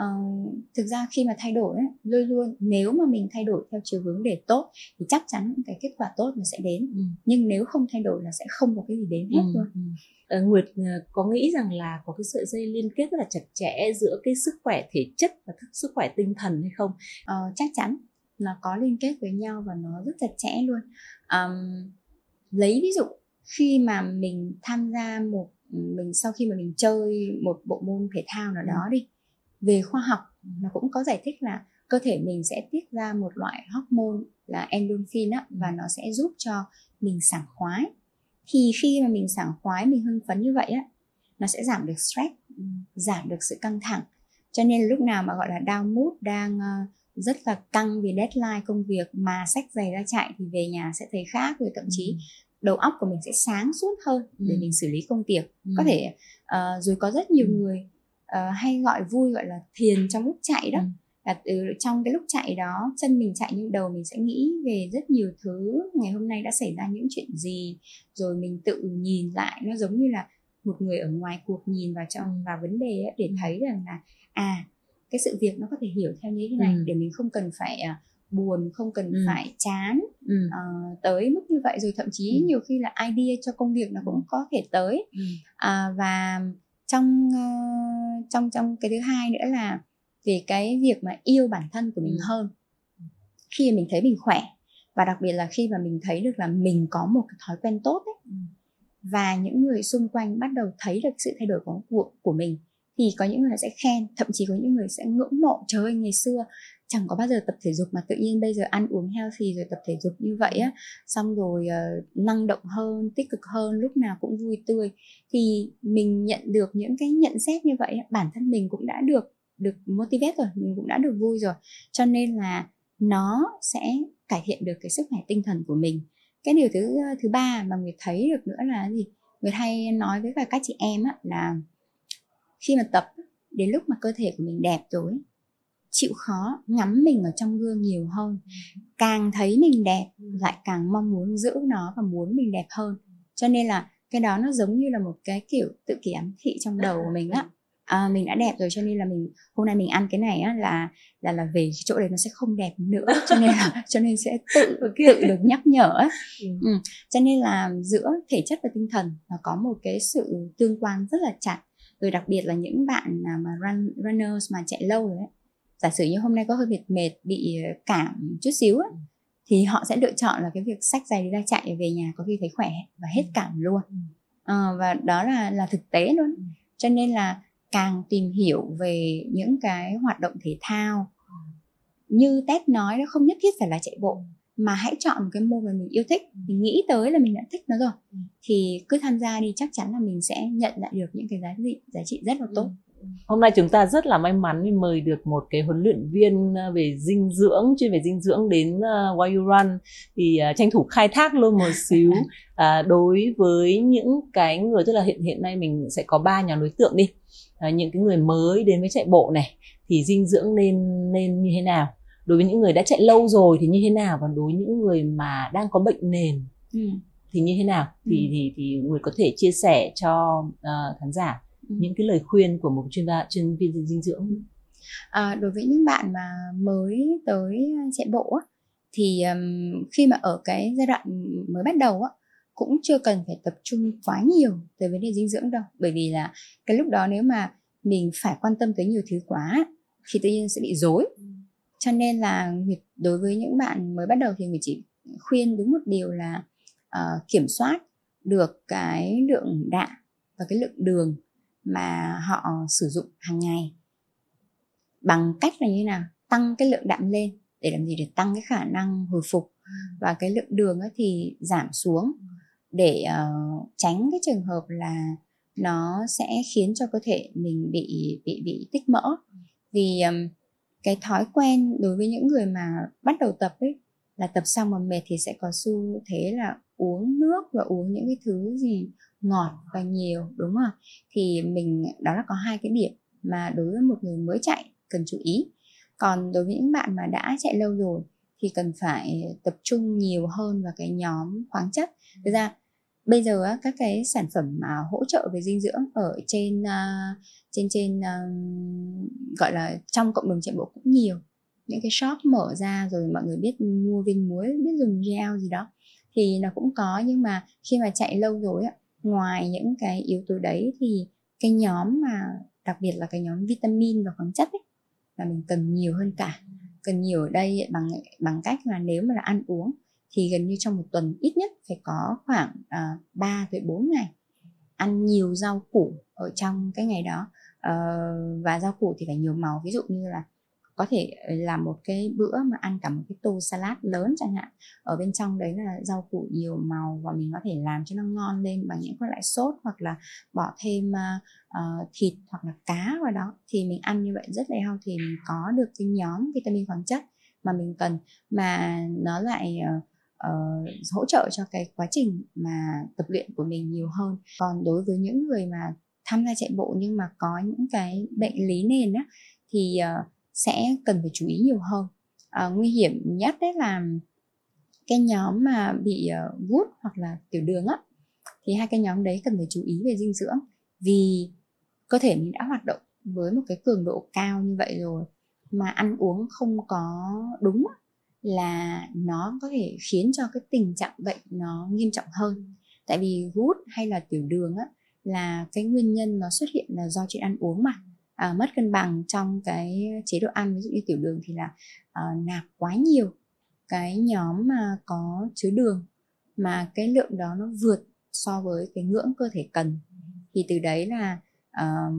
Speaker 1: uh, thực ra khi mà thay đổi ấy, luôn luôn nếu mà mình thay đổi theo chiều hướng để tốt thì chắc chắn cái kết quả tốt nó sẽ đến ừ. nhưng nếu không thay đổi là sẽ không có cái gì đến hết ừ. luôn
Speaker 2: ừ. Nguyệt ờ, có nghĩ rằng là có cái sợi dây liên kết rất là chặt chẽ giữa cái sức khỏe thể chất và sức khỏe tinh thần hay không?
Speaker 1: Uh, chắc chắn nó có liên kết với nhau và nó rất chặt chẽ luôn. Um, lấy ví dụ khi mà mình tham gia một mình sau khi mà mình chơi một bộ môn thể thao nào đó đi về khoa học nó cũng có giải thích là cơ thể mình sẽ tiết ra một loại hormone là endorphin á, và nó sẽ giúp cho mình sảng khoái. Thì khi mà mình sảng khoái mình hưng phấn như vậy á nó sẽ giảm được stress giảm được sự căng thẳng. Cho nên lúc nào mà gọi là down mood đang uh, rất là căng vì deadline công việc mà sách giày ra chạy thì về nhà sẽ thấy khác rồi thậm chí đầu óc của mình sẽ sáng suốt hơn để mình xử lý công việc. Có thể uh, rồi có rất nhiều người uh, hay gọi vui gọi là thiền trong lúc chạy đó. Ừ. là từ trong cái lúc chạy đó chân mình chạy nhưng đầu mình sẽ nghĩ về rất nhiều thứ. Ngày hôm nay đã xảy ra những chuyện gì? Rồi mình tự nhìn lại nó giống như là một người ở ngoài cuộc nhìn vào trong vào vấn đề ấy, để thấy rằng là à cái sự việc nó có thể hiểu theo như thế này ừ. để mình không cần phải uh, buồn không cần ừ. phải chán ừ. uh, tới mức như vậy rồi thậm chí ừ. nhiều khi là idea cho công việc nó cũng có thể tới ừ. uh, và trong uh, trong trong cái thứ hai nữa là về cái việc mà yêu bản thân của mình ừ. hơn khi mình thấy mình khỏe và đặc biệt là khi mà mình thấy được là mình có một cái thói quen tốt ấy, ừ. và những người xung quanh bắt đầu thấy được sự thay đổi của của, của mình thì có những người sẽ khen thậm chí có những người sẽ ngưỡng mộ trời ơi ngày xưa chẳng có bao giờ tập thể dục mà tự nhiên bây giờ ăn uống healthy rồi tập thể dục như vậy á. Xong rồi uh, năng động hơn tích cực hơn lúc nào cũng vui tươi. Thì mình nhận được những cái nhận xét như vậy bản thân mình cũng đã được được motivate rồi mình cũng đã được vui rồi. Cho nên là nó sẽ cải thiện được cái sức khỏe tinh thần của mình. Cái điều thứ ờ, thứ ba mà người thấy được nữa là gì? Người hay nói với cả các chị em á, là khi mà tập đến lúc mà cơ thể của mình đẹp rồi chịu khó ngắm mình ở trong gương nhiều hơn. Càng thấy mình đẹp lại càng mong muốn giữ nó và muốn mình đẹp hơn. Cho nên là cái đó nó giống như là một cái kiểu tự kỷ ám thị trong đầu của mình á. À, mình đã đẹp rồi cho nên là mình hôm nay mình ăn cái này á là là là về chỗ đấy nó sẽ không đẹp nữa. Cho nên là cho nên sẽ tự tự được nhắc nhở á. Ừ. ừ. cho nên là giữa thể chất và tinh thần nó có một cái sự tương quan rất là chặt. Rồi đặc biệt là những bạn mà run, runners mà chạy lâu rồi ấy giả sử như hôm nay có hơi mệt mệt bị cảm chút xíu ấy, thì họ sẽ lựa chọn là cái việc sách giày đi ra chạy về nhà có khi thấy khỏe và hết cảm luôn. À, và đó là là thực tế luôn. Cho nên là càng tìm hiểu về những cái hoạt động thể thao như Tết nói nó không nhất thiết phải là chạy bộ mà hãy chọn một cái môn mà mình yêu thích mình nghĩ tới là mình đã thích nó rồi. Thì cứ tham gia đi chắc chắn là mình sẽ nhận lại được những cái giá trị giá trị rất là tốt
Speaker 2: Hôm nay chúng ta rất là may mắn vì mời được một cái huấn luyện viên ờ, về dinh dưỡng chuyên về dinh dưỡng đến uh, Why You Run thì uh, tranh thủ khai thác luôn một xíu uh, đối với những cái người tức là hiện hiện nay mình sẽ có ba nhóm đối tượng đi uh, những cái người mới đến với chạy bộ này thì dinh dưỡng nên nên như thế nào đối với những người đã chạy lâu rồi thì như thế nào và đối với những người mà đang có bệnh nền ừ. thì như thế nào thì ừ. thì thì người có thể chia sẻ cho uh, khán giả. Những cái lời khuyên của một chuyên gia chuyên viên dinh dưỡng.
Speaker 1: À, đối với những bạn mà mới tới chạy bộ á, thì um, khi mà ở cái giai đoạn mới bắt đầu á, cũng chưa cần phải tập trung quá nhiều tới vấn đề dinh dưỡng đâu. Bởi vì là cái lúc đó nếu mà mình phải quan tâm tới nhiều thứ quá thì tự nhiên sẽ bị dối cho nên là Nguyệt đối với những bạn mới bắt đầu thì Nguyệt chỉ khuyên đúng một điều là uh, kiểm soát được cái lượng đạm và cái lượng đường mà họ sử dụng hàng ngày. Bằng cách là như nào? Tăng cái lượng đạm lên để làm gì? Để tăng cái khả năng hồi phục. Và cái lượng đường thì giảm xuống để uh, tránh cái trường hợp là nó sẽ khiến cho cơ thể mình bị bị bị tích mỡ. Vì um, cái thói quen đối với những người mà bắt đầu tập ấy là tập xong mà mệt thì sẽ có xu thế là uống nước và uống những cái thứ gì ngọt và nhiều, đúng không thì mình, đó là có hai cái điểm mà đối với một người mới chạy cần chú ý. Còn đối với những bạn mà đã chạy lâu rồi thì cần phải tập trung nhiều hơn vào cái nhóm khoáng chất. Thực ra, bây giờ các cái sản phẩm mà hỗ trợ về dinh dưỡng ở trên à, trên trên à, gọi là trong cộng đồng chạy bộ cũng nhiều. Những cái shop mở ra rồi mọi người biết mua viên muối, biết dùng gel gì đó thì nó cũng có nhưng mà khi mà chạy lâu rồi ngoài những cái yếu tố đấy thì cái nhóm mà đặc biệt là cái nhóm vitamin và khoáng chất ấy là mình cần nhiều hơn cả. Cần nhiều ở đây bằng bằng cách là nếu mà là ăn uống thì gần như trong một tuần ít nhất phải có khoảng ờ, uh, 3 tới 4 ngày ăn nhiều rau củ ở trong cái ngày đó. Uh, và rau củ thì phải nhiều màu ví dụ như là có thể ờ, là một cái bữa mà ăn cả một cái tô salad lớn chẳng hạn. Ở bên trong đấy là rau củ nhiều màu và mình có thể làm cho nó ngon lên bằng những cái loại sốt hoặc là bỏ thêm uh, thịt hoặc là cá vào đó. Thì mình ăn như vậy rất là healthy mình có được cái nhóm vitamin khoáng chất mà mình cần. Mà nó lại uh, uh, hỗ trợ cho cái quá trình mà tập luyện của mình nhiều hơn. Còn đối với những người mà tham gia chạy bộ nhưng mà có những cái bệnh lý nền á thì uh, sẽ cần phải chú ý nhiều hơn. À, nguy hiểm nhất đấy là cái nhóm mà bị uh, gút hoặc là tiểu đường á thì hai cái nhóm đấy cần phải chú ý về dinh dưỡng. Vì cơ thể mình đã hoạt động với một cái cường độ cao như vậy rồi mà ăn uống không có đúng là nó có thể khiến cho cái tình trạng bệnh nó nghiêm trọng hơn. Tại vì gút hay là tiểu đường á là cái nguyên nhân nó xuất hiện là do chuyện ăn uống mà à, mất cân bằng trong cái chế độ ăn ví dụ như tiểu đường thì là à, nạp quá nhiều cái nhóm mà có chứa đường mà cái lượng đó nó vượt so với cái ngưỡng cơ thể cần thì từ đấy là uh,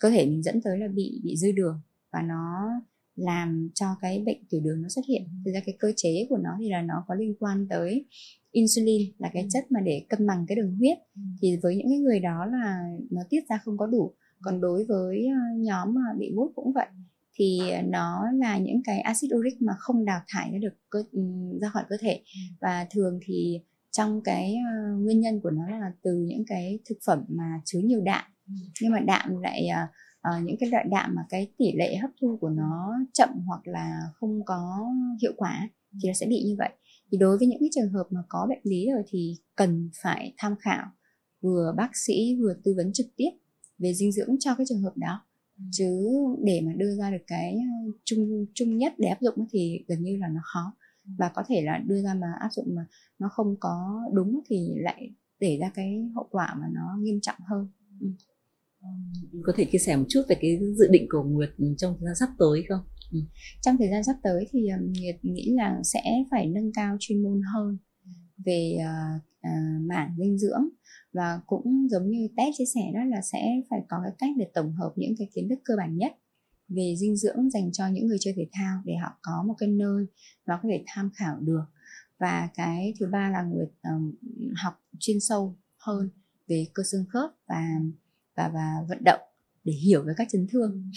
Speaker 1: cơ thể mình dẫn tới là bị bị dư đường và nó làm cho cái bệnh tiểu đường nó xuất hiện thực ra cái cơ chế của nó thì là nó có liên quan tới insulin là cái ừ. chất mà để cân bằng cái đường huyết ừ. thì với những cái người đó là nó tiết ra không có đủ còn đối với nhóm mà bị gút cũng vậy thì nó là những cái acid uric mà không đào thải ra được cơ, ừ, ra khỏi cơ thể. Và thường thì trong cái nguyên nhân của nó là từ những cái thực phẩm mà chứa nhiều đạm. Nhưng mà đạm lại uh, những cái loại đạm mà cái tỷ lệ hấp thu của nó chậm hoặc là không có hiệu quả thì nó sẽ bị như vậy. Thì đối với những cái trường hợp mà có bệnh lý rồi thì cần phải tham khảo vừa bác sĩ vừa tư vấn trực tiếp về dinh dưỡng cho cái trường hợp đó. Chứ để mà đưa ra được cái chung chung nhất để áp dụng thì gần như là nó khó. Và có thể là đưa ra mà áp dụng mà nó không có đúng thì lại để ra cái hậu quả mà nó nghiêm trọng hơn. Ừ.
Speaker 2: Có thể chia sẻ một chút về cái dự định của Nguyệt trong thời gian sắp tới không?
Speaker 1: Ừ. Trong thời gian sắp tới thì Nguyệt nghĩ là sẽ phải nâng cao chuyên môn hơn về uh, uh, mảng dinh dưỡng và cũng giống như Tết chia sẻ đó là sẽ phải có cái cách để tổng hợp những cái kiến thức cơ bản nhất về dinh dưỡng dành cho những người chơi thể thao để họ có một cái nơi mà có thể tham khảo được. Và cái thứ ba là người um, học chuyên sâu hơn về cơ xương khớp và và và vận động để hiểu về các chấn thương.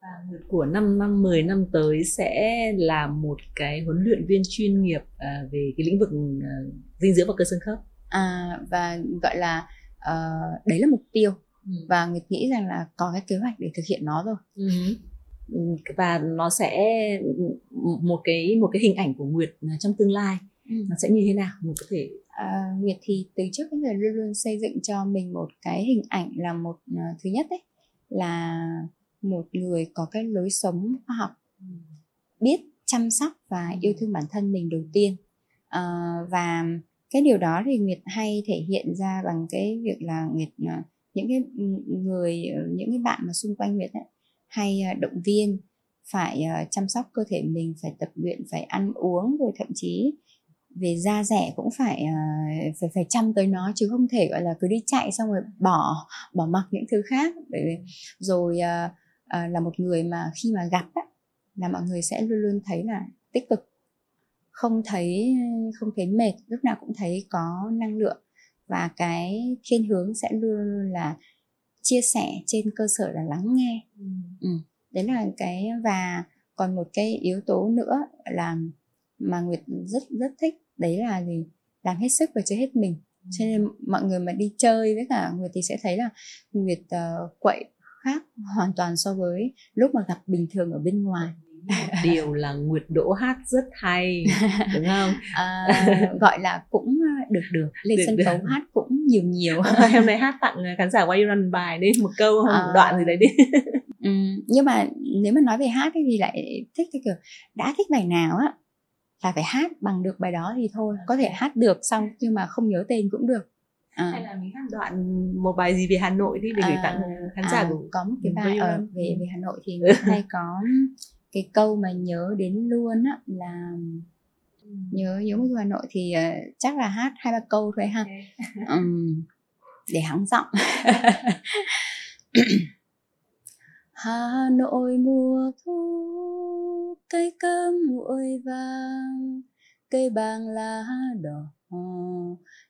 Speaker 2: Và của năm năm 10 năm tới sẽ là một cái huấn luyện viên chuyên nghiệp à, về cái lĩnh vực à, dinh dưỡng và cơ xương khớp
Speaker 1: à, và gọi là uh, đấy là mục tiêu ừ. và nguyệt nghĩ rằng là có cái kế hoạch để thực hiện nó rồi ừ.
Speaker 2: ừ và nó sẽ một cái một cái hình ảnh của nguyệt trong tương lai ừ. nó sẽ như thế nào một có thể
Speaker 1: à, Nguyệt thì từ trước đến giờ luôn luôn xây dựng cho mình một cái hình ảnh là một uh, thứ nhất đấy là một người có cái lối sống khoa học biết chăm sóc và yêu thương bản thân mình đầu tiên uh, và cái điều đó thì Nguyệt hay thể hiện ra bằng cái việc là Nguyệt à, những cái ừ, người ờ, những cái bạn mà xung quanh Nguyệt ấy, hay à, động viên phải à, chăm sóc cơ thể mình phải tập luyện phải ăn uống rồi thậm chí về da rẻ cũng phải phải phải chăm tới nó chứ không thể gọi là cứ đi chạy xong rồi bỏ bỏ mặc những thứ khác. Để rồi là một người mà khi mà gặp á, là mọi người sẽ luôn luôn thấy là tích cực không thấy không thấy mệt lúc nào cũng thấy có năng lượng và cái thiên hướng sẽ luôn là chia sẻ trên cơ sở là lắng nghe ừ. Ừ. đấy là cái và còn một cái yếu tố nữa là mà nguyệt rất rất thích đấy là gì làm hết sức và chơi hết mình ừ. cho nên mọi người mà đi chơi với cả nguyệt thì sẽ thấy là nguyệt uh, quậy khác hoàn toàn so với lúc mà gặp bình thường ở bên ngoài
Speaker 2: điều là Nguyệt Đỗ hát rất hay đúng không? À,
Speaker 1: gọi là cũng ờ, được được. Lên được, sân khấu hát cũng nhiều nhiều.
Speaker 2: Hôm nay hát tặng khán giả quay run bài đi một câu à, một đoạn gì đấy đi.
Speaker 1: Ừ, nhưng mà nếu mà nói về hát thì lại thích cái kiểu đã thích bài nào á là phải hát bằng được bài đó thì thôi có thể hát được xong nhưng mà không nhớ tên cũng được.
Speaker 2: À. hay là mình hát đoạn một bài gì về Hà Nội đi để gửi à, tặng khán giả à,
Speaker 1: của có một cái bài ở về về Hà Nội thì hay có cái câu mà nhớ đến luôn á là nhớ nhớ một Hà Nội thì uh, chắc là hát hai ba câu thôi ha. Um, để hắng giọng. Hà Nội mùa thu cây cam nguội vàng cây bàng lá đỏ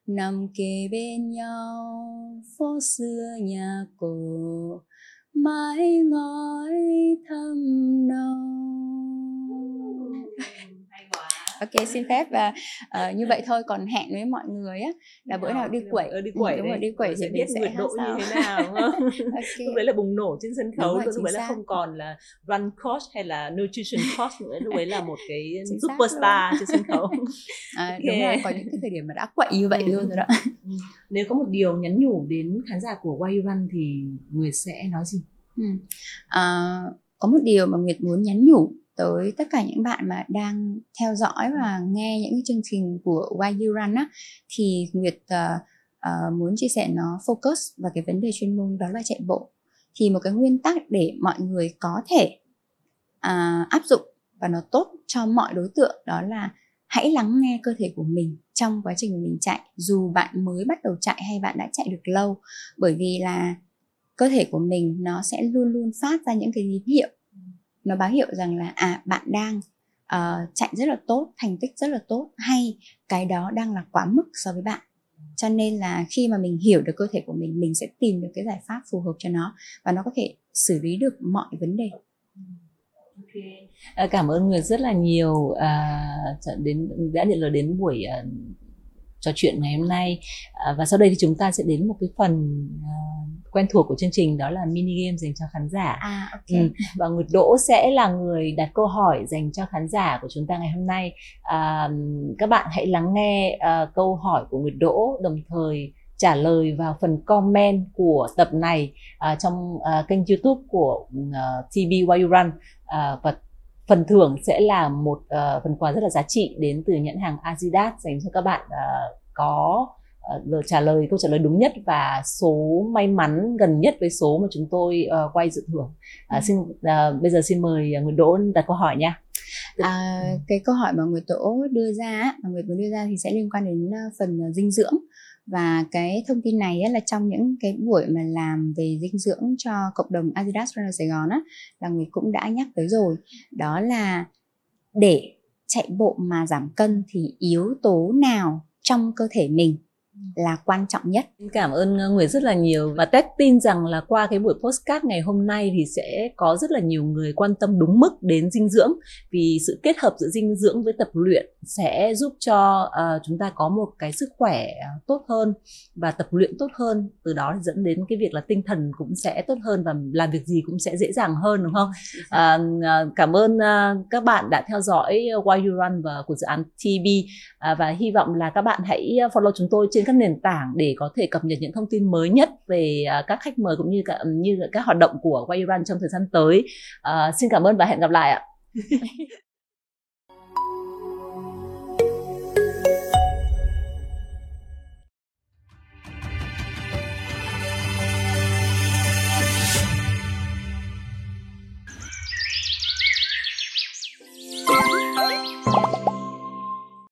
Speaker 1: nằm kề bên nhau phố xưa nhà cổ mãi ngói thâm nồng ok xin phép và uh, như vậy thôi còn hẹn với mọi người á là bữa nào đi quẩy
Speaker 2: ừ, đi quẩy
Speaker 1: đúng rồi đi quẩy
Speaker 2: thì biết nguyệt độ như thế nào okay. lúc đấy là bùng nổ trên sân khấu rồi, lúc đấy là không còn là run coach hay là nutrition coach nữa lúc đấy là một cái superstar trên sân khấu
Speaker 1: à, okay. đúng rồi có những cái thời điểm mà đã quậy như vậy ừ. luôn rồi đó
Speaker 2: ừ. nếu có một điều nhắn nhủ đến khán giả của Why You Run thì Nguyệt sẽ nói gì ừ.
Speaker 1: à, có một điều mà Nguyệt muốn nhắn nhủ tới tất cả những bạn mà đang theo dõi và nghe những chương trình của Why You Run á thì Nguyệt uh, uh, muốn chia sẻ nó focus vào cái vấn đề chuyên môn đó là chạy bộ. Thì một cái nguyên tắc để mọi người có thể uh, áp dụng và nó tốt cho mọi đối tượng đó là hãy lắng nghe cơ thể của mình trong quá trình mình chạy. Dù bạn mới bắt đầu chạy hay bạn đã chạy được lâu bởi vì là cơ thể của mình nó sẽ luôn luôn phát ra những cái tín hiệu nó báo hiệu rằng là à bạn đang uh, chạy rất là tốt thành tích rất là tốt hay cái đó đang là quá mức so với bạn. Cho nên là khi mà mình hiểu được cơ thể của mình mình sẽ tìm được cái giải pháp phù hợp cho nó và nó có thể xử lý được mọi vấn đề.
Speaker 2: Okay. à, cảm ơn người rất là nhiều. À, đến đã nhận lời đến buổi uh, trò chuyện ngày hôm nay. À, và sau đây thì chúng ta sẽ đến một cái phần uh, quen thuộc của chương trình đó là mini game dành cho khán giả
Speaker 1: à, okay. ừ.
Speaker 2: và Nguyệt Đỗ sẽ là người đặt câu hỏi dành cho khán giả của chúng ta ngày hôm nay à, các bạn hãy lắng nghe uh, câu hỏi của Nguyệt Đỗ đồng thời trả lời vào phần comment của tập này uh, trong uh, kênh YouTube của uh, TB Why You Run uh, và phần thưởng sẽ là một uh, phần quà rất là giá trị đến từ nhãn hàng Adidas dành cho các bạn uh, có uh, trả lời câu trả lời đúng nhất và số may mắn gần nhất với số mà chúng tôi uh, quay dự thưởng. Uh, xin uh, bây giờ xin mời Nguyễn Đỗ đặt câu hỏi nha.
Speaker 1: À, cái câu hỏi mà Nguyệt Đỗ đưa ra, mà Nguyệt vừa đưa ra thì sẽ liên quan đến phần dinh dưỡng và cái thông tin này là trong những cái buổi mà làm về dinh dưỡng cho cộng đồng Adidas Runner Sài Gòn á là người cũng đã nhắc tới rồi đó là để chạy bộ mà giảm cân thì yếu tố nào trong cơ thể mình là quan trọng nhất.
Speaker 2: Cảm ơn ờ, Nguyệt rất là nhiều. Và Tết tin rằng là qua cái buổi postcard ngày hôm nay thì sẽ có rất là nhiều người quan tâm đúng mức đến dinh dưỡng. Vì sự kết hợp giữa dinh dưỡng với tập luyện sẽ giúp cho uh, chúng ta có một cái sức khỏe tốt hơn và tập luyện tốt hơn. Từ đó dẫn đến cái việc là tinh thần cũng sẽ tốt hơn và làm việc gì cũng sẽ dễ dàng hơn đúng không? Uh, cảm ơn uh, các bạn đã theo dõi Why You Run và của dự án TB uh, và hy vọng là các bạn hãy follow chúng tôi trên các nền tảng để có thể cập nhật những thông tin mới nhất về à, các khách mời cũng như cả, như các hoạt động của Why trong thời gian tới. À, xin cảm ơn và hẹn gặp lại ạ.